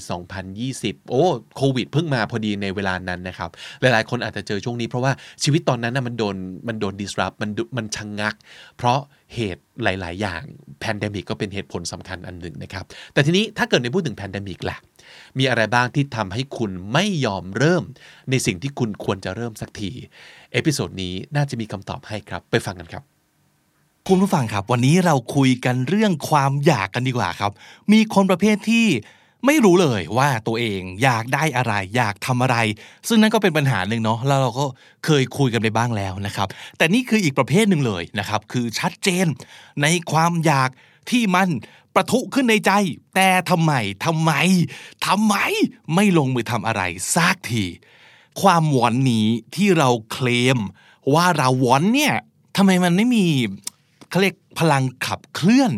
2020 โอ้โควิดเพิ่งมาพอดีในเวลานั้นนะครับ หลายๆ คนอาจจะเจอช่วงนี้เพราะว่าชีวิตตอนนั้นนะมันโดนมันโดน disrupt มันมันชะงัก เพราะเหตุหลาย ๆ อย่าง pandemic ก็เป็นเหตุผลสำคัญอันหนึ่งนะครับ แต่ทีนี้ถ้าเกิดในพูดถึง pandemic ล่ะ มีอะไรบ้างที่ทำให้คุณไม่ยอมเริ่ม ในสิ่งที่คุณควรจะเริ่มสักที episode นี้น่าจะมีคำตอบให้ครับ ไปฟังกันครับ คุณผู้ฟังครับ วันนี้เราคุยกันเรื่องความอยากกันดีกว่าครับ มีคนประเภทที่ไม่รู้เลยว่าตัวเองอยากได้อะไร อยากทำอะไร ซึ่งนั่นก็เป็นปัญหาหนึ่งเนาะแล้วเราก็เคยคุยกันไปบ้างแล้วนะครับ แต่นี่คืออีกประเภทหนึ่งเลยนะครับ คือชัดเจนในความอยาก ที่มันประทุขึ้นในใจ แต่ทำไมทำไมทำไมไม่ลงมือทำอะไรสักที ความหวอนนี้ที่เราเคลม ว่าเราหวอนเนี่ยทำไมมันไม่มีเขาเรียกพลังขับเคลื่อน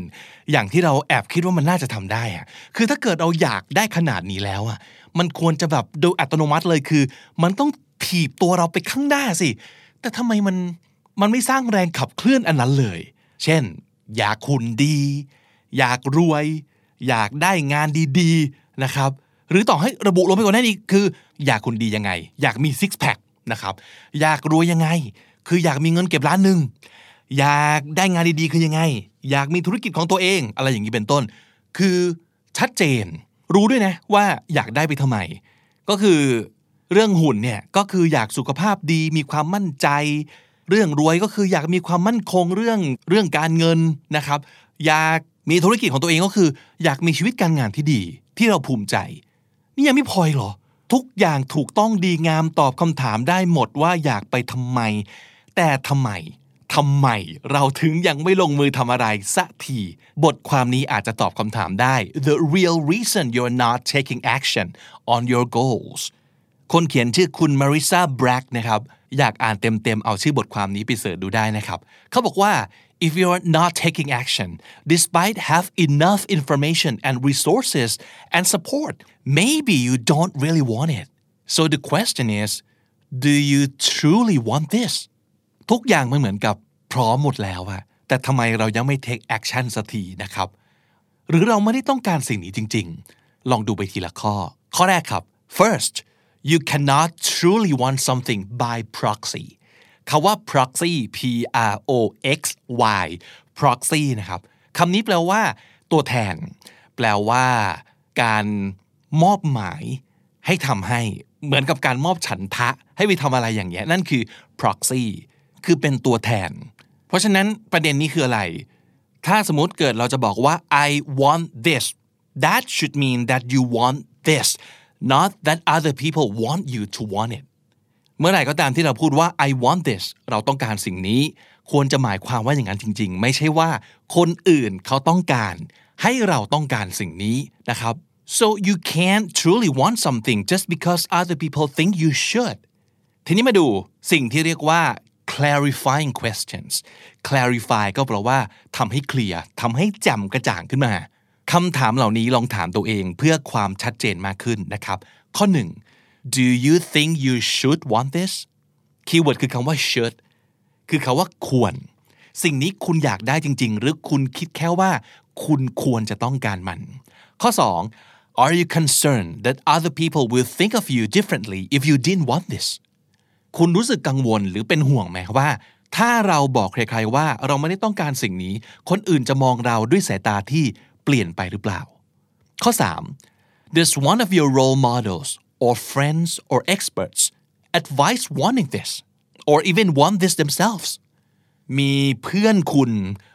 อย่างที่เราแอบคิดว่ามันน่าจะทำได้อะคือถ้าเกิดเราอยากได้ขนาดนี้แล้วอะมันควรจะแบบโดยอัตโนมัติเลยคือ มันต้องถีบตัวเราไปข้างหน้าสิ แต่ทำไมมันมันไม่สร้างแรงขับเคลื่อนอันนั้นเลย เช่น อยากคุณดี อยากรวย อยากได้งานดีๆนะครับ หรือต่อให้ระบุลงไปกว่านั้นอีกคือ อยากคุณดียังไง อยากมีซิกแพคนะครับอยากรวยยังไง คืออยากมีเงินเก็บล้านหนึ่งอยากได้งานดีๆคือยังไง อยากมีธุรกิจของตัวเอง อะไรอย่างนี้เป็นต้น คือชัดเจน รู้ด้วยนะว่าอยากได้ไปทำไม ก็คือเรื่องหุ่นเนี่ยก็คืออยากสุขภาพดีมีความมั่นใจ เรื่องรวยก็คืออยากมีความมั่นคงเรื่องเรื่องการเงินนะครับ อยากมีธุรกิจของตัวเองก็คือ อยากมีชีวิตการงานที่ดี ที่เราภูมิใจ นี่ยังไม่พอเหรอ ทุกอย่างถูกต้องดีงามตอบคำถามได้หมดว่าอยากไปทำไม แต่ทำไมทำไมเราถึงยังไม่ลงมือทำอะไรสักทีบทความนี้อาจจะตอบคำถามได้ the real reason you're not taking action on your goals คนเขียนชื่อคุณมาริซาแบร็กนะครับ อยากอ่านเต็มๆ เอาชื่อบทความนี้ไปเสิร์ชดูได้นะครับ เขาบอกว่า if you're not taking action despite have enough information and resources and support maybe you don't really want it so the question is do you truly want this ทุกอย่างมันเหมือนกับพร้อมหมดแล้วอะแต่ทำไมเรายังไม่ take action สักทีนะครับ หรือเราไม่ได้ต้องการสิ่งนี้จริงๆ ลองดูไปทีละข้อ ข้อแรกครับ first you cannot truly want something by proxy คาว่า proxy p r o x y proxy นะครับคำนี้แปลว่าตัวแทน แปลว่าการมอบหมายให้ทำให้เหมือนกับการมอบฉันทะ ให้ไปทำอะไรอย่างเงี้ยนั่นคือ proxy คือเป็นตัวแทน เพราะฉะนั้นประเด็นนี้คืออะไร ถ้าสมมติเกิดเราจะบอกว่า I want this that should mean that you want this not that other people want you to want it เมื่อไหร่ก็ตามที่เราพูดว่า I want this เราต้องการสิ่งนี้ ควรจะหมายความว่าอย่างนั้นจริง ๆ ไม่ใช่ว่าคนอื่นเขาต้องการ ให้เราต้องการสิ่งนี้นะครับ so you can't truly want something just because other people think you should ทีนี้มาดูสิ่งที่เรียกว่า clarifying questions clarify ก็แปลว่าทำให้เคลียร์ทำให้แจ่มกระจ่างขึ้นมา คำถามเหล่านี้ลองถามตัวเองเพื่อความชัดเจนมากขึ้นนะครับ ข้อหนึ่ง do you think you should want this keyword คือคำว่า should คือคำว่าควร สิ่งนี้คุณอยากได้จริง ๆ หรือคุณคิดแค่ว่า คุณควรจะต้องการมัน ข้อ 2 are you concerned that other people will think of you differently if you didn't want this คุณรู้สึกกังวลหรือเป็นห่วงไหมว่า ถ้าเราบอกใครๆว่าเราไม่ได้ต้องการสิ่งนี้ คนอื่นจะมองเราด้วยสายตาที่ เปลี่ยนไปหรือเปล่า ข้อ 3 Does one of your role models or friends or experts advise wanting this or even want this themselves มีเพื่อนคุณ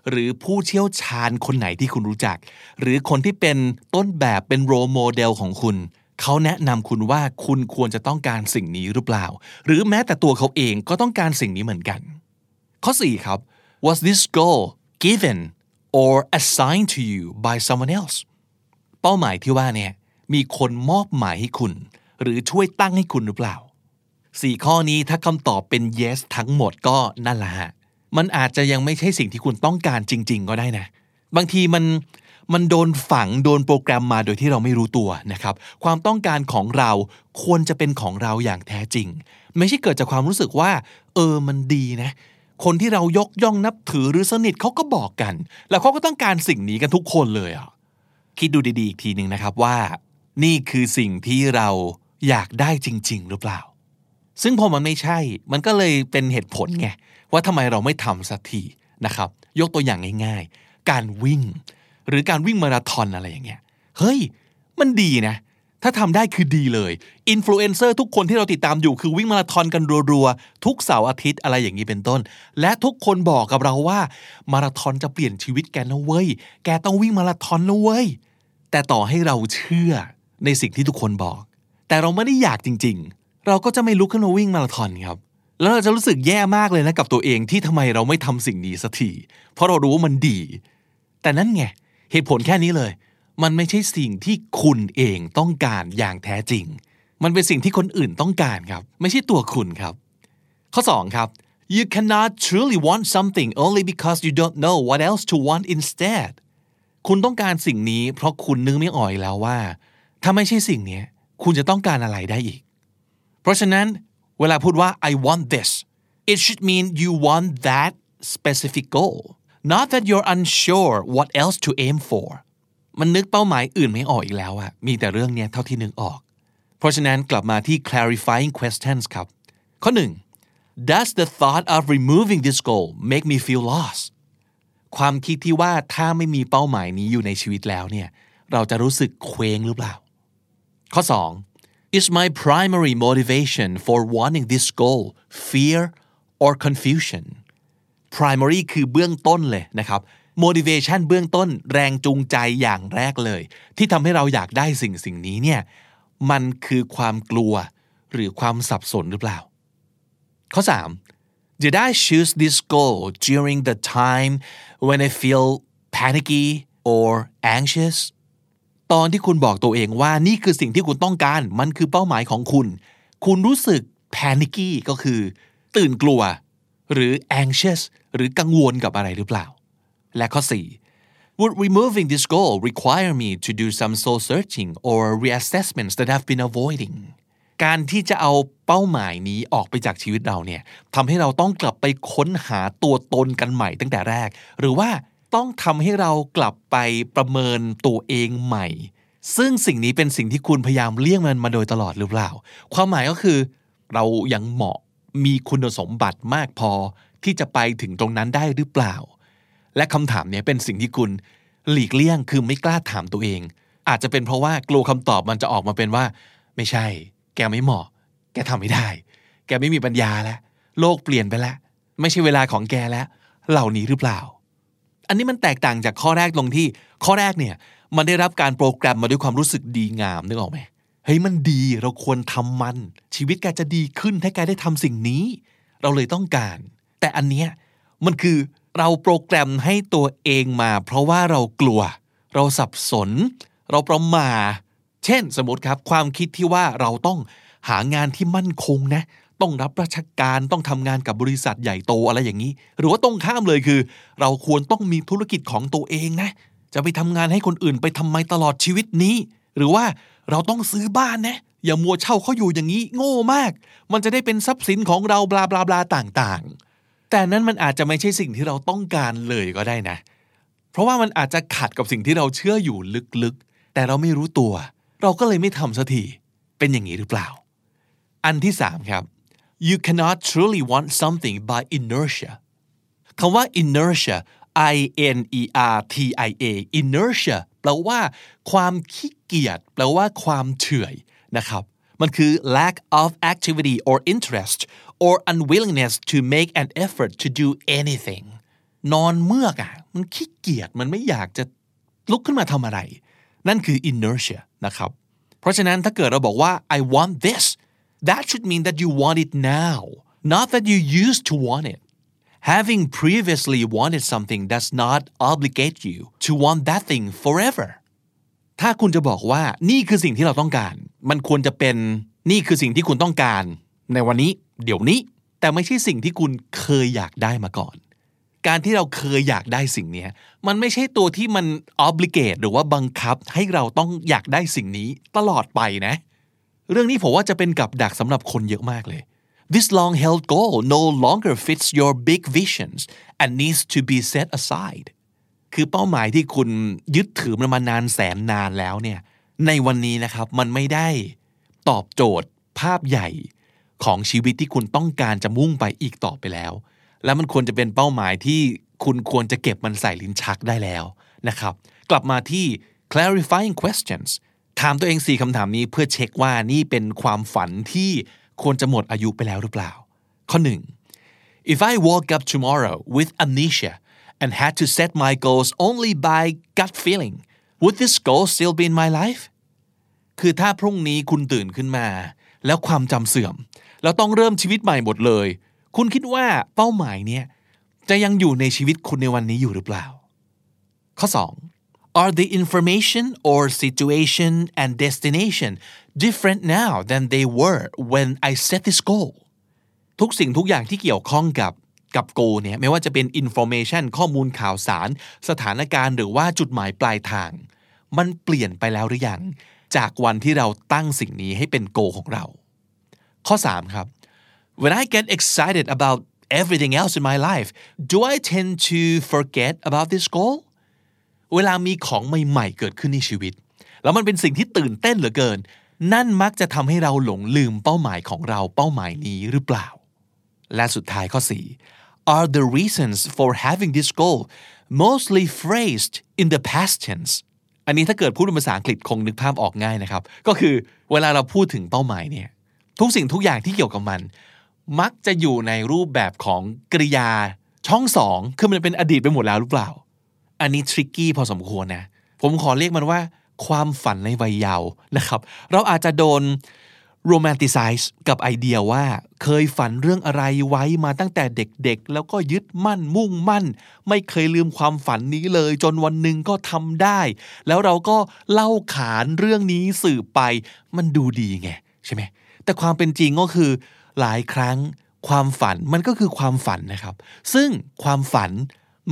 หรือผู้เชี่ยวชาญคนไหนที่คุณรู้จัก หรือคนที่เป็นต้นแบบเป็นโรโมเดลของคุณ เขาแนะนำคุณว่าคุณควรจะต้องการสิ่งนี้หรือเปล่า หรือแม้แต่ตัวเขาเองก็ต้องการสิ่งนี้เหมือนกัน ข้อ 4 ครับ was this goal given or assigned to you by someone else เป้าหมายที่ว่าเนี่ยมีคนมอบหมายให้คุณ หรือช่วยตั้งให้คุณหรือเปล่าสี่ข้อนี้ถ้าคำตอบเป็น yes ทั้งหมดก็นั่นแหละฮะมันอาจจะยังไม่ใช่สิ่งที่คุณต้องการจริง ๆ ก็ได้นะ บางทีมันมันโดนฝังโดนโปรแกรมมาโดยที่เราไม่รู้ตัวนะครับ ความต้องการของเราควรจะเป็นของเราอย่างแท้จริง ไม่ใช่เกิดจากความรู้สึกว่า เออมันดีนะ คนที่เรายกย่องนับถือหรือสนิทเขาก็บอกกัน แล้วเขาก็ต้องการสิ่งนี้กันทุกคนเลยอะคิดดูดีๆอีกทีหนึ่งนะครับว่า นี่คือสิ่งที่เราอยากได้จริง ๆ หรือเปล่า ซึ่งพอมันไม่ใช่ มันก็เลยเป็นเหตุผลไงว่าทำไมเราไม่ทำสักทีนะครับ ยกตัวอย่างง่าย ๆ การวิ่ง หรือการวิ่งมาราธอนอะไรอย่างเงี้ยเฮ้ย มันดีนะ ถ้าทำได้คือดีเลย อินฟลูเอนเซอร์ทุกคนที่เราติดตามอยู่คือวิ่งมาราธอนกันรัวๆ ทุกเสาร์อาทิตย์อะไรอย่างนี้เป็นต้น และทุกคนบอกกับเราว่า มาราธอนจะเปลี่ยนชีวิตแกนะเว้ย แกต้องวิ่งมาราธอนนะเว้ย แต่ต่อให้เราเชื่อในสิ่งที่ทุกคนบอก แต่เราไม่ได้อยากจริง ๆ เราก็จะไม่ลุกขึ้นมาวิ่งมาราธอนครับแล้วเราจะรู้สึกแย่มากเลยนะกับตัวเองที่ทำไมเราไม่ทำสิ่งนี้สักทีเพราะเรารู้ว่ามันดี แต่นั่นไงเหตุผลแค่นี้เลย มันไม่ใช่สิ่งที่คุณเองต้องการอย่างแท้จริง มันเป็นสิ่งที่คนอื่นต้องการครับ ไม่ใช่ตัวคุณครับ ข้อ 2 ครับ you cannot truly want something only because you don't know what else to want instead คุณต้องการสิ่งนี้ เพราะคุณนึกไม่ออกแล้วว่า ถ้าไม่ใช่สิ่งนี้คุณจะต้องการอะไรได้อีก เพราะฉะนั้นเวลาพูดว่า I want this it should mean you want that specific goal not that you're unsure what else to aim for มันนึกเป้าหมายอื่นไม่ออกอีกแล้วอะมีแต่เรื่องเนี้ยเท่าที่นึกออก เพราะฉะนั้นกลับมาที่ clarifying questions ครับ ข้อหนึ่ง does the thought of removing this goal make me feel lost ความคิดที่ว่าถ้าไม่มีเป้าหมายนี้อยู่ในชีวิตแล้วเนี่ยเราจะรู้สึกเคว้งหรือเปล่า ข้อ 2 is my primary motivation for wanting this goal fear or confusion primary คือเบื้องต้นเลยนะครับ motivation เบื้องต้นแรงจูงใจอย่างแรกเลย ที่ทำให้เราอยากได้สิ่งสิ่งนี้เนี่ยมันคือความกลัวหรือความสับสนหรือเปล่า ข้อ 3 Did I choose this goal during the time when I feel panicky or anxious ตอนที่คุณบอกตัวเองว่านี่คือสิ่งที่คุณต้องการ มันคือเป้าหมายของคุณ คุณรู้สึก panicky ก็คือ ตื่นกลัว หรือ anxious หรือกังวลกับอะไรหรือเปล่า และข้อ 4 Would removing this goal require me to do some soul searching or reassessments that I've been avoiding การที่จะเอาเป้าหมายนี้ออกไปจากชีวิตเราเนี่ยทำให้เราต้องกลับไปค้นหาตัวตนกันใหม่ตั้งแต่แรก หรือว่าต้องทำให้เรากลับไปประเมินตัวเองใหม่ ซึ่งสิ่งนี้เป็นสิ่งที่คุณพยายามเลี่ยงมันมาโดยตลอดหรือเปล่า ความหมายก็คือ เรายังเหมาะมีคุณสมบัติมากพอที่จะไปถึงตรงนั้นได้หรือเปล่า และคำถามเนี้ยเป็นสิ่งที่คุณหลีกเลี่ยงคือไม่กล้าถามตัวเอง อาจจะเป็นเพราะว่ากลัวคำตอบมันจะออกมาเป็นว่า ไม่ใช่ แกไม่เหมาะ แกทำไม่ได้ แกไม่มีปัญญาแล้วโลกเปลี่ยนไปแล้วไม่ใช่เวลาของแกแล้ว เหล่านี้หรือเปล่า อันนี้มันแตกต่างจากข้อแรกตรงที่ ข้อแรกเนี่ย มันได้รับการโปรแกรมมาด้วยความรู้สึกดีงามนึกออกไหมเฮ้ยมันดีเราควรทำมัน ชีวิตแกจะดีขึ้นถ้าแกได้ทำสิ่งนี้ เราเลยต้องการ แต่อันเนี้ยมันคือ เราโปรแกรมให้ตัวเองมา เพราะว่าเรากลัว เราสับสน เราประมาเช่น สมมติครับความคิดที่ว่าเราต้องหางานที่มั่นคงนะ ต้องรับราชการต้องทำงานกับบริษัทใหญ่โตอะไรอย่างนี้ หรือว่าตรงข้ามเลยคือ เราควรต้องมีธุรกิจของตัวเองนะ จะไปทำงานให้คนอื่นไปทำไมตลอดชีวิตนี้ หรือว่าเราต้องซื้อบ้านนะ อย่ามัวเช่าเขาอยู่อย่างนี้ โง่มาก มันจะได้เป็นทรัพย์สินของเราบลาบลาบลาต่างๆ แต่นั้นมันอาจจะไม่ใช่สิ่งที่เราต้องการเลยก็ได้นะ เพราะว่ามันอาจจะขัดกับสิ่งที่เราเชื่ออยู่ลึกๆ แต่เราไม่รู้ตัว เราก็เลยไม่ทำสักทีเป็นอย่างนี้หรือเปล่า อันที่สามครับ you cannot truly want something by inertia คำว่า inertia i n e r t i a inertia แปลว่า ความขี้เกียจแปลว่าความเฉื่อยนะครับ มันคือ lack of activity or interest or unwillingness to make an effort to do anything นอนเมือกอะมันขี้เกียจมันไม่อยากจะลุกขึ้นมาทำอะไร นั่นคือ inertia นะครับ เพราะฉะนั้นถ้าเกิดเราบอกว่า I want this that should mean that you want it now not that you used to want it having previously wanted something does not obligate you to want that thing forever ถ้าคุณจะบอกว่านี่คือสิ่งที่เราต้องการ มันควรจะเป็นนี่คือสิ่งที่คุณต้องการ ในวันนี้ เดี๋ยวนี้ แต่ไม่ใช่สิ่งที่คุณเคยอยากได้มาก่อน การที่เราเคยอยากได้สิ่งนี้มันไม่ใช่ตัวที่มัน obligate หรือว่าบังคับให้เราต้องอยากได้สิ่งนี้ตลอดไปนะ เรื่องนี้ผมว่าจะเป็นกับดักสำหรับคนเยอะมากเลย this long held goal no longer fits your big visions and needs to be set aside คือเป้าหมายที่คุณยึดถือมันมานานแสนนานแล้วเนี่ยในวันนี้นะครับมันไม่ได้ตอบโจทย์ภาพใหญ่ ของชีวิตที่คุณต้องการจะมุ่งไปอีกต่อไปแล้ว แล้วมันควรจะเป็นเป้าหมายที่คุณควรจะเก็บมันใส่ลิ้นชักได้แล้วนะครับ กลับมาที่ clarifying questions ถามตัวเองสี่คำถามนี้เพื่อเช็คว่านี่เป็นความฝันที่ควรจะหมดอายุไปแล้วหรือเปล่า ข้อหนึ่ง if I woke up tomorrow with amnesia and had to set my goals only by gut feeling would this goal still be in my life คือถ้าพรุ่งนี้คุณตื่นขึ้นมา แล้วความจำเสื่อม แล้วต้องเริ่มชีวิตใหม่หมดเลย คุณคิดว่าเป้าหมายเนี่ยจะยังอยู่ในชีวิตคุณในวันนี้อยู่หรือเปล่า ข้อ 2 Are the information or situation and destination different now than they were when I set this goal ทุกสิ่งทุกอย่างที่เกี่ยวข้องกับกับ goal เนี่ยไม่ว่าจะเป็น information ข้อมูลข่าวสาร สถานการณ์หรือว่าจุดหมายปลายทาง มันเปลี่ยนไปแล้วหรือยัง จากวันที่เราตั้งสิ่งนี้ให้เป็น goal ของเรา ข้อ 3 ครับ When I get excited about everything else in my life do I tend to forget about this goal เวลามีของใหม่ๆเกิดขึ้นในชีวิต แล้วมันเป็นสิ่งที่ตื่นเต้นเหลือเกิน นั่นมักจะทำให้เราหลงลืมเป้าหมายของเราเป้าหมายนี้หรือเปล่า และสุดท้ายข้อ 4 Are the reasons for having this goal mostly phrased in the past tense อันนี้ถ้าเกิดพูดเป็นภาษาอังกฤษคงนึกภาพออกง่ายนะครับ ก็คือเวลาเราพูดถึงเป้าหมายเนี่ย ทุกสิ่งทุกอย่างที่เกี่ยวกับมัน มักจะอยู่ในรูปแบบของกริยาช่องสองคือมันเป็นอดีตไปหมดแล้วหรือเปล่า อันนี้ทริกกี้พอสมควรนะ ผมขอเรียกมันว่า ความฝันในวัยเยาว์นะครับ เราอาจจะโดนโรแมนติไซส์กับไอเดียว่าเคยฝันเรื่องอะไรไว้มาตั้งแต่เด็กๆ แล้วก็ยึดมั่นมุ่งมั่น ไม่เคยลืมความฝันนี้เลย จนวันหนึ่งก็ทำได้ แล้วเราก็เล่าขานเรื่องนี้สืบไป มันดูดีไง ใช่ไหม แต่ความเป็นจริงก็คือหลายครั้งความฝันมันก็คือความฝันนะครับ ซึ่งความฝัน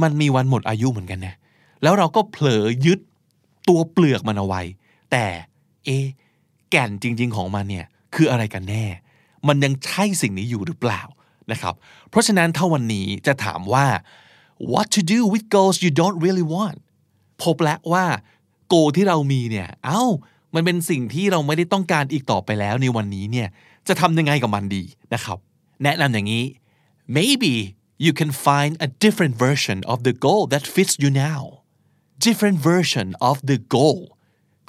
มันมีวันหมดอายุเหมือนกันนะแล้วเราก็เผลอยึดตัวเปลือกมันเอาไว้ แต่เอแก่นจริง ๆ ของมันเนี่ยคืออะไรกันแน่ มันยังใช่สิ่งนี้อยู่หรือเปล่านะครับ เพราะฉะนั้นถ้าวันนี้จะถามว่า what to do with goals you don't really want พบแล้วว่า โกที่เรามีเนี่ยเอ้า มันเป็นสิ่งที่เราไม่ได้ต้องการอีกต่อไปแล้วในวันนี้เนี่ยจะทำยังไงกับมันดีนะครับ แนะนำอย่างนี้ maybe you can find a different version of the goal that fits you now different version of the goal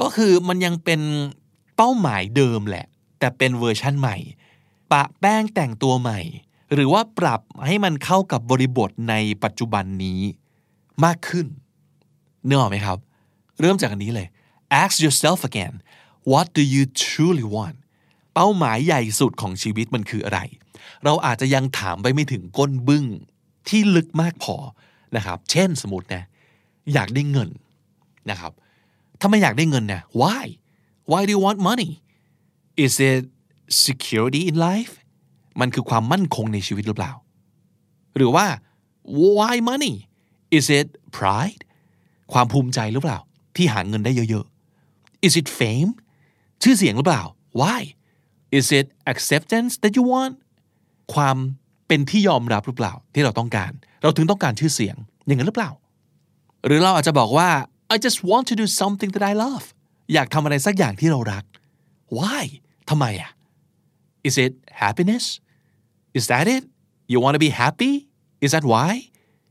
ก็คือมันยังเป็นเป้าหมายเดิมแหละ แต่เป็นเวอร์ชั่นใหม่ ปะแป้งแต่งตัวใหม่ หรือว่าปรับให้มันเข้ากับบริบทในปัจจุบันนี้มากขึ้นเนื้อออกไหมครับ เริ่มจากอันนี้เลย ask yourself again what do you truly want เป้าหมายใหญ่สุดของชีวิตมันคืออะไร เราอาจจะยังถามไปไม่ถึงก้นบึ้งที่ลึกมากพอนะครับ เช่นสมมตินะอยากได้เงินนะครับ ถ้าไม่อยากได้เงินเนี่ย why why do you want money is it security in life มันคือความมั่นคงในชีวิตหรือเปล่า หรือว่า why money is it pride ความภูมิใจหรือเปล่า ที่หาเงินได้เยอะ is it fame ชื่อเสียงหรือเปล่า why is it acceptance that you want ความเป็นที่ยอมรับหรือเปล่า ที่เราต้องการ เราถึงต้องการชื่อเสียง อย่างนั้นหรือเปล่า หรือเราอาจจะบอกว่า I just want to do something that I love อยากทำอะไรสักอย่างที่เรารัก why ทำไมอะ is it happiness is that it you want to be happy is that why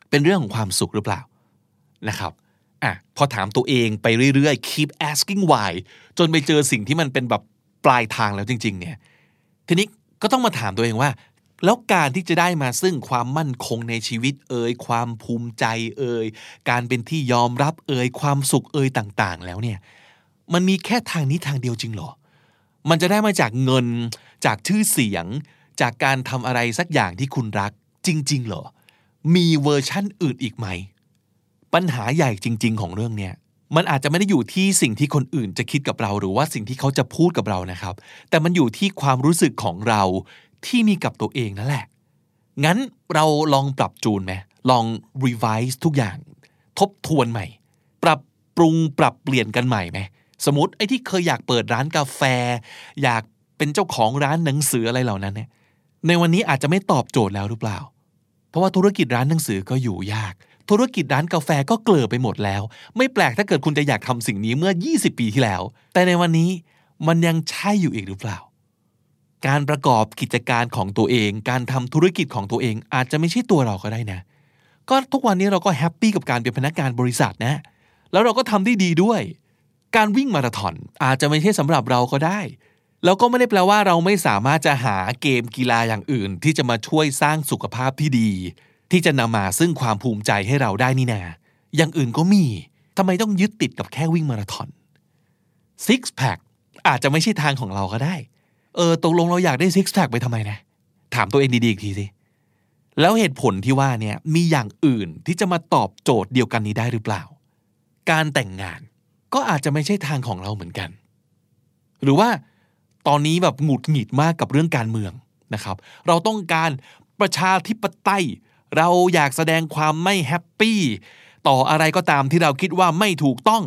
เป็นเรื่องของความสุขหรือเปล่านะครับ อะพอถามตัวเองไปเรื่อยๆ keep asking why จนไปเจอสิ่งที่มันเป็นแบบปลายทางแล้วจริง ๆ เนี่ยทีนี้ก็ต้องมาถามตัวเองว่า แล้วการที่จะได้มาซึ่งความมั่นคงในชีวิตเอ่ยความภูมิใจเอ่ยการเป็นที่ยอมรับเอ่ยความสุขเอ่ยต่างๆ แล้วเนี่ยมันมีแค่ทางนี้ทางเดียวจริงเหรอ มันจะได้มาจากเงินจากชื่อเสียง จากการทำอะไรสักอย่างที่คุณรักจริง ๆ เหรอ มีเวอร์ชั่นอื่นอีกไหม ปัญหาใหญ่จริง ๆ ของเรื่องเนี้ยมันอาจจะไม่ได้อยู่ที่สิ่งที่คนอื่นจะคิดกับเรา หรือว่าสิ่งที่เขาจะพูดกับเรานะครับ แต่มันอยู่ที่ความรู้สึกของเราที่มีกับตัวเองนั่นแหละ งั้นเราลองปรับจูนไหมลอง revise ทุกอย่าง ทบทวนใหม่ ปรับปรุงปรับเปลี่ยนกันใหม่ไหมสมมติไอ้ที่เคยอยากเปิดร้านกาแฟ อยากเป็นเจ้าของร้านหนังสืออะไรเหล่านั้นเนี่ยในวันนี้อาจจะไม่ตอบโจทย์แล้วหรือเปล่า เพราะว่าธุรกิจร้านหนังสือก็อยู่ยาก ธุรกิจร้านกาแฟก็เกลือไปหมดแล้ว ไม่แปลกถ้าเกิดคุณจะอยากทำสิ่งนี้เมื่อ 20 ปีที่แล้ว แต่ในวันนี้มันยังใช่อยู่อีกหรือเปล่า การประกอบกิจการของตัวเอง การทำธุรกิจของตัวเองอาจจะไม่ใช่ตัวเราก็ได้นะ ก็ทุกวันนี้เราก็แฮปปี้กับการเป็นพนักงานบริษัทนะ แล้วเราก็ทำได้ดีด้วย การวิ่งมาราธอนอาจจะไม่ใช่สำหรับเราก็ได้แล้วก็ไม่ได้แปลว่าเราไม่สามารถจะหาเกมกีฬาอย่างอื่น ที่จะมาช่วยสร้างสุขภาพที่ดี ที่จะนำมาซึ่งความภูมิใจให้เราได้นี่นา อย่างอื่นก็มีทำไมต้องยึดติดกับแค่วิ่งมาราธอนซิกแพคอาจจะไม่ใช่ทางของเราก็ได้ เออตกลงเราอยากได้ซิกแพคไปทำไมนะ ถามตัวเองดีๆอีกทีสิ แล้วเหตุผลที่ว่าเนี่ยมีอย่างอื่นที่จะมาตอบโจทย์เดียวกันนี้ได้หรือเปล่า การแต่งงานก็อาจจะไม่ใช่ทางของเราเหมือนกัน หรือว่าตอนนี้แบบหงุดหงิดมากกับเรื่องการเมืองนะครับ เราต้องการประชาธิปไตย เราอยากแสดงความไม่แฮปปี้ต่ออะไรก็ตามที่เราคิดว่าไม่ถูกต้อง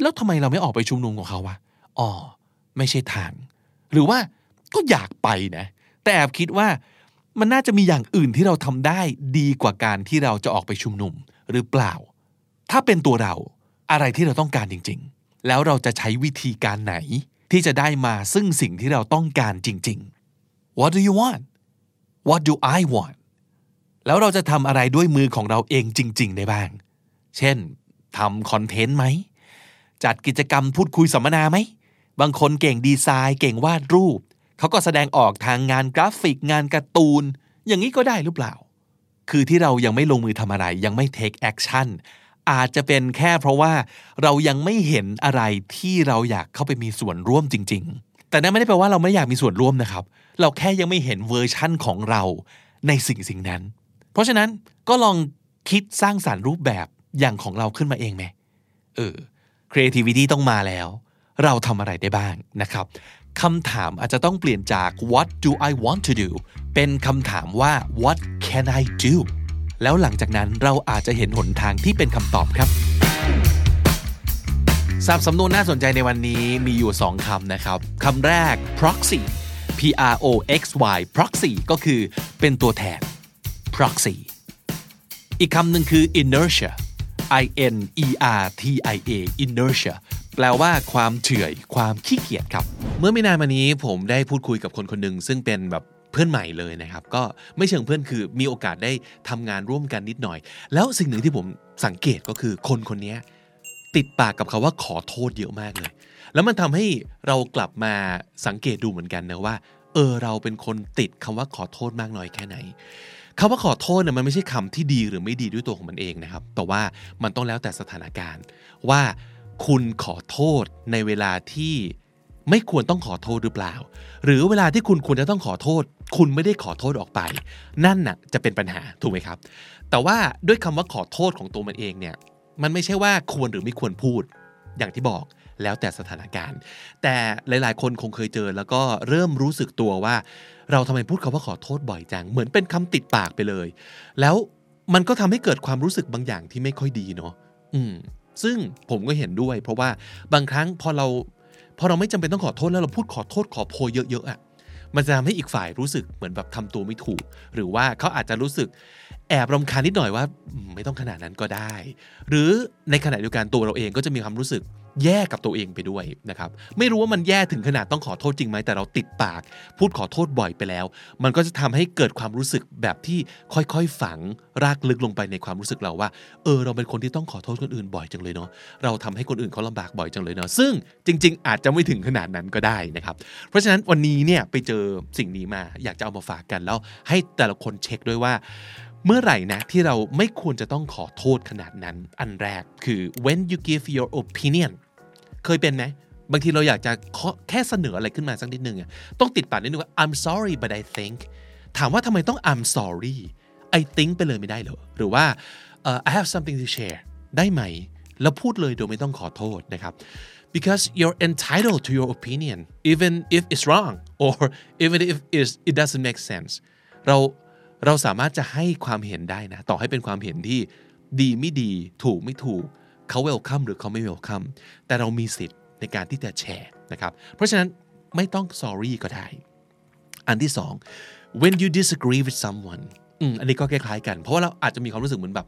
แล้วทำไมเราไม่ออกไปชุมนุมของเขาวะอ๋อไม่ใช่ทาง หรือว่าก็อยากไปนะ แต่แอบคิดว่ามันน่าจะมีอย่างอื่นที่เราทำได้ดีกว่าการที่เราจะออกไปชุมนุมหรือเปล่า ถ้าเป็นตัวเราอะไรที่เราต้องการจริง ๆ แล้วเราจะใช้วิธีการไหน ที่จะได้มาซึ่งสิ่งที่เราต้องการจริง ๆ What do you want What do I want แล้วเราจะทำอะไรด้วยมือของเราเองจริง ๆ ได้บ้าง เช่นทำคอนเทนต์ไหม จัดกิจกรรมพูดคุยสัมมนาไหม บางคนเก่งดีไซน์ เก่งวาดรูป เขาก็แสดงออกทางงานกราฟิก งานการ์ตูน อย่างนี้ก็ได้หรือเปล่า คือที่เรายังไม่ลงมือทำอะไร ยังไม่ take action อาจจะเป็นแค่เพราะว่าเรายังไม่เห็นอะไรที่เราอยากเข้าไปมีส่วนร่วมจริง ๆ แต่นั่นไม่ได้แปลว่าเราไม่อยากมีส่วนร่วมนะครับ เราแค่ยังไม่เห็นเวอร์ชั่นของเราในสิ่งสิ่งนั้น เพราะฉะนั้นก็ลองคิดสร้างสารรค์รูปแบบอย่างของเราขึ้นมาเองไหมเออ creativity ต้องมาแล้ว เราทำอะไรได้บ้างนะครับคำถามอาจจะต้องเปลี่ยนจาก what do I want to do เป็นคำถามว่า what can I do แล้วหลังจากนั้นเราอาจจะเห็นหนทางที่เป็นคำตอบครับศัพท์สำนวนน่าสนใจในวันนี้มีอยู่ 2 คำนะครับคำแรก proxy P R O X Y proxy ก็คือเป็นตัวแทน proxy อีกคำหนึ่งคือ inertia I N E R T I A inertia แปลว่าความเฉื่อยความขี้เกียจครับ เมื่อไม่นานมานี้ผมได้พูดคุยกับคนคนหนึ่งซึ่งเป็นแบบเพื่อนใหม่เลยนะครับ ก็ไม่เชิงเพื่อนคือมีโอกาสได้ทำงานร่วมกันนิดหน่อย แล้วสิ่งหนึ่งที่ผมสังเกตก็คือคนคนนี้ติดปากกับคาว่าขอโทษเยอะมากเลย แล้วมันทำให้เรากลับมาสังเกตดูเหมือนกันนะว่าเออเราเป็นคนติดคำว่าขอโทษมากน้อยแค่ไหน คำว่าขอโทษเนี่ยมันไม่ใช่คำที่ดีหรือไม่ดีด้วยตัวของมันเองนะครับ แต่ว่ามันต้องแล้วแต่สถานการณ์ ว่าคุณขอโทษในเวลาที่ไม่ควรต้องขอโทษหรือเปล่า หรือเวลาที่คุณควรจะต้องขอโทษ คุณไม่ได้ขอโทษออกไป นั่นน่ะจะเป็นปัญหาถูกไหมครับ แต่ว่าด้วยคำว่าขอโทษของตัวมันเองเนี่ยมันไม่ใช่ว่าควรหรือไม่ควรพูด อย่างที่บอกแล้วแต่สถานการณ์ แต่หลาย ๆ คนคงเคยเจอแล้วก็เริ่มรู้สึกตัวว่า เราทำไมพูดคาว่าขอโทษบ่อยจัง เหมือนเป็นคำติดปากไปเลย แล้วมันก็ทำให้เกิดความรู้สึกบางอย่างที่ไม่ค่อยดีเนาะอืม ซึ่งผมก็เห็นด้วย เพราะว่าบางครั้งพอเราพอเราไม่จำเป็นต้องขอโทษแล้วเราพูดขอโทษขอโพยเยอะๆอะมันจะทำให้อีกฝ่ายรู้สึกเหมือนแบบทำตัวไม่ถูก หรือว่าเขาอาจจะรู้สึกแอบรำคาญนิดหน่อยว่า ไม่ต้องขนาดนั้นก็ได้ หรือในขณะเดียวกันตัวเราเองก็จะมีความรู้สึก แย่กับตัวเองไปด้วยนะครับไม่รู้ว่ามันแย่ถึงขนาดต้องขอโทษจริงไหมแต่เราติดปาก พูดขอโทษบ่อยไปแล้ว มันก็จะทำให้เกิดความรู้สึกแบบที่ค่อยๆฝังรากลึกลงไปในความรู้สึกเราว่า เออ เราเป็นคนที่ต้องขอโทษคนอื่นบ่อยจังเลยเนาะเราทำให้คนอื่นเขาลำบากบ่อยจังเลยเนาะซึ่งจริง ๆ อาจจะไม่ถึงขนาดนั้นก็ได้นะครับเพราะฉะนั้นวันนี้เนี่ยไปเจอสิ่งนี้มาอยากจะเอามาฝากกันแล้วให้แต่ละคนเช็คด้วยว่าเมื่อไหร่นะที่เราไม่ควรจะต้องขอโทษขนาดนั้น อันแรกคือ when you give your opinion เคยเป็นไหมบางทีเราอยากจะแค่เสนออะไรขึ้นมาสักนิดนึงอะต้องติดปากนิดนึงว่า I'm sorry but I think ถามว่าทำไมต้อง I'm sorry I think ไปเลยไม่ได้เหรอหรือว่า uh, I have something to share ได้ไหม แล้วพูดเลยโดยไม่ต้องขอโทษนะครับ because you're entitled to your opinion even if it's wrong or even if it it doesn't make sense เราเราสามารถจะให้ความเห็นได้นะ ต่อให้เป็นความเห็นที่ดีไม่ดี ถูกไม่ถูก เขาเวลคัมหรือเขาไม่เวลคัมแต่เรามีสิทธิ์ในการที่จะแชร์นะครับ เพราะฉะนั้นไม่ต้อง sorry ก็ได้ อันที่สอง when you disagree with someone อืมอันนี้ก็คล้ายๆกัน เพราะว่าเราอาจจะมีความรู้สึกเหมือนแบบ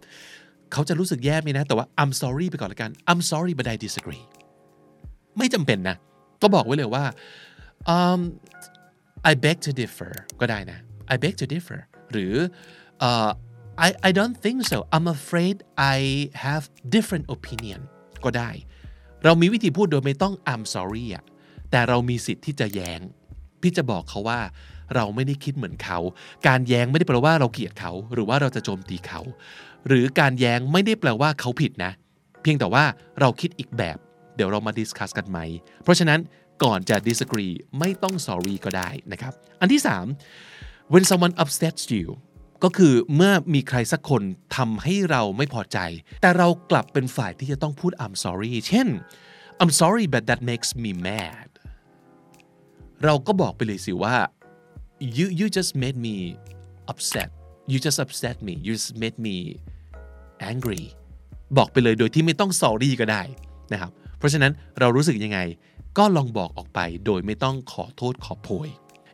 เขาจะรู้สึกแย่ไหมนะ แต่ว่า I'm sorry ไปก่อนละกัน I'm sorry but I disagree ไม่จำเป็นนะ ก็บอกไว้เลยว่า um, I beg to differ ก็ได้นะ I beg to differ หรือ uh, I I don't think so I'm afraid I have different opinion ก็ได้ เรามีวิธีพูดโดยไม่ต้อง I'm sorry อะแต่เรามีสิทธิ์ที่จะแย้งพี่จะบอกเขาว่าเราไม่ได้คิดเหมือนเขา การแย้งไม่ได้แปลว่าเราเกลียดเขา หรือว่าเราจะโจมตีเขา หรือการแย้งไม่ได้แปลว่าเขาผิดนะ เพียงแต่ว่าเราคิดอีกแบบ เดี๋ยวเรามาดิสคัสกันไหม เพราะฉะนั้นก่อนจะ disagree ไม่ต้อง sorry ก็ได้นะครับ อันที่ 3 when someone upsets you ก็คือเมื่อมีใครสักคนทำให้เราไม่พอใจ แต่เรากลับเป็นฝ่ายที่จะต้องพูด I'm sorry เช่น I'm sorry but that makes me mad เราก็บอกไปเลยสิว่า you you just made me upset you just upset me you just made me angry บอกไปเลยโดยที่ไม่ต้อง sorry ก็ได้นะครับ เพราะฉะนั้นเรารู้สึกยังไง ก็ลองบอกออกไปโดยไม่ต้องขอโทษขอโพย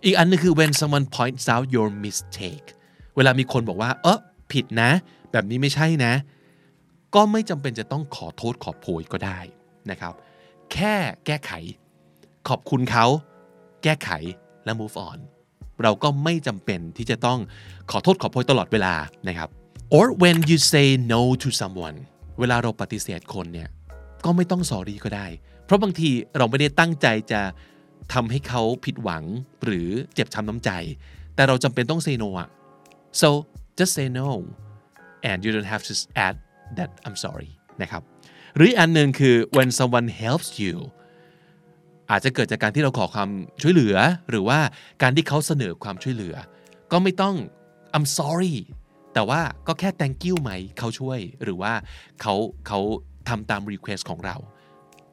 อีกอันนึงคือ when someone points out your mistake เวลามีคนบอกว่า เออผิดนะ แบบนี้ไม่ใช่นะ ก็ไม่จำเป็นจะต้องขอโทษขอโพยก็ได้นะครับ แค่แก้ไข ขอบคุณเขา แก้ไขและ move on เราก็ไม่จำเป็นที่จะต้องขอโทษขอโพยตลอดเวลานะครับ or when you say no to someone เวลาเราปฏิเสธคนเนี่ยก็ไม่ต้องสอรี่ก็ได้ เพราะบางทีเราไม่ได้ตั้งใจจะทำให้เขาผิดหวังหรือเจ็บช้ำน้ำใจ แต่เราจำเป็นต้อง say no อะ so just say no and you don't have to add that I'm sorry นะครับหรืออันหนึ่งคือ when someone helps you อาจจะเกิดจากการที่เราขอความช่วยเหลือ หรือว่าการที่เขาเสนอความช่วยเหลือ ก็ไม่ต้อง I'm sorry แต่ว่าก็แค่ thank you ไหมเขาช่วย หรือว่าเขาเขาทำตาม request ของเรา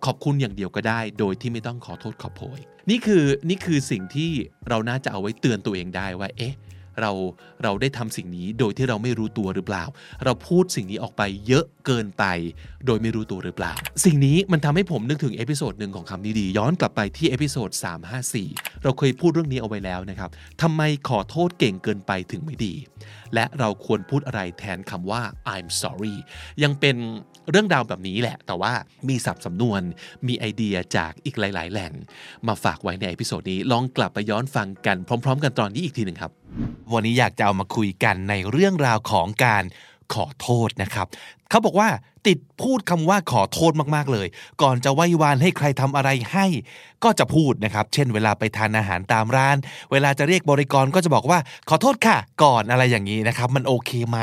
ขอบคุณอย่างเดียวก็ได้ โดยที่ไม่ต้องขอโทษขอโพย นี่คือนี่คือสิ่งที่เราน่าจะเอาไว้เตือนตัวเองได้ว่า เอ๊ะ เราเราได้ทำสิ่งนี้โดยที่เราไม่รู้ตัวหรือเปล่า เราพูดสิ่งนี้ออกไปเยอะเกินไป โดยไม่รู้ตัวหรือเปล่า สิ่งนี้มันทำให้ผมนึกถึง episode หนึ่งของคำนี้ดี ย้อนกลับไปที่ episode 354 เราเคยพูดเรื่องนี้เอาไว้แล้วนะครับทำไมขอโทษเก่งเกินไปถึงไม่ดี และเราควรพูดอะไรแทนคำว่า I'm sorry ยังเป็น เรื่องราวแบบนี้แหละ แต่ว่ามีศัพท์สำนวน มีไอเดียจากอีกหลาย ๆ แหล่ง มาฝากไว้ใน episode นี้ ลองกลับไปย้อนฟังกันพร้อม ๆ กันตอนนี้อีกทีหนึ่งครับ วันนี้อยากจะเอามาคุยกันในเรื่องราวของการขอโทษนะครับ เขาบอกว่า ติดพูดคำว่าขอโทษมากๆเลย ก่อนจะไหว้วานให้ใครทำอะไรให้ ก็จะพูดนะครับ เช่น เวลาไปทานอาหารตามร้าน เวลาจะเรียกบริกรก็จะบอกว่าขอโทษค่ะ ก่อนอะไรอย่างนี้นะครับ มันโอเคไหม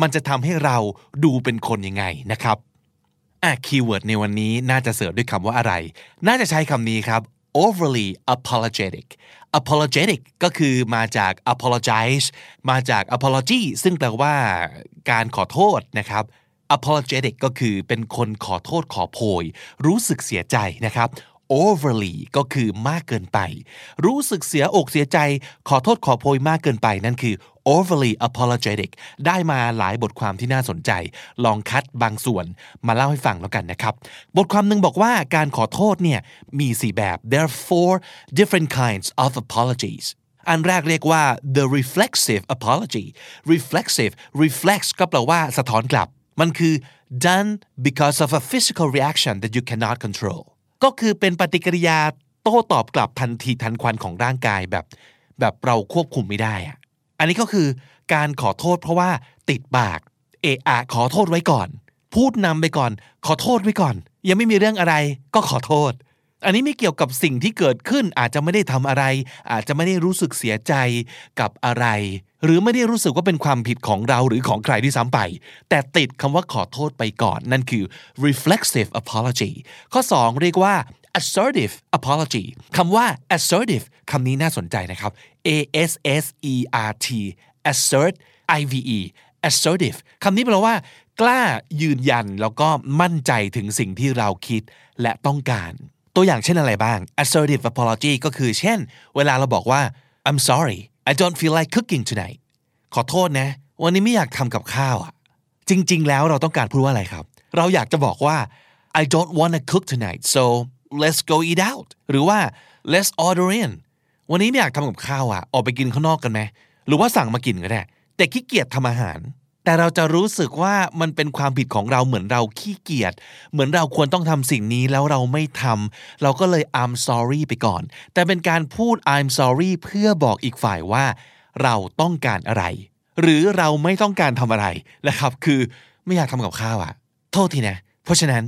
มันจะทำให้เราดูเป็นคนยังไงนะครับอะ keyword ในวันนี้น่าจะ search ด้วยคำว่าอะไร น่าจะใช้คำนี้ครับ overly apologetic apologetic ก็คือมาจาก apologize มาจาก apology ซึ่งแปลว่าการขอโทษนะครับ apologetic ก็คือเป็นคนขอโทษขอโพย รู้สึกเสียใจนะครับ overly ก็คือมากเกินไป รู้สึกเสียอกเสียใจ ขอโทษขอโพยมากเกินไป นั่นคือ overly apologetic ได้มาหลายบทความที่น่าสนใจ ลองคัดบางส่วนมาเล่าให้ฟังแล้วกันนะครับ บทความหนึ่งบอกว่าการขอโทษเนี่ยมี4แบบ there are four different kinds of apologies อันแรกเรียกว่า the reflexive apology reflexive reflex ก็แปลว่าสะท้อนกลับ มันคือ done because of a physical reaction that you cannot control ก็คือเป็นปฏิกิริยาโต้ตอบกลับทันทีทันควันของร่างกายแบบ แบบเราควบคุมไม่ได้อะอันนี้ก็คือการขอโทษเพราะว่าติดปาก เอะอะขอโทษไว้ก่อน พูดนำไปก่อน ขอโทษไว้ก่อน ยังไม่มีเรื่องอะไร ก็ขอโทษ อันนี้ไม่เกี่ยวกับสิ่งที่เกิดขึ้นอาจจะไม่ได้ทำอะไร อาจจะไม่ได้รู้สึกเสียใจกับอะไร หรือไม่ได้รู้สึกว่าเป็นความผิดของเราหรือของใครที่ซ้ำไป แต่ติดคำว่าขอโทษไปก่อน นั่นคือ reflexive apology ข้อ 2 เรียกว่า assertive apology คำว่า assertive คำนี้น่าสนใจนะครับ a s s e r t assert i v e assertive คำนี้แปลว่า กล้ายืนยันแล้วก็มั่นใจถึงสิ่งที่เราคิดและต้องการ ตัวอย่างเช่นอะไรบ้าง assertive apology ก็คือเช่น เวลาเราบอกว่า I'm sorry I don't feel like cooking tonight ขอโทษนะ วันนี้ไม่อยากทำกับข้าวอะ จริง ๆ แล้วเราต้องการพูดว่าอะไรครับ เราอยากจะบอกว่า I don't want to cook tonight so let's go eat out หรือว่า let's order in วันนี้ไม่อยากทำกับข้าวอะ ออกไปกินข้างนอกกันไหม หรือว่าสั่งมากินก็ได้ แต่ขี้เกียจทำอาหาร แต่เราจะรู้สึกว่ามันเป็นความผิดของเราเหมือนเราขี้เกียจเหมือนเราควรต้องทำสิ่งนี้แล้วเราไม่ทำเราก็เลย I'm sorry ไปก่อน แต่เป็นการพูด I'm sorry เพื่อบอกอีกฝ่ายว่า เราต้องการอะไร หรือเราไม่ต้องการทำอะไรนะครับคือไม่อยากทำกับข้าวอะโทษทีนะ เพราะฉะนั้น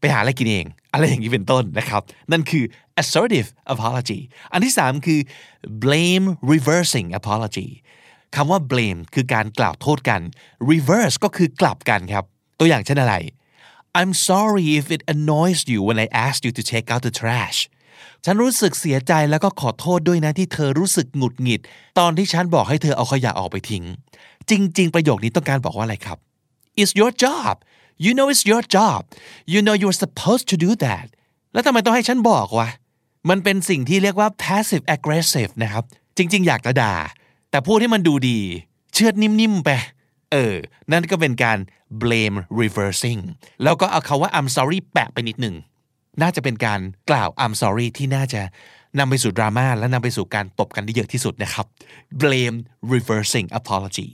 ไปหาอะไรกินเอง อะไรอย่างนี้เป็นต้นนะครับ นั่นคือ assertive apology อันที่ 3 คือ blame reversing apology คำว่า blame คือการกล่าวโทษกัน reverse ก็คือกลับกันครับ ตัวอย่างเช่นอะไร I'm sorry if it annoys you when I asked you to take out the trash ฉันรู้สึกเสียใจแล้วก็ขอโทษด้วยนะที่เธอรู้สึกหงุดหงิด ตอนที่ฉันบอกให้เธอเอาขยะออกไปทิ้ง จริง ๆ ประโยคนี้ต้องการบอกว่าอะไรครับ It's your job you know it's your job you know you're supposed to do that แล้วทำไมต้องให้ฉันบอกวะ มันเป็นสิ่งที่เรียกว่า passive aggressive นะครับ จริง ๆ อยากจะด่า แต่พูดให้มันดูดี เชือดนิ่มๆไปเออ นั่นก็เป็นการ blame reversing แล้วก็เอาคาว่า I'm sorry แปะไปนิดหนึ่ง น่าจะเป็นการกล่าว I'm sorry ที่น่าจะนำไปสู่ดราม่าและนำไปสู่การตบกันได้เยอะที่สุดนะครับ blame reversing apology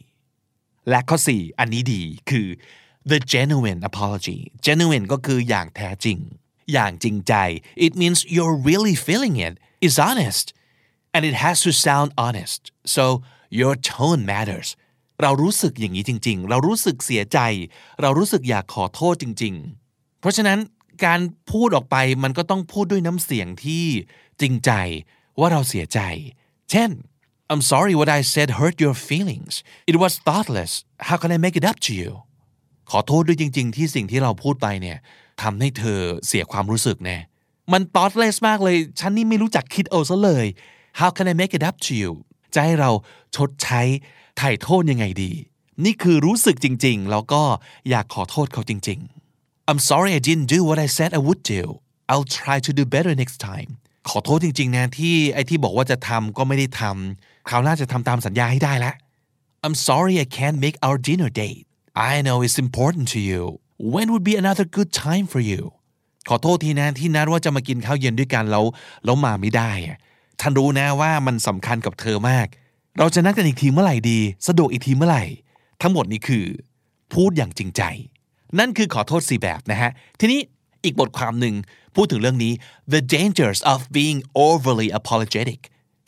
และข้อ 4 อันนี้ดีคือ the genuine apology genuine ก็คืออย่างแท้จริง อย่างจริงใจ it means you're really feeling it it's honest and it has to sound honest so your tone matters เรารู้สึกอย่างนี้จริง ๆ เรารู้สึกเสียใจ เรารู้สึกอยากขอโทษจริง ๆ เพราะฉะนั้นการพูดออกไปมันก็ต้องพูดด้วยน้ำเสียงที่จริงใจว่าเราเสียใจ เช่น I'm sorry what I said hurt your feelings it was thoughtless how can I make it up to you ขอโทษด้วยจริง ๆ ที่สิ่งที่เราพูดไปเนี่ยทำให้เธอเสียความรู้สึกแน่มัน thoughtless มากเลย ฉันนี่ไม่รู้จักคิดเอาซะเลย how can I make it up to you จะให้เราชดใช้ไถ่โทษยังไงดี นี่คือรู้สึกจริง ๆ แล้วก็อยากขอโทษเขาจริง ๆ I'm sorry I didn't do what I said I would do I'll try to do better next time ขอโทษจริง ๆ นะที่ไอ้ที่บอกว่าจะทำก็ไม่ได้ทำคราวหน้าจะทำตามสัญญาให้ได้ละ I'm sorry I can't make our dinner date I know it's important to you when would be another good time for you ขอโทษทีนะที่นัดว่าจะมากินข้าวเย็นด้วยกันแล้วแล้วมาไม่ได้ อะท่านรู้นะว่ามันสำคัญกับเธอมาก เราจะนัดกันอีกทีเมื่อไหร่ดี สะดวกอีกทีเมื่อไหร่ ทั้งหมดนี้คือ พูดอย่างจริงใจ นั่นคือขอโทษสี่แบบนะฮะ ทีนี้อีกบทความหนึ่งพูดถึงเรื่องนี้ the dangers of being overly apologetic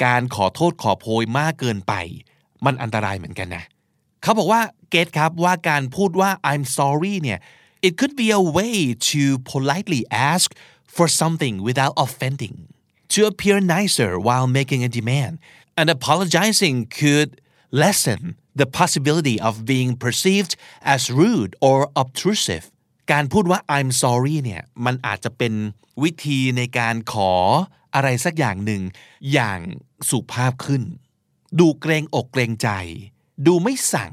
การขอโทษขอโพยมากเกินไป มันอันตรายเหมือนกันนะ เขาบอกว่าเกตครับว่าการพูดว่า I'm sorry เนี่ย it could be a way to politely ask for something without offending to appear nicer while making a demand and apologizing could lessen the possibility of being perceived as rude or obtrusive การพูดว่า I'm sorry เนี่ยมันอาจจะเป็นวิธีในการขออะไรสักอย่างหนึ่ง อย่างสุภาพขึ้น ดูเกรงอกเกรงใจ ดูไม่สั่ง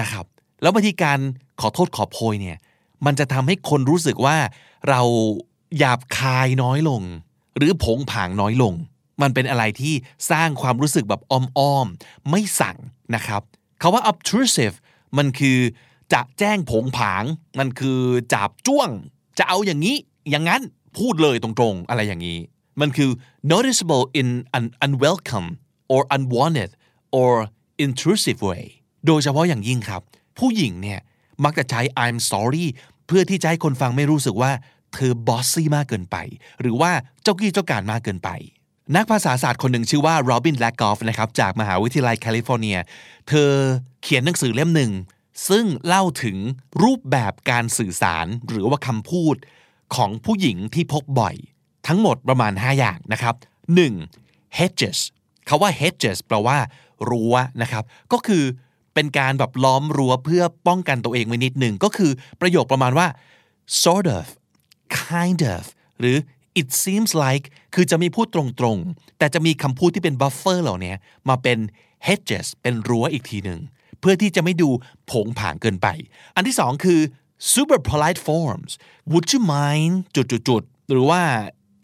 นะครับ แล้วบางทีการขอโทษขอโพยเนี่ยมันจะทำให้คนรู้สึกว่าเราหยาบคายน้อยลง หรือผงผางน้อยลง มันเป็นอะไรที่สร้างความรู้สึกแบบอ้อมๆ ไม่สั่งนะครับคาว่า obtrusive มันคือจะแจ้งผงผาง มันคือจาบจ้วง จะเอาอย่างนี้ อย่างนั้นพูดเลยตรงๆ อะไรอย่างนี้ มันคือ noticeable in an unwelcome or unwanted or intrusive way โดยเฉพาะอย่างยิ่งครับ ผู้หญิงเนี่ยมักจะใช้ I'm sorry เพื่อที่จะให้คนฟังไม่รู้สึกว่า เธอ bossy มากเกินไป หรือว่าเจ้ากี้เจ้าการมากเกินไป นักภาษาศาสตร์คนหนึ่งชื่อว่าโรบินแลกกอฟนะครับจากมหาวิทยาลัยแคลิฟอร์เนีย เธอเขียนหนังสือเล่มหนึ่ง ซึ่งเล่าถึงรูปแบบการสื่อสารหรือว่าคำพูดของผู้หญิงที่พบบ่อย ทั้งหมดประมาณ 5 อย่างนะครับ 1. hedges คำว่า hedges แปลว่า รั้วนะครับ ก็คือเป็นการแบบล้อมรั้วเพื่อป้องกันตัวเองไว้นิดหนึ่งก็คือประโยคประมาณว่า sort of kind of หรือ it seems like คือจะไม่พูดตรงๆ แต่จะมีคำพูดที่เป็น buffer เหล่านี้มาเป็น hedges เป็นรั้วอีกทีหนึ่ง เพื่อที่จะไม่ดูผงผางเกินไป อันที่สองคือ super polite forms would you mind จุดๆหรือว่า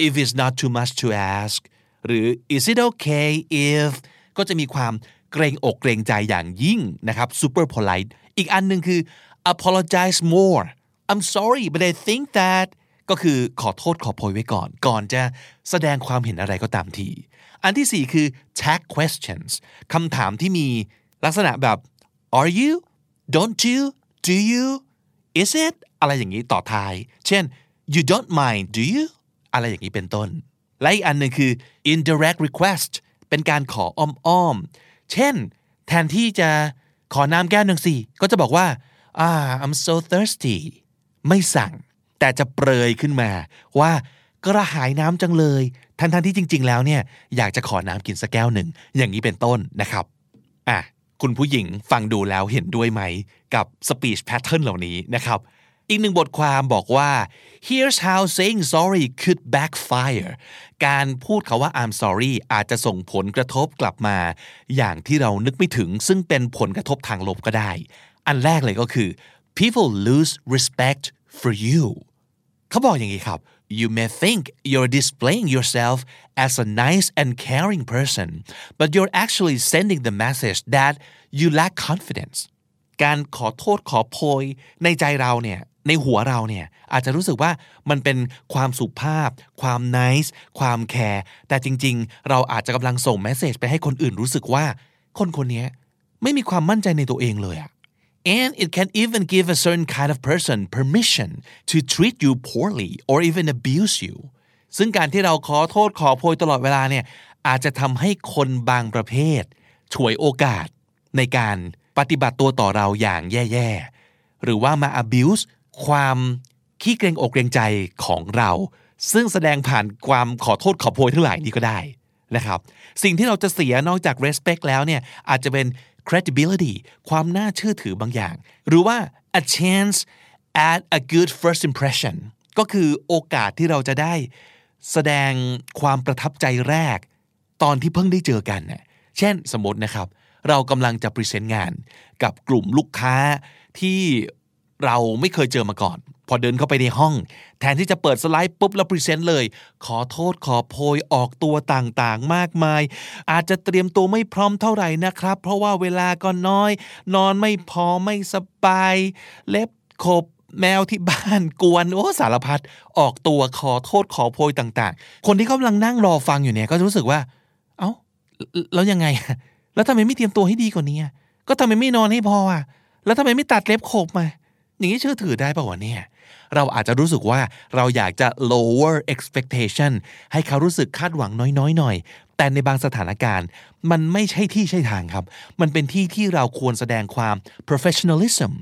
if it's not too much to ask หรือ is it okay if ก็จะมีความเกรงอกเกรงใจอย่างยิ่งนะครับ super polite อีกอันหนึ่งคือ apologize more I'm sorry but I think that ก็คือขอโทษขอโพยไว้ก่อน ก่อนจะแสดงความเห็นอะไรก็ตามที อันที่สี่คือ tag questions คำถามที่มีลักษณะแบบ are you don't you do you is it อะไรอย่างนี้ต่อท้าย เช่น you don't mind do you อะไรอย่างนี้เป็นต้น และอีกอันหนึ่งคือ indirect request เป็นการขออ้อมๆ เช่น แทนที่จะขอน้ำแก้วหนึ่งสิ ก็จะบอกว่า ah I'm so thirsty ไม่สั่ง แต่จะเปรยขึ้นมาว่ากระหายน้ำจังเลย ทันทันๆที่จริง ๆ แล้วเนี่ยอยากจะขอน้ำกินสักแก้วหนึ่ง อย่างนี้เป็นต้นนะครับอะคุณผู้หญิงฟังดูแล้วเห็นด้วยไหม กับ speech pattern เหล่านี้นะครับ อีกหนึ่งบทความบอกว่า here's how saying sorry could backfire การพูดคาว่า I'm sorry อาจจะส่งผลกระทบกลับมา อย่างที่เรานึกไม่ถึง ซึ่งเป็นผลกระทบทางลบก็ได้ อันแรกเลยก็คือ people lose respect for you เขาบอกอย่างนี้ครับ you may think you're displaying yourself as a nice and caring person but you're actually sending the message that you lack confidence การขอโทษขอโพยในใจเราเนี่ยในหัวเราเนี่ยอาจจะรู้สึกว่ามันเป็นความสุภาพ ความ nice ความแคร์แต่จริงๆ เราอาจจะกำลังส่งเมสเซจไปให้คนอื่นรู้สึกว่า คนคนนี้ไม่มีความมั่นใจในตัวเองเลยอะ And it can even give a certain kind of person permission to treat you poorly or even abuse you ซึ่งการที่เราขอโทษขอโพยตลอดเวลาเนี่ยอาจจะทำให้คนบางประเภทฉวยโอกาสในการปฏิบัติตัวต่อเราอย่างแย่ๆ หรือว่ามา abuse ความขี้เกรงอกเกรงใจของเรา ซึ่งแสดงผ่านความขอโทษขอโพยทั้งหลายนี้ก็ได้นะครับ สิ่งที่เราจะเสียนอกจาก respect แล้วเนี่ยอาจจะเป็น credibility ความน่าเชื่อถือบางอย่าง หรือว่า a chance at a good first impression ก็คือโอกาสที่เราจะได้แสดงความประทับใจแรก ตอนที่เพิ่งได้เจอกันน่ะเช่นสมมตินะครับ เรากำลังจะพรีเซนต์งานกับกลุ่มลูกค้าที่เราไม่เคยเจอมาก่อน พอเดินเข้าไปในห้อง แทนที่จะเปิดสไลด์ปุ๊บแล้วพรีเซนต์เลย ขอโทษขอโพยออกตัวต่างๆ มากมาย อาจจะเตรียมตัวไม่พร้อมเท่าไหร่นะครับ เพราะว่าเวลาก็น้อย นอนไม่พอไม่สบาย เล็บขบแมวที่บ้านกวนโอ้สารพัดออกตัวขอโทษขอโพยต่างๆ คนที่กำลังนั่งรอฟังอยู่เนี่ยก็รู้สึกว่า เอ้าแล้วยังไง แล้วทำไมไม่เตรียมตัวให้ดีกว่านี้ก็ทำไมไม่นอนให้พออะแล้วทำไมไม่ตัดเล็บขบมา อย่างนี้เชื่อถือได้ป่าวะเนี่ย เราอาจจะรู้สึกว่าเราอยากจะ lower expectation ให้เขารู้สึกคาดหวังน้อยๆหน่อย แต่ในบางสถานการณ์ มันไม่ใช่ที่ใช่ทางครับ มันเป็นที่ที่เราควรแสดงความ professionalism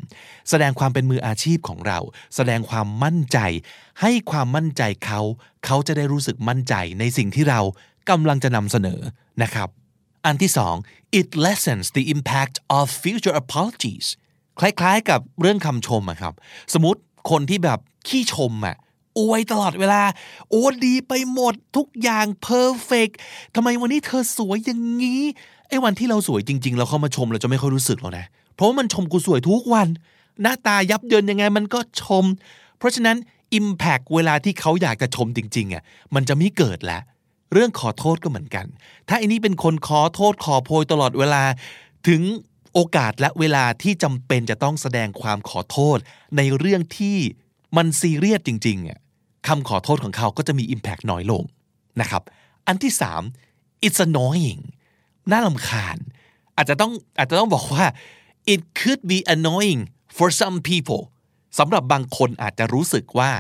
แสดงความเป็นมืออาชีพของเรา แสดงความมั่นใจ ให้ความมั่นใจเขา เขาจะได้รู้สึกมั่นใจในสิ่งที่เรากำลังจะนำเสนอนะครับอันที่สอง it lessens the impact of future apologies คล้ายๆกับเรื่องคำชมอะครับ สมมติ คนที่แบบขี้ชมอะอวยตลอดเวลา โอ้ดีไปหมดทุกอย่างเพอร์เฟกทำไมวันนี้เธอสวยอย่างนี้ไอ้วันที่เราสวยจริง ๆ เราเข้ามาชมเราจะไม่ค่อยรู้สึกหรอกนะ เพราะว่ามันชมกูสวยทุกวัน หน้าตายับเยินยังไงมันก็ชม เพราะฉะนั้น Impact เวลาที่เขาอยากจะชมจริงๆอะมันจะไม่เกิดแล้วเรื่องขอโทษก็เหมือนกัน ถ้าอันนี้เป็นคนขอโทษขอโพยตลอดเวลา ถึง โอกาสและเวลาที่จำเป็นจะต้องแสดงความขอโทษ ในเรื่องที่มันซีเรียสจริงๆอะคำขอโทษของเขาก็จะมี Impact น้อยลงนะครับ อันที่สาม it's annoying น่าลำคาญ อาจจะต้องอาจจะต้องบอกว่า it could be annoying for some people สำหรับบางคนอาจจะรู้สึกว่า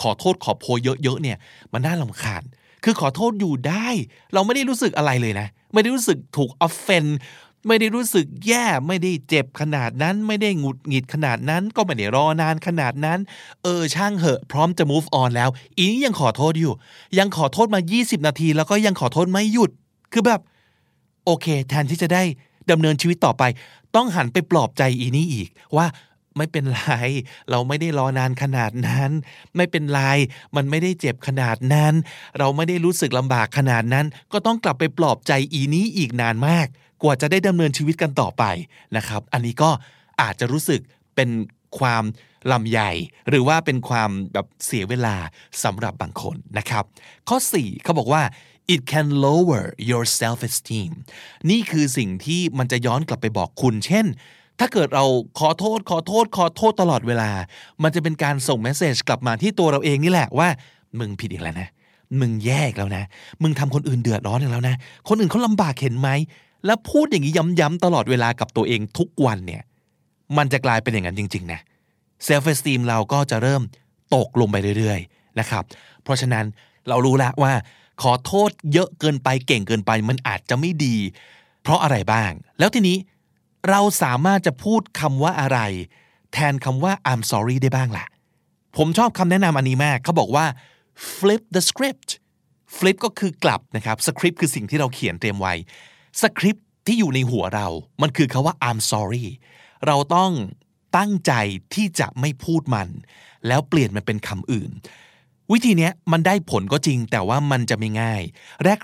ขอโทษขอโพยเยอะๆเนี่ยมันน่าลำคาญ คือขอโทษอยู่ได้ เราไม่ได้รู้สึกอะไรเลยนะ ไม่ได้รู้สึกถูก offend ไม่ได้รู้สึกแย่ไม่ได้เจ็บขนาดนั้น ไม่ได้หงุดหงิดขนาดนั้น ก็ไม่ได้รอนานขนาดนั้น เออช่างเหอะ พร้อมจะ move on แล้ว อีนี้ยังขอโทษอยู่ ยังขอโทษมา 20 นาที แล้วก็ยังขอโทษไม่หยุด คือแบบ โอเค แทนที่จะได้ดำเนินชีวิตต่อไป ต้องหันไปปลอบใจอีนี่อีกว่าไม่เป็นไร เราไม่ได้รอนานขนาดนั้น ไม่เป็นไร มันไม่ได้เจ็บขนาดนั้น เราไม่ได้รู้สึกลำบากขนาดนั้น ก็ต้องกลับไปปลอบใจอีนี้อีกนานมาก กว่าจะได้ดำเนินชีวิตกันต่อไปนะครับ อันนี้ก็อาจจะรู้สึกเป็นความลำใหญ่ หรือว่าเป็นความแบบเสียเวลาสำหรับบางคนนะครับ ข้อ 4 เขาบอกว่า it can lower your self esteem นี่คือสิ่งที่มันจะย้อนกลับไปบอกคุณ เช่น ถ้าเกิดเราขอโทษ ขอโทษ ขอโทษตลอดเวลา มันจะเป็นการส่ง message กลับมาที่ตัวเราเองนี่แหละว่า มึงผิดอีกแล้วนะ มึงแย่อีกแล้วนะ มึงทำคนอื่นเดือดร้อนอีกแล้วนะ คนอื่นเขาลำบากเห็นไหม แล้วพูดอย่างนี้ย้ำๆตลอดเวลากับตัวเองทุกวันเนี่ย มันจะกลายเป็นอย่างนั้นจริง ๆ นะ self esteem เราก็จะเริ่มตกลงไปเรื่อยๆนะครับ เพราะฉะนั้นเรารู้แล้วว่า ขอโทษเยอะเกินไปเก่งเกินไปมันอาจจะไม่ดี เพราะอะไรบ้าง แล้วทีนี้เราสามารถจะพูดคำว่าอะไร แทนคำว่า I'm sorry ได้บ้างล่ะ ผมชอบคำแนะนำอันนี้มากเขาบอกว่า flip the script flip ก็คือกลับนะครับ script คือสิ่งที่เราเขียนเตรียมไว้ สคริปที่อยู่ในหัวเรา มันคือคาว่า I'm sorry เราต้องตั้งใจที่จะไม่พูดมัน แล้วเปลี่ยนมันเป็นคำอื่น วิธีเนี้ยมันได้ผลก็จริง แต่ว่ามันจะไม่ง่าย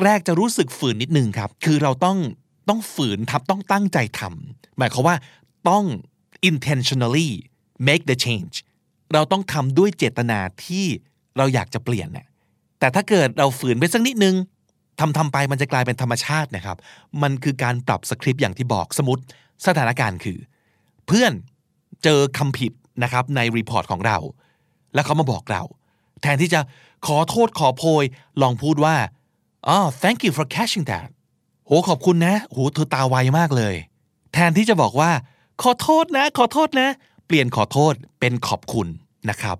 แรก ๆ จะรู้สึกฝืนนิดนึงครับ คือเราต้องต้องฝืนทับต้องตั้งใจทำหมายความว่าต้อง intentionally make the change เราต้องทำด้วยเจตนาที่เราอยากจะเปลี่ยนน่ะแต่ถ้าเกิดเราฝืนไปสักนิดนึง ทำทำไปมันจะกลายเป็นธรรมชาตินะครับ มันคือการปรับสคริปต์อย่างที่บอกสมมติสถานการณ์คือ เพื่อนเจอคำผิดนะครับใน report ของเรา แล้วเขามาบอกเรา แทนที่จะขอโทษขอโพย ลองพูดว่าอ๋อ thank you for catching that โหขอบคุณนะโหเธอตาไวมากเลย แทนที่จะบอกว่า ขอโทษนะ ขอโทษนะ เปลี่ยนขอโทษเป็นขอบคุณนะครับ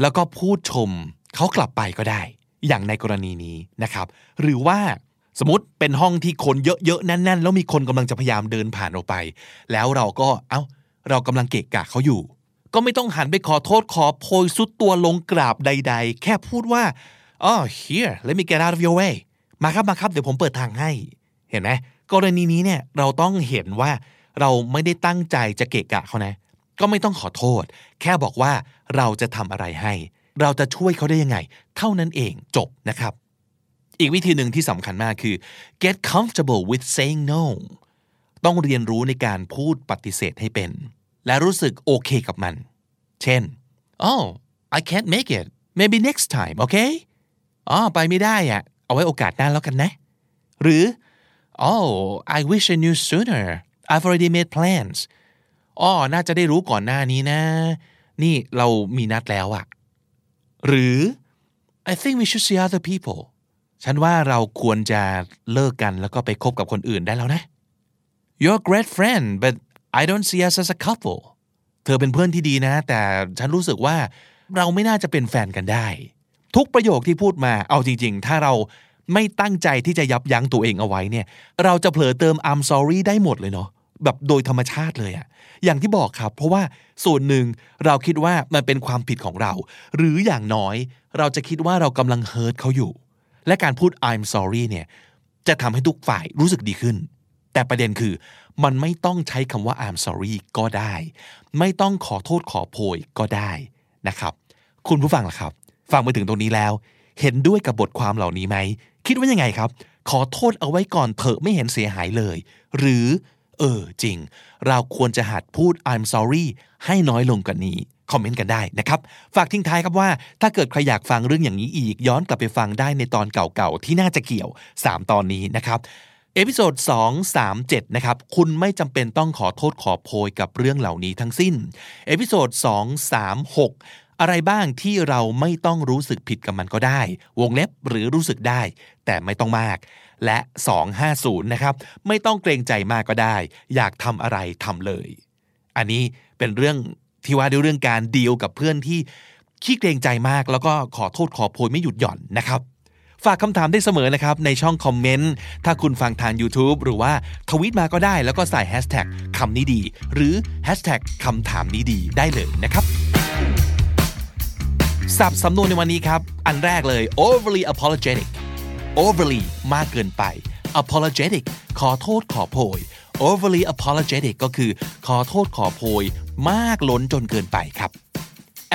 แล้วก็พูดชมเขากลับไปก็ได้ อย่างในกรณีนี้นะครับ หรือว่าสมมติเป็นห้องที่คนเยอะๆแน่นๆ แล้วมีคนกำลังจะพยายามเดินผ่านออกไป แล้วเราก็เอ้า เรากำลังเกะกะเขาอยู่ ก็ไม่ต้องหันไปขอโทษขอโพยสุดตัวลงกราบใด ๆ แค่พูดว่าอ๋อ here let me get out of your way มาครับมาครับเดี๋ยวผมเปิดทางให้ เห็นไหมกรณีนี้เนี่ยเราต้องเห็นว่าเราไม่ได้ตั้งใจจะเกะกะเขานะ ก็ไม่ต้องขอโทษ แค่บอกว่าเราจะทำอะไรให้ เราจะช่วยเขาได้ยังไง เท่านั้นเองจบนะครับ อีกวิธีหนึ่งที่สำคัญมากคือ get comfortable with saying no ต้องเรียนรู้ในการพูดปฏิเสธให้เป็น และรู้สึกโอเคกับมัน เช่น oh I can't make it maybe next time okay อ๋อไปไม่ได้อะเอาไว้โอกาสหน้าแล้วกันนะ หรือ oh I wish I knew sooner I've already made plans อ๋อน่าจะได้รู้ก่อนหน้านี้นะ นี่เรามีนัดแล้วอะ หรือ I think we should see other people ฉันว่าเราควรจะเลิกกันแล้วก็ไปคบกับคนอื่นได้แล้วนะ You're a great friend but I don't see us as a couple เธอเป็นเพื่อนที่ดีนะ แต่ฉันรู้สึกว่าเราไม่น่าจะเป็นแฟนกันได้ ทุกประโยคที่พูดมาเอาจริง ๆ ถ้าเราไม่ตั้งใจที่จะยับยั้งตัวเองเอาไว้เนี่ย เราจะเผลอเติม I'm sorry ได้หมดเลยเนาะ แบบโดยธรรมชาติเลยอะอย่างที่บอกครับ เพราะว่าส่วนหนึ่งเราคิดว่ามันเป็นความผิดของเรา หรืออย่างน้อยเราจะคิดว่าเรากำลังเฮิร์ตเขาอยู่ และการพูด I'm sorry เนี่ยจะทำให้ทุกฝ่ายรู้สึกดีขึ้น แต่ประเด็นคือ มันไม่ต้องใช้คำว่า I'm sorry ก็ได้ ไม่ต้องขอโทษขอโพยก็ได้นะครับ คุณผู้ฟังล่ะครับ ฟังมาถึงตรงนี้แล้ว เห็นด้วยกับบทความเหล่านี้ไหม คิดว่ายังไงครับ ขอโทษเอาไว้ก่อนเถอะไม่เห็นเสียหายเลย หรือ เออจริง เราควรจะหัดพูด I'm sorry ให้น้อยลงกว่านี้ comment กันได้นะครับ ฝากทิ้งท้ายครับว่า ถ้าเกิดใครอยากฟังเรื่องอย่างนี้อีก ย้อนกลับไปฟังได้ในตอนเก่าๆ ที่น่าจะเกี่ยว 3 ตอนนี้นะครับ episode 2 3 7 นะครับ คุณไม่จำเป็นต้องขอโทษขอโพยกับเรื่องเหล่านี้ทั้งสิ้น episode 2 3 6 อะไรบ้างที่เราไม่ต้องรู้สึกผิดกับมันก็ได้ วงเล็บหรือรู้สึกได้ แต่ไม่ต้องมาก และ 250 นะครับ ไม่ต้องเกรงใจมากก็ได้ อยากทำอะไรทำเลย อันนี้เป็นเรื่องที่ว่าด้วยเรื่องการดีลกับเพื่อนที่ขี้เกรงใจมากแล้วก็ขอโทษขอโพยไม่หยุดหย่อนนะครับ ฝากคำถามได้เสมอนะครับ ในช่องคอมเมนต์ ถ้าคุณฟังทาง YouTube หรือว่าทวิตมาก็ได้แล้วก็ใส่แฮชแท็กคำนี้ดี หรือแฮชแท็กคำถามนี้ดีได้เลยนะครับสับสำนวนในวันนี้ครับ อันแรกเลย overly apologetic overly มากเกินไป apologetic ขอโทษขอโพย overly apologetic ก็คือ ขอโทษขอโพย มากล้นจนเกินไปครับ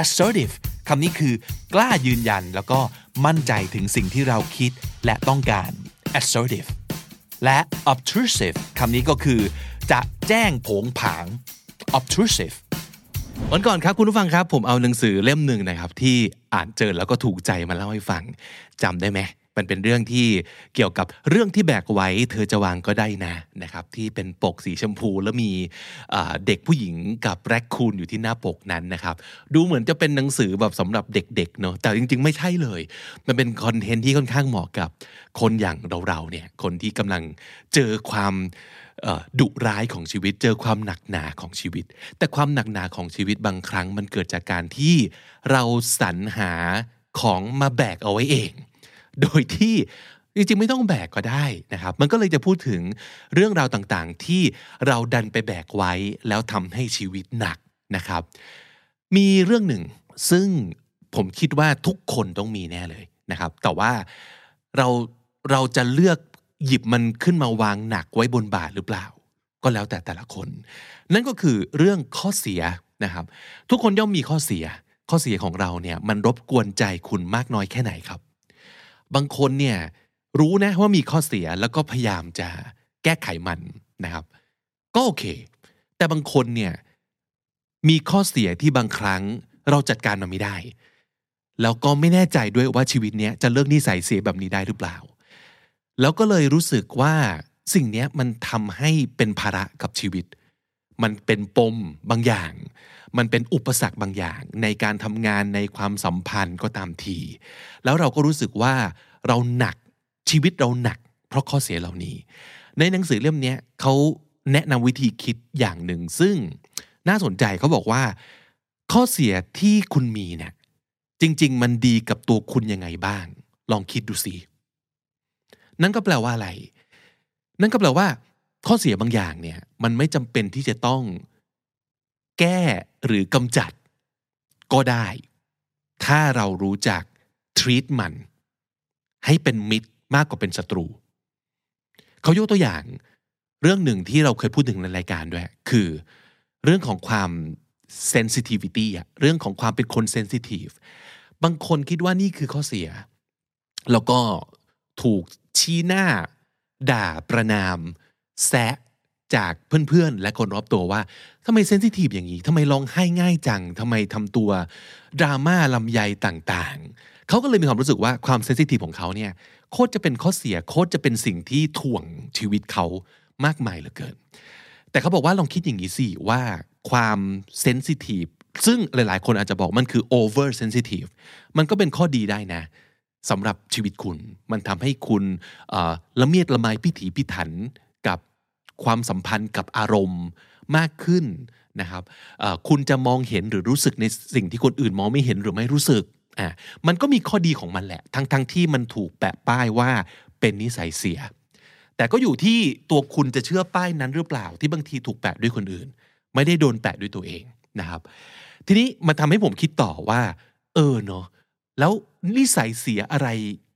assertive คำนี้คือกล้ายืนยันแล้วก็มั่นใจถึงสิ่งที่เราคิดและต้องการ assertive และ obtrusive คำนี้ก็คือ จะแจ้งผงผาง obtrusive วันก่อนครับคุณผู้ฟังครับ ผมเอาหนังสือเล่มหนึ่งนะครับ ที่อ่านเจอแล้วก็ถูกใจมาเล่าให้ฟังจำได้ไหม มันเป็นเรื่องที่เกี่ยวกับเรื่องที่แบกไว้ เธอจะวางก็ได้นะนะครับที่เป็นปกสีชมพูแล้วมีเด็กผู้หญิงกับแรคคูนอยู่ที่หน้าปกนั้นนะครับดูเหมือนจะเป็นหนังสือแบบสำหรับเด็กๆเนาะแต่จริง ๆ ไม่ใช่เลย มันเป็นคอนเทนต์ที่ค่อนข้างเหมาะกับคนอย่างเราๆเนี่ยคนที่กำลังเจอความดุร้ายของชีวิตเจอความหนักหนาของชีวิต แต่ความหนักหนาของชีวิตบางครั้งมันเกิดจากการที่เราสรรหาของมาแบกเอาไว้เอง โดยที่จริงๆ ไม่ต้องแบกก็ได้นะครับ มันก็เลยจะพูดถึงเรื่องราวต่างๆ ที่เราดันไปแบกไว้ แล้วทำให้ชีวิตหนักนะครับ มีเรื่องหนึ่งซึ่งผมคิดว่าทุกคนต้องมีแน่เลยนะครับ แต่ว่าเราเราจะเลือกหยิบมันขึ้นมาวางหนักไว้บนบาทหรือเปล่า ก็แล้วแต่แต่ละคน นั่นก็คือเรื่องข้อเสียนะครับ ทุกคนย่อมมีข้อเสีย ข้อเสียของเราเนี่ยมันรบกวนใจคุณมากน้อยแค่ไหนครับ บางคนเนี่ยรู้นะว่ามีข้อเสียแล้วก็พยายามจะแก้ไขมันนะครับ ก็โอเค แต่บางคนเนี่ยมีข้อเสียที่บางครั้งเราจัดการมันไม่ได้ แล้วก็ไม่แน่ใจด้วยว่าชีวิตเนี้ยจะเลิกนิสัยเสียแบบนี้ได้หรือเปล่า แล้วก็เลยรู้สึกว่าสิ่งเนี้ยมันทำให้เป็นภาระกับชีวิต มันเป็นปมบางอย่าง มันเป็นอุปสรรคบางอย่าง ในการทำงานในความสัมพันธ์ก็ตามที แล้วเราก็รู้สึกว่าเราหนักชีวิตเราหนัก เพราะข้อเสียเหล่านี้ ในหนังสือเล่มนี้เขาแนะนำวิธีคิดอย่างหนึ่ง ซึ่งน่าสนใจเขาบอกว่า ข้อเสียที่คุณมีเนี่ยจริง ๆ มันดีกับตัวคุณยังไงบ้าง ลองคิดดูสิ นั่นก็แปลว่าอะไร นั่นก็แปลว่า ข้อเสียบางอย่างเนี่ยมันไม่จำเป็นที่จะต้องแก้หรือกำจัดก็ได้ ถ้าเรารู้จัก treat มันให้เป็นมิตรมากกว่าเป็นศัตรู เขายกตัวอย่างเรื่องหนึ่งที่เราเคยพูดถึงในรายการด้วย คือเรื่องของความ sensitivity อะเรื่องของความเป็นคน sensitive บางคนคิดว่านี่คือข้อเสีย แล้วก็ถูกชี้หน้า ด่าประนาม แซะจากเพื่อนๆ และคนรอบตัวว่าทำไม sensitive อย่างนี้ทำไมร้องไห้ง่ายจังทำไมทำตัวดราม่าลำไยต่างๆ เขาก็เลยมีความรู้สึกว่าความ sensitive ของเขาเนี่ยโคตรจะเป็นข้อเสียโคตรจะเป็นสิ่งที่ถ่วงชีวิตเขามากมายเหลือเกิน แต่เขาบอกว่าลองคิดอย่างนี้สิว่าความ sensitive ซึ่งหลายๆ คนอาจจะบอกมันคือ over sensitive มันก็เป็นข้อดีได้นะสำหรับชีวิตคุณ มันทำให้คุณละเมียดละไมพิถีพิถันกับ ความสัมพันธ์กับอารมณ์มากขึ้นนะครับคุณจะมองเห็นหรือรู้สึกในสิ่งที่คนอื่นมองไม่เห็นหรือไม่รู้สึกอะมันก็มีข้อดีของมันแหละ ทั้งทั้งที่มันถูกแปะป้ายว่าเป็นนิสัยเสีย แต่ก็อยู่ที่ตัวคุณจะเชื่อป้ายนั้นหรือเปล่า ที่บางทีถูกแปะด้วยคนอื่น ไม่ได้โดนแปะด้วยตัวเองนะครับ ทีนี้มันทำให้ผมคิดต่อว่า เออเนาะแล้วนิสัยเสียอะไร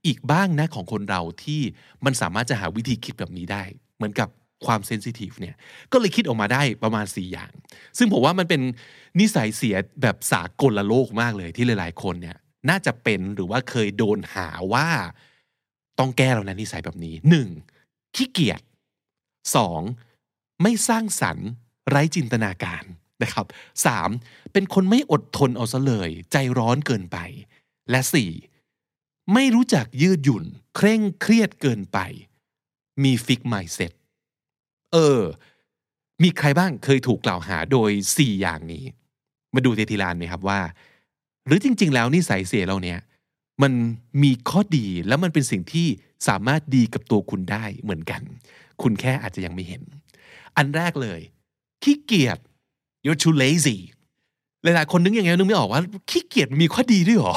อีกบ้างนะของคนเราที่มันสามารถจะหาวิธีคิดแบบนี้ได้ เหมือนกับ ความเซนซิทีฟเนี่ยก็เลยคิดออกมาได้ประมาณ 4 อย่าง ซึ่งผมว่ามันเป็นนิสัยเสียแบบสากลละโลกมากเลยที่หลาย ๆ คนเนี่ยน่าจะเป็นหรือว่าเคยโดนหาว่าต้องแก้แล้วนะนิสัยแบบนี้หนึ่งขี้เกียจสองไม่สร้างสรรค์ไร้จินตนาการนะครับสามเป็นคนไม่อดทนเอาซะเลย ใจร้อนเกินไป และสี่ไม่รู้จักยืดหยุ่น เคร่งเครียดเกินไป มีฟิกไมเซ็ต เออ มีใครบ้างเคยถูกกล่าวหาโดย 4 อย่างนี้ มาดูเททีลานไหมครับว่า หรือจริง ๆ แล้วนิสัยเสียเราเนี่ยมันมีข้อดีแล้วมันเป็นสิ่งที่สามารถดีกับตัวคุณได้เหมือนกัน คุณแค่อาจจะยังไม่เห็น อันแรกเลย ขี้เกียจ you're too lazy หลายๆคนนึกยังไงนึกไม่ออกว่าขี้เกียจมีข้อดีด้วยหรอ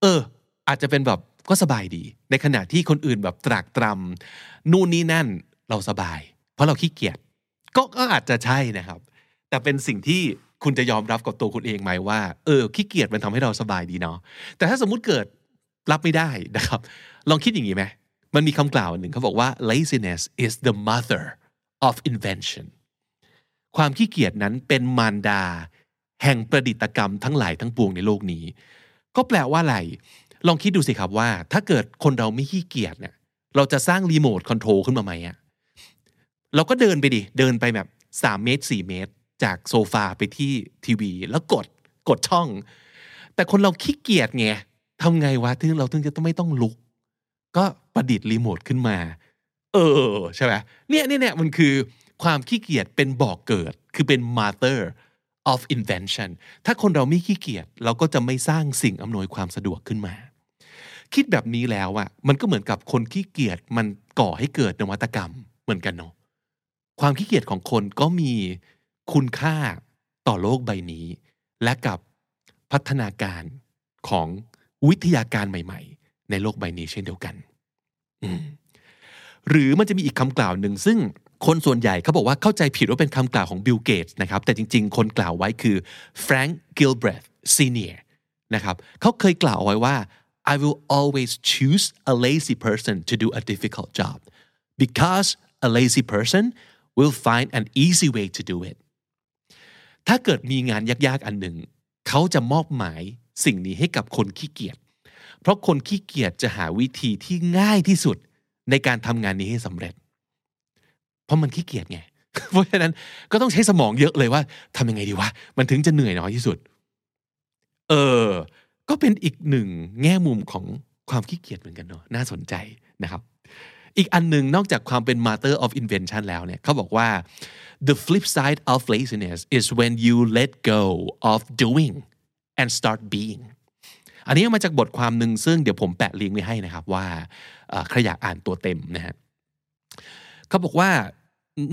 เออ อาจจะเป็นแบบก็สบายดี ในขณะที่คนอื่นแบบตรากตรำนู่นนี่นั่นเราสบาย เพราะเราขี้เกียจก็ก็อาจจะใช่นะครับ แต่เป็นสิ่งที่คุณจะยอมรับกับตัวคุณเองไหมว่าเออขี้เกียจมันทำให้เราสบายดีเนาะแต่ถ้าสมมุติเกิดรับไม่ได้นะครับ ลองคิดอย่างนี้ไหมมันมีคำกล่าวหนึ่งเขาบอกว่า laziness is the mother of invention ความขี้เกียจนั้นเป็นมารดา แห่งประดิษฐกรรมทั้งหลายทั้งปวงในโลกนี้ ก็แปลว่าอะไร ลองคิดดูสิครับว่า ถ้าเกิดคนเราไม่ขี้เกียจเนี่ยเราจะสร้างรีโมทคอนโทรลขึ้นมาไหมอะ เราก็เดินไปดิ เดินไปแบบ 3 เมตร 4 เมตร จากโซฟาไปที่ทีวี แล้วกดกดช่อง แต่คนเราขี้เกียจไงทำไงวะถึงเราถึงจะต้องไม่ต้องลุก ก็ประดิษฐ์รีโมทขึ้นมา เออใช่ไหมเนี่ยเนี่ยเนี่ยมันคือความขี้เกียจเป็นบ่อกเกิด คือเป็น mother of invention ถ้าคนเราไม่ขี้เกียจเราก็จะไม่สร้างสิ่งอำนวยความสะดวกขึ้นมา คิดแบบนี้แล้วอะมันก็เหมือนกับคนขี้เกียจมันก่อให้เกิดนวัตกรรมเหมือนกันเนาะ ความขี้เกียจของคนก็มีคุณค่าต่อโลกใบนี้ และกับพัฒนาการของวิทยาการใหม่ ๆ ในโลกใบนี้เช่นเดียวกันหรือมันจะมีอีกคำกล่าวหนึ่งซึ่งคนส่วนใหญ่เขาบอกว่าเข้าใจผิดว่าเป็นคำกล่าวของบิลเกตส์นะครับ แต่จริง ๆ คนกล่าวไว้คือแฟรงก์กิลเบรธซีเนียร์นะครับเขาเคยกล่าวไว้ว่า I will always choose a lazy person to do a difficult job because a lazy person will find an easy way to do it ถ้าเกิดมีงานยากๆอันหนึ่ง เขาจะมอบหมายสิ่งนี้ให้กับคนขี้เกียจ เพราะคนขี้เกียจจะหาวิธีที่ง่ายที่สุดในการทำงานนี้ให้สำเร็จ เพราะมันขี้เกียจไง เพราะฉะนั้นก็ต้องใช้สมองเยอะเลยว่าทำยังไงดีวะ มันถึงจะเหนื่อยน้อยที่สุด เออ ก็เป็นอีกหนึ่งแง่มุมของความขี้เกียจเหมือนกันเนาะ น่าสนใจนะครับ อีกอันหนึ่งนอกจากความเป็น mother of invention แล้วเนี่ยเขาบอกว่า the flip side of laziness is when you let go of doing and start being อันนี้มาจากบทความหนึ่งซึ่งเดี๋ยวผมแปะลิงก์ไว้ให้นะครับว่าใครอยากอ่านตัวเต็มนะฮะเขาบอกว่า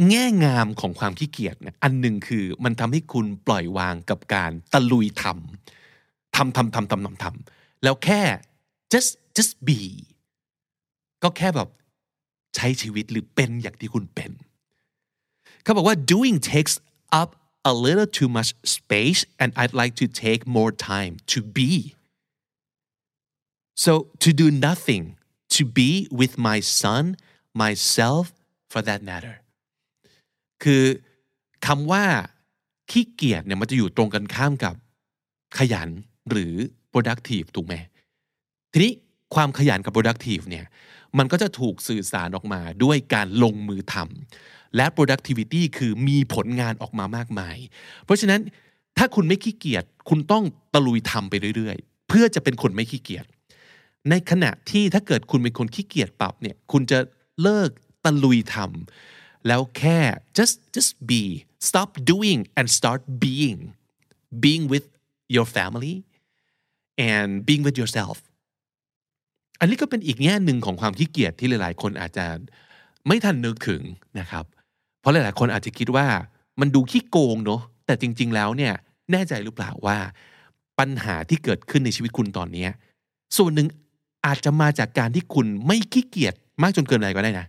แง่งามของความขี้เกียจเนี่ยอันหนึ่งคือมันทำให้คุณปล่อยวางกับการตะลุยทำทำทำทำทำทำทำแล้วแค่ just just be ก็แค่แบบ ใช้ชีวิตหรือเป็นอย่างที่คุณเป็นเขาบอกว่า doing takes up a little too much space and I'd like to take more time to be so to do nothing to be with my son myself for that matter คือคำว่าขี้เกียจเนี่ยมันจะอยู่ตรงกันข้ามกับขยันหรือ productive ถูกไหมทีนี้ความขยันกับ productive เนี่ย มันก็จะถูกสื่อสารออกมาด้วยการลงมือทำและ productivity คือมีผลงานออกมามากมาย เพราะฉะนั้นถ้าคุณไม่ขี้เกียจคุณต้องตะลุยทำไปเรื่อยๆ เพื่อจะเป็นคนไม่ขี้เกียจในขณะที่ถ้าเกิดคุณเป็นคนขี้เกียจปรับเนี่ยคุณจะเลิกตะลุยทำแล้วแค่ just just be stop doing and start being being with your family and being with yourself อันนี้ก็เป็นอีกแง่หนึ่งของความขี้เกียจที่หลาย ๆ คนอาจจะไม่ทันนึกถึงนะครับ เพราะหลาย ๆ คนอาจจะคิดว่ามันดูขี้โกงเนอะแต่จริง ๆ แล้วเนี่ยแน่ใจหรือเปล่าว่า ปัญหาที่เกิดขึ้นในชีวิตคุณตอนนี้ส่วนหนึ่งอาจจะมาจากการที่คุณไม่ขี้เกียจมากจนเกินไปก็ได้นะ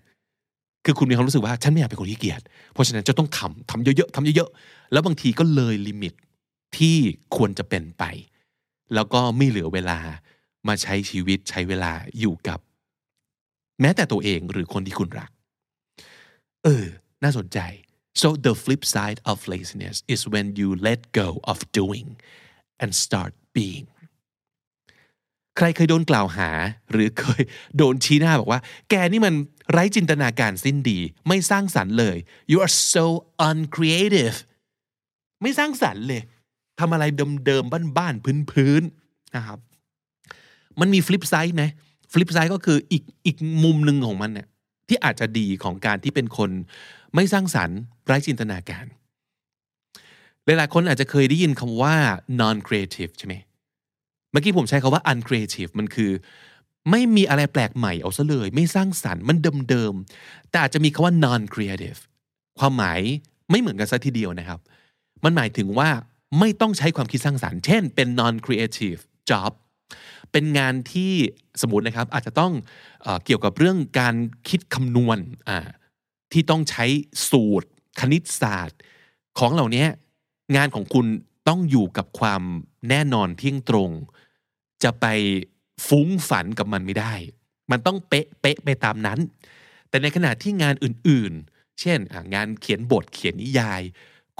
คือคุณมีความรู้สึกว่าฉันไม่อยากเป็นคนขี้เกียจ เพราะฉะนั้นจะต้องทำทำเยอะๆทำเยอะๆ แล้วบางทีก็เลยลิมิตที่ควรจะเป็นไป แล้วก็ไม่เหลือเวลา มาใช้ชีวิตใช้เวลาอยู่กับ แม้แต่ตัวเองหรือคนที่คุณรัก เออ น่าสนใจ so the flip side of laziness is when you let go of doing and start being ใครเคยโดนกล่าวหา หรือเคยโดนชี้หน้าบอกว่า แกนี่มันไร้จินตนาการสิ้นดี ไม่สร้างสรรค์เลย you are so uncreative ไม่สร้างสรรค์เลยทำอะไรเดิมๆบ้านๆพื้นๆนะครับ มันมีฟลิปไซด์ไหมฟลิปไซด์ก็คืออีกอีกมุมหนึ่งของมันเนี่ยที่อาจจะดีของการที่เป็นคนไม่สร้างสรรค์ไร้จินตนาการ หลายๆคนอาจจะเคยได้ยินคำว่า non creative ใช่ไหมเมื่อกี้ผมใช้คาว่า uncreative มันคือ ไม่มีอะไรแปลกใหม่เอาซะเลย ไม่สร้างสรรค์มันเดิมๆแต่อาจจะมีคาว่า non creative ความหมายไม่เหมือนกันซะทีเดียวนะครับ มันหมายถึงว่าไม่ต้องใช้ความคิดสร้างสรรค์ เช่นเป็น non creative job เป็นงานที่สมมตินะครับอาจจะต้องเอเกี่ยวกับเรื่องการคิดคำนวณที่ต้องใช้สูตรคณิตศาสตร์ ของเหล่านี้งานของคุณต้องอยู่กับความแน่นอนเที่ยงตรง จะไปฟุ้งฝันกับมันไม่ได้ มันต้องเป๊ะเป๊ะไปตามนั้น แต่ในขณะที่งานอื่นๆ เช่นงานเขียนบทเขียนนิยาย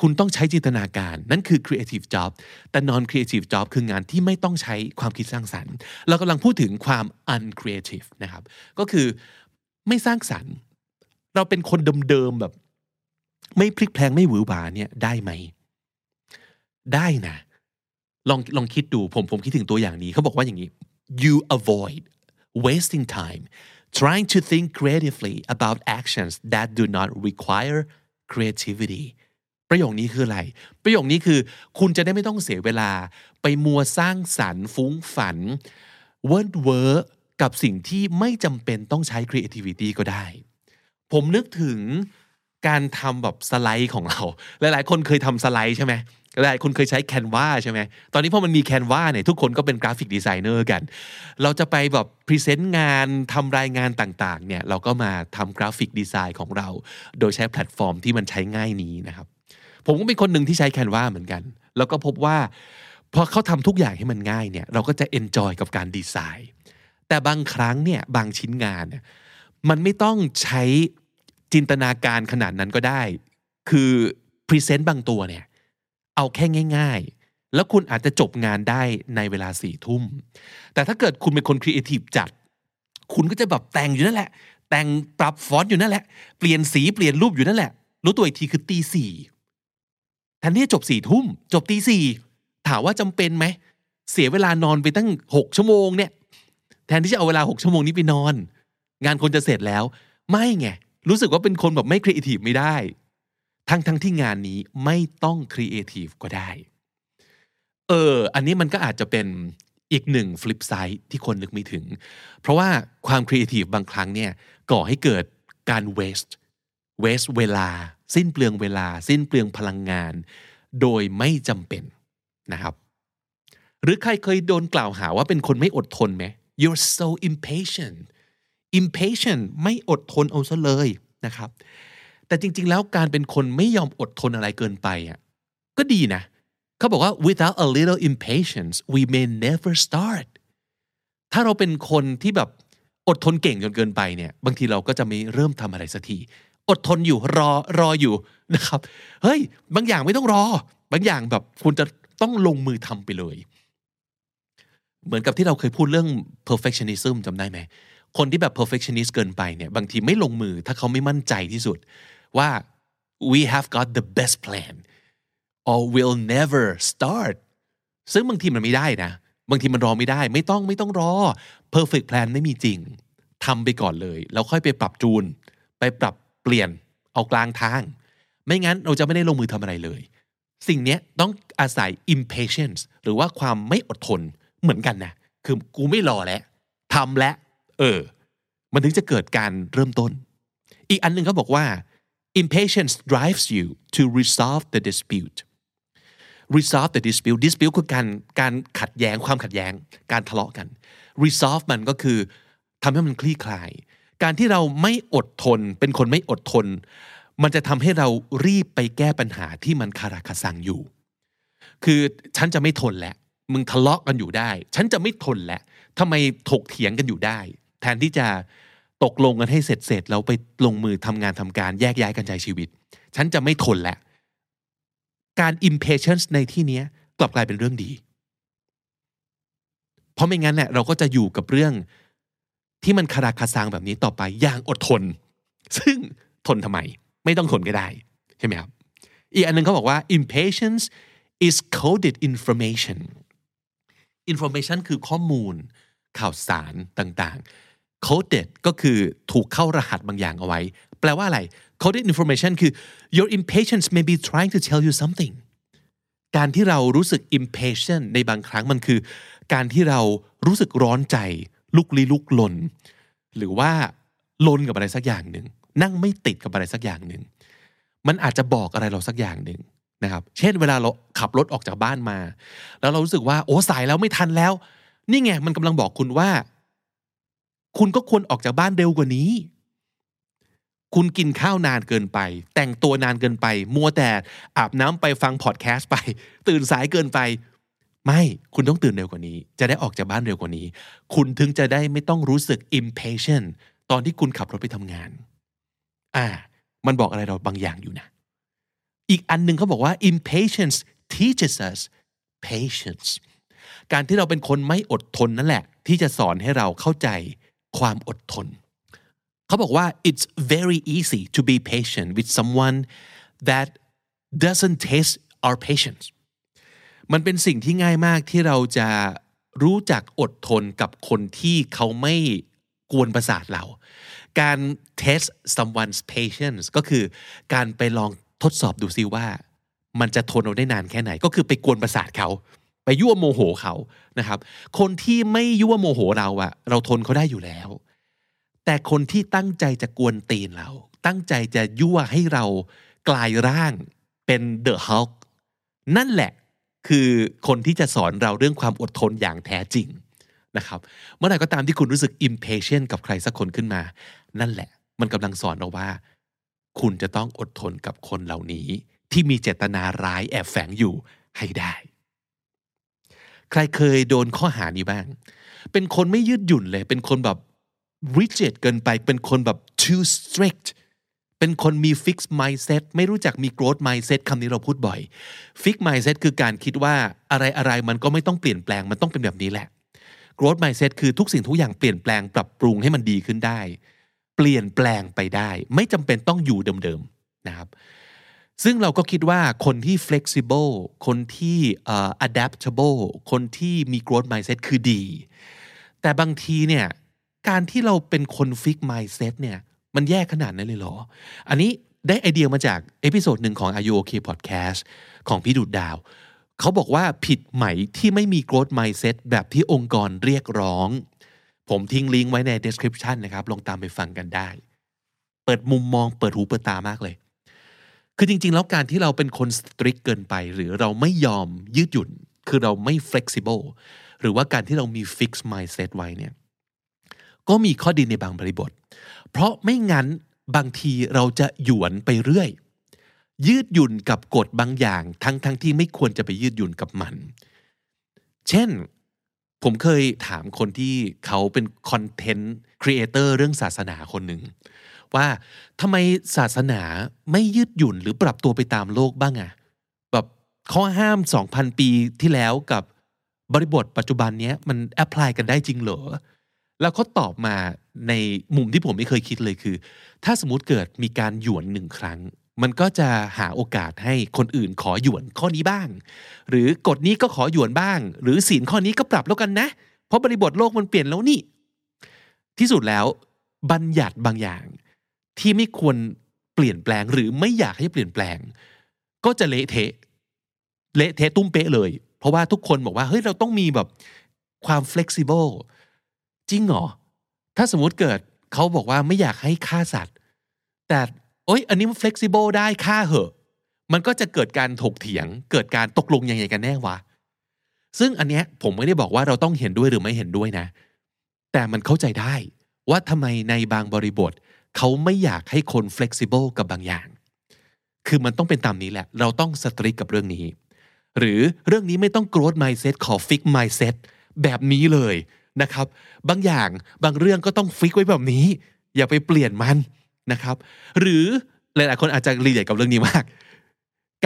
คุณต้องใช้จินตนาการนั่นคือ creative job แต่ non creative job คืองานที่ไม่ต้องใช้ความคิดสร้างสรรค์ เรากำลังพูดถึงความ uncreative นะครับ ก็คือไม่สร้างสรรค์ เราเป็นคนเดิมๆแบบ ไม่พลิกแพลงไม่หวือหวาเนี่ยได้ไหม ได้นะ ลองลองคิดดูผมผมคิดถึงตัวอย่างนี้เขาบอกว่าอย่างนี้ you avoid wasting time trying to think creatively about actions that do not require creativity ประโยคนี้คืออะไร ประโยคนี้คือ คุณจะได้ไม่ต้องเสียเวลา ไปมัวสร้างสรรค์ฟุ้งฝัน เวิร์ดเวอร์กับสิ่งที่ไม่จำเป็นต้องใช้ creativity ก็ได้ ผมนึกถึงการทำแบบสไลด์ของเรา หลาย ๆ คนเคยทำสไลด์ใช่ไหมหลายคนเคยใช้ Canva ใช่ไหม ตอนนี้พอมันมี Canva เนี่ยทุกคนก็เป็น graphic designer กัน เราจะไปแบบ present งานทำรายงานต่าง ๆ เนี่ยเราก็มาทำ graphic design ของเรา โดยใช้แพลตฟอร์มที่มันใช้ง่ายนี้นะครับ ผมก็เป็นคนหนึ่งที่ใช้ Canva เหมือนกัน แล้วก็พบว่าพอเขาทำทุกอย่างให้มันง่ายเนี่ย เราก็จะ enjoy กับการดีไซน์ แต่บางครั้งเนี่ยบางชิ้นงานเนี่ยมันไม่ต้องใช้จินตนาการขนาดนั้นก็ได้ คือ present บางตัวเนี่ย เอาแค่ง่าย ๆ แล้วคุณอาจจะจบงานได้ในเวลาสี่ทุ่ม แต่ถ้าเกิดคุณเป็นคนครีเอทีฟจัด คุณก็จะแบบแต่งอยู่นั่นแหละ แต่งปรับฟอนต์อยู่นั่นแหละ เปลี่ยนสีเปลี่ยนรูปอยู่นั่นแหละ รู้ตัวอีกทีคือตีสี่ แทนที่จะจบสี่ทุ่มจบตีสี่ถามว่าจำเป็นไหม เสียเวลานอนไปตั้งหกชั่วโมงเนี่ย แทนที่จะเอาเวลาหกชั่วโมงนี้ไปนอน งานควรจะเสร็จแล้ว ไม่ไง รู้สึกว่าเป็นคนแบบไม่ครีเอทีฟไม่ได้ ทั้งทั้งที่งานนี้ไม่ต้องครีเอทีฟก็ได้ เออ อันนี้มันก็อาจจะเป็นอีกหนึ่ง flip side ที่คนนึกไม่ถึง เพราะว่าความครีเอทีฟบางครั้งเนี่ยก่อให้เกิดการ waste waste เวลา สิ้นเปลืองเวลา สิ้นเปลืองพลังงาน โดยไม่จำเป็นนะครับ หรือใครเคยโดนกล่าวหาว่าเป็นคนไม่อดทนไหม you're so impatient impatient ไม่อดทนเอาซะเลยนะครับ แต่จริง ๆ แล้วการเป็นคนไม่ยอมอดทนอะไรเกินไปอะก็ดีนะ เขาบอกว่า without a little impatience we may never start ถ้าเราเป็นคนที่แบบอดทนเก่งจนเกินไปเนี่ย บางทีเราก็จะไม่เริ่มทำอะไรสักที อดทนอยู่รอรออยู่นะครับเฮ้ย บางอย่างไม่ต้องรอ บางอย่างแบบคุณจะต้องลงมือทำไปเลย เหมือนกับที่เราเคยพูดเรื่อง perfectionism จำได้ไหมคนที่แบบ perfectionist เกินไปเนี่ยบางทีไม่ลงมือถ้าเขาไม่มั่นใจที่สุด ว่า we have got the best plan or will never start ซึ่งบางทีมันไม่ได้นะ บางทีมันรอไม่ได้ ไม่ต้องไม่ต้องรอ perfect plan ไม่มีจริงทำไปก่อนเลย แล้วค่อยไปปรับจูน ไปปรับ เปลี่ยนเอากลางทาง ไม่งั้นเราจะไม่ได้ลงมือทำอะไรเลย สิ่งนี้ต้องอาศัย impatience หรือว่าความไม่อดทนเหมือนกันนะคือกูไม่รอแล้วทำแล้วเออ มันถึงจะเกิดการเริ่มต้น อีกอันหนึ่งเขาบอกว่า impatience drives you to resolve the dispute resolve the dispute dispute คือการการขัดแย้งความขัดแย้งการทะเลาะกัน resolve มันก็คือทำให้มันคลี่คลาย การที่เราไม่อดทน เป็นคนไม่อดทน มันจะทำให้เรารีบไปแก้ปัญหาที่มันคาราคาซังอยู่ คือฉันจะไม่ทนแล้วมึงทะเลาะกันอยู่ได้ ฉันจะไม่ทนแล้วทำไมถกเถียงกันอยู่ได้ แทนที่จะตกลงกันให้เสร็จเสร็จแล้วไปลงมือทำงานทำการแยกย้ายกันใช้ชีวิต ฉันจะไม่ทนแล้วการ impatience ในที่นี้กลับกลายเป็นเรื่องดี เพราะไม่งั้นเนี่ยเราก็จะอยู่กับเรื่อง ที่มันคาราคาซังแบบนี้ต่อไปอย่างอดทน ซึ่งทนทำไม ไม่ต้องทนก็ได้ ใช่ไหมครับ อีกอันนึงเขาบอกว่า impatience is coded information information คือข้อมูลข่าวสารต่างๆ coded ก็คือถูกเข้ารหัสบางอย่างเอาไว้ แปลว่าอะไร coded information คือ your impatience may be trying to tell you something การที่เรารู้สึก impatient ในบางครั้งมันคือ การที่เรารู้สึกร้อนใจ ลุกลี้ลุกลน หรือว่าลนกับอะไรสักอย่างหนึ่งนั่งไม่ติดกับอะไรสักอย่างหนึ่งมันอาจจะบอกอะไรเราสักอย่างหนึ่งนะครับ เช่นเวลาเราขับรถออกจากบ้านมา แล้วเรารู้สึกว่าโอ้สายแล้วไม่ทันแล้ว นี่ไงมันกำลังบอกคุณว่า คุณก็ควรออกจากบ้านเร็วกว่านี้ คุณกินข้าวนานเกินไป แต่งตัวนานเกินไป มัวแต่อาบน้ำไปฟังพอดแคสต์ไป ตื่นสายเกินไป ไม่คุณต้องตื่นเร็วกว่านี้ จะได้ออกจากบ้านเร็วกว่านี้ คุณถึงจะได้ไม่ต้องรู้สึก impatient ตอนที่คุณขับรถไปทำงาน อ่า มันบอกอะไรเราบางอย่างอยู่นะ อีกอันหนึ่งเขาบอกว่า impatience teaches us patience การที่เราเป็นคนไม่อดทนนั่นแหละ ที่จะสอนให้เราเข้าใจความอดทน เขาบอกว่า it's very easy to be patient with someone that doesn't taste our patience มันเป็นสิ่งที่ง่ายมากที่เราจะรู้จักอดทนกับคนที่เขาไม่กวนประสาทเรา การ test someone's patience ก็คือการไปลองทดสอบดูซิว่า มันจะทนเราได้นานแค่ไหน ก็คือไปกวนประสาทเขา ไปยั่วโมโหเขานะครับ คนที่ไม่ยั่วโมโหเราอะเราทนเขาได้อยู่แล้ว แต่คนที่ตั้งใจจะกวนตีนเรา ตั้งใจจะยั่วให้เรากลายร่างเป็นเดอะฮัลกนั่นแหละ คือคนที่จะสอนเราเรื่องความอดทนอย่างแท้จริงนะครับ เมื่อไหร่ก็ตามที่คุณรู้สึก impatient กับใครสักคนขึ้นมา นั่นแหละ มันกำลังสอนเราว่า คุณจะต้องอดทนกับคนเหล่านี้ ที่มีเจตนาร้ายแอบแฝงอยู่ให้ได้ ใครเคยโดนข้อหานี้บ้าง เป็นคนไม่ยืดหยุ่นเลย เป็นคนแบบ rigid เกินไป เป็นคนแบบ too strict เป็นคนมี fixed mindset ไม่รู้จักมี growth mindset คำนี้เราพูดบ่อย fixed mindset คือการคิดว่าอะไรอะไรมันก็ไม่ต้องเปลี่ยนแปลงมันต้องเป็นแบบนี้แหละ growth mindset คือทุกสิ่งทุกอย่างเปลี่ยนแปลงปรับปรุงให้มันดีขึ้นได้ เปลี่ยนแปลงไปได้ ไม่จำเป็นต้องอยู่เดิมๆนะครับซึ่งเราก็คิดว่าคนที่ flexible คนที่ adaptable คนที่มี growth mindset คือดี แต่บางทีเนี่ย การที่เราเป็นคน fix mindset เนี่ย มันแย่ขนาดนั้นเลยเหรอ อันนี้ได้ไอเดียมาจาก episode หนึ่งของ Are You OK Podcast ของพี่ดุจดาว เขาบอกว่าผิดไหมที่ไม่มี growth mindset แบบที่องค์กรเรียกร้อง ผมทิ้งลิงก์ไว้ใน description นะครับ ลองตามไปฟังกันได้ เปิดมุมมองเปิดหูเปิดตามากเลย คือจริง ๆ แล้วการที่เราเป็นคน strict เกินไป หรือเราไม่ยอมยืดหยุ่น คือเราไม่ flexible หรือว่าการที่เรามี fixed mindset ไว้เนี่ยก็มีข้อดีในบางบริบท เพราะไม่งั้นบางทีเราจะหยวนไปเรื่อย ยืดหยุ่นกับกฎบางอย่าง ทั้งทั้งที่ไม่ควรจะไปยืดหยุ่นกับมัน เช่น ผมเคยถามคนที่เขาเป็นคอนเทนต์ครีเอเตอร์เรื่องศาสนาคนหนึ่งว่าทำไมศาสนาไม่ยืดหยุ่นหรือปรับตัวไปตามโลกบ้างอะแบบข้อห้าม 2,000 ปีที่แล้วกับบริบทปัจจุบันนี้มันแอพพลายกันได้จริงเหรอ แล้วเขาตอบมา ในมุมที่ผมไม่เคยคิดเลยคือ ถ้าสมมติเกิดมีการหยวนหนึ่งครั้ง มันก็จะหาโอกาสให้คนอื่นขอหยวนข้อนี้บ้าง หรือกฎนี้ก็ขอหยวนบ้าง หรือศีลข้อนี้ก็ปรับแล้วกันนะ เพราะบริบทโลกมันเปลี่ยนแล้วนี่ ที่สุดแล้ว บัญญัติบางอย่างที่ไม่ควรเปลี่ยนแปลงหรือไม่อยากให้เปลี่ยนแปลง ก็จะเละเทะเละเทะตุ้มเป๊ะเลย เพราะว่าทุกคนบอกว่าเฮ้ยเราต้องมีแบบความ flexible จริงเหรอ ถ้าสมมุติเกิดเขาบอกว่าไม่อยากให้ฆ่าสัตว์ แต่โอ๊ยอันนี้มัน flexible ได้ฆ่าเหอะ มันก็จะเกิดการถกเถียง เกิดการตกลงยังไงกันแน่วะ ซึ่งอันเนี้ยผมไม่ได้บอกว่าเราต้องเห็นด้วยหรือไม่เห็นด้วยนะ แต่มันเข้าใจได้ว่าทำไมในบางบริบท เขาไม่อยากให้คน flexible กับบางอย่าง คือมันต้องเป็นตามนี้แหละ เราต้อง strict กับเรื่องนี้ หรือเรื่องนี้ไม่ต้อง growth mindset ขอ fixed mindset แบบนี้เลย นะครับ บางอย่างบางเรื่องก็ต้อง fix ไว้แบบนี้ อย่าไปเปลี่ยนมันนะครับ หรือหลาย ๆ คนอาจจะ relate กับเรื่องนี้มาก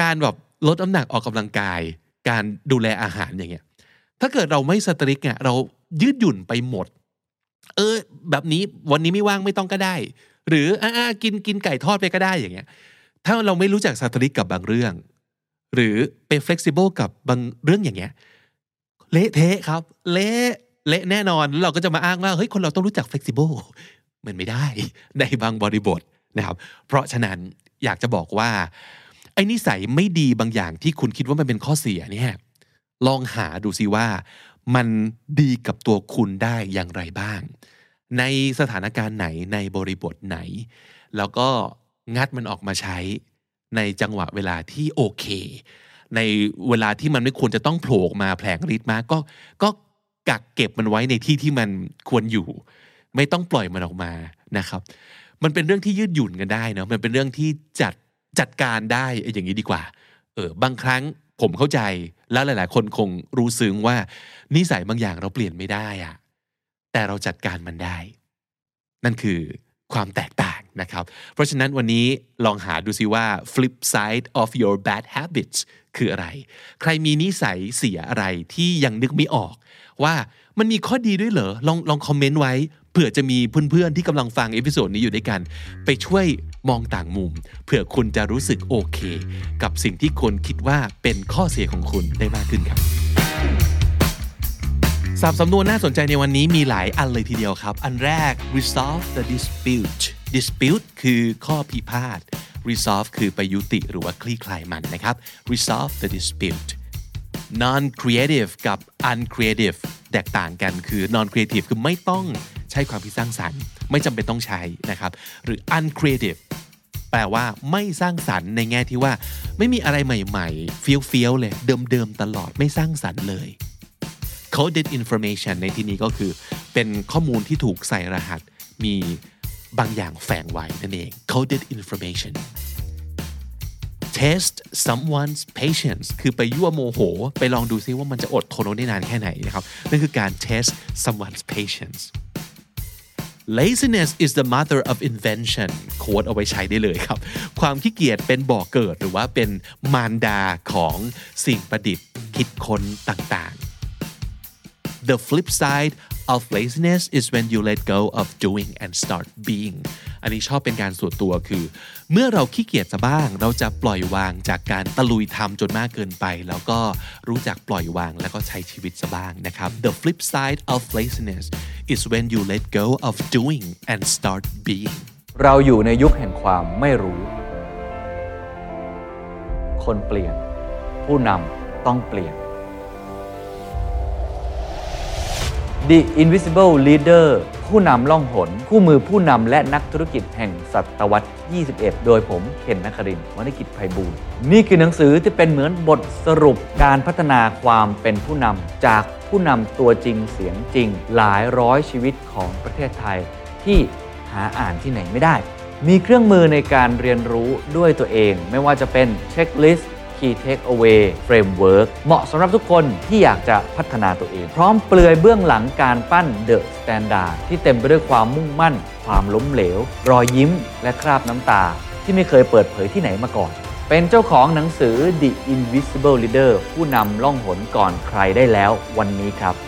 การแบบลดน้ำหนักออกกำลังกาย การดูแลอาหารอย่างเงี้ย ถ้าเกิดเราไม่ strict เนี่ยเรายืดหยุ่นไปหมด เออ แบบนี้วันนี้ไม่ว่างไม่ต้องก็ได้ หรืออ่ากินกินไก่ทอดไปก็ได้อย่างเงี้ย ถ้าเราไม่รู้จักสตริกกับบางเรื่อง หรือเป็น flexible กับบางเรื่องอย่างเงี้ย เละเทะครับ เละ เละแน่นอนเราก็จะมาอ้างว่าเฮ้ยคนเราต้องรู้จัก flexible มันไม่ได้ในบางบริบทนะครับ เพราะฉะนั้นอยากจะบอกว่าไอ้นิสัยไม่ดีบางอย่างที่คุณคิดว่ามันเป็นข้อเสียเนี่ยลองหาดูซิว่า มันดีกับตัวคุณได้อย่างไรบ้าง ในสถานการณ์ไหนในบริบทไหน แล้วก็งัดมันออกมาใช้ในจังหวะเวลาที่โอเค ในเวลาที่มันไม่ควรจะต้องโผล่มาแผลงฤทธิ์มากก็กั กักเก็บมันไว้ในที่ที่มันควรอยู่ ไม่ต้องปล่อยมันออกมานะครับ มันเป็นเรื่องที่ยืดหยุ่นกันได้นะมันเป็นเรื่องที่จัดจัดการได้อย่างนี้ดีกว่าเออบางครั้งผมเข้าใจแล้วหลาย ๆ คนคงรู้ซึ้งว่านิสัยบางอย่างเราเปลี่ยนไม่ได้อะแต่เราจัดการมันได้ นั่นคือความแตกต่างนะครับ เพราะฉะนั้นวันนี้ลองหาดูซิว่า flip side of your bad habits คืออะไร ใครมีนิสัยเสียอะไรที่ยังนึกไม่ออก ว่ามันมีข้อดีด้วยเหรอลองลองคอมเมนต์ไว้เผื่อจะมีเพื่อนๆที่กำลังฟังเอพิโซดนี้อยู่ด้วยกัน ไปช่วยมองต่างมุมเผื่อคุณจะรู้สึกโอเค กับสิ่งที่คนคิดว่าเป็นข้อเสียของคุณได้มากขึ้นครับสับสำนวนน่าสนใจในวันนี้มีหลายอันเลยทีเดียวครับ อันแรก resolve the dispute dispute คือข้อพิพาท resolve คือไปยุติหรือว่าคลี่คลายมันนะครับ resolve the dispute non creative กับ uncreative แตกต่างกันคือ non creative คือไม่ต้องใช้ความคิดสร้างสรรค์ ไม่จำเป็นต้องใช้นะครับ หรือ uncreative แปลว่าไม่สร้างสรรค์ในแง่ที่ว่า ไม่มีอะไรใหม่ๆ เฟี้ยวๆเลย เดิมๆตลอดไม่สร้างสรรค์เลย coded information ในที่นี้ก็คือ เป็นข้อมูลที่ถูกใส่รหัส มีบางอย่างแฝงไว้นั่นเอง coded information test someone's patience คือไปยั่วโมโห ไปลองดูซิว่ามันจะอดทนได้นานแค่ไหนนะครับนั่นคือการ test someone's patience laziness is the mother of invention โค้ดเอาไว้ใช้ได้เลยครับ ความขี้เกียจเป็นบ่อเกิดหรือว่าเป็นมารดาของสิ่งประดิษฐ์คิดค้นต่างๆ The flip side of laziness is when you let go of doing and start being อันนี้ชอบเป็นการส่วนตัวคือ เมื่อเราขี้เกียจซะบ้าง เราจะปล่อยวางจากการตะลุยทำจนมากเกินไป แล้วก็รู้จักปล่อยวางแล้วก็ใช้ชีวิตซะบ้างนะครับ The flip side of laziness is when you let go of doing and start being เราอยู่ในยุคแห่งความไม่รู้ คนเปลี่ยน ผู้นำต้องเปลี่ยน The Invisible Leader ผู้นำล่องหน คู่มือผู้นำและนักธุรกิจแห่งศตวรรษ 21 โดยผมเคนนักครินวณิกิจไพบูลย์นี่คือหนังสือที่เป็นเหมือนบทสรุปการพัฒนาความเป็นผู้นำจากผู้นำตัวจริงเสียงจริง หลายร้อยชีวิตของประเทศไทย ที่หาอ่านที่ไหนไม่ได้ มีเครื่องมือในการเรียนรู้ด้วยตัวเอง ไม่ว่าจะเป็นเช็คลิสต์ Key Takeaway Framework เหมาะสำหรับทุกคนที่อยากจะพัฒนาตัวเอง พร้อมเปลือยเบื้องหลังการปั้น The Standard ที่เต็มไปด้วยความมุ่งมั่น ความล้มเหลว รอยยิ้ม และคราบน้ำตา ที่ไม่เคยเปิดเผยที่ไหนมาก่อน เป็นเจ้าของหนังสือ The Invisible Leader ผู้นำล่องหนก่อนใครได้แล้ววันนี้ครับ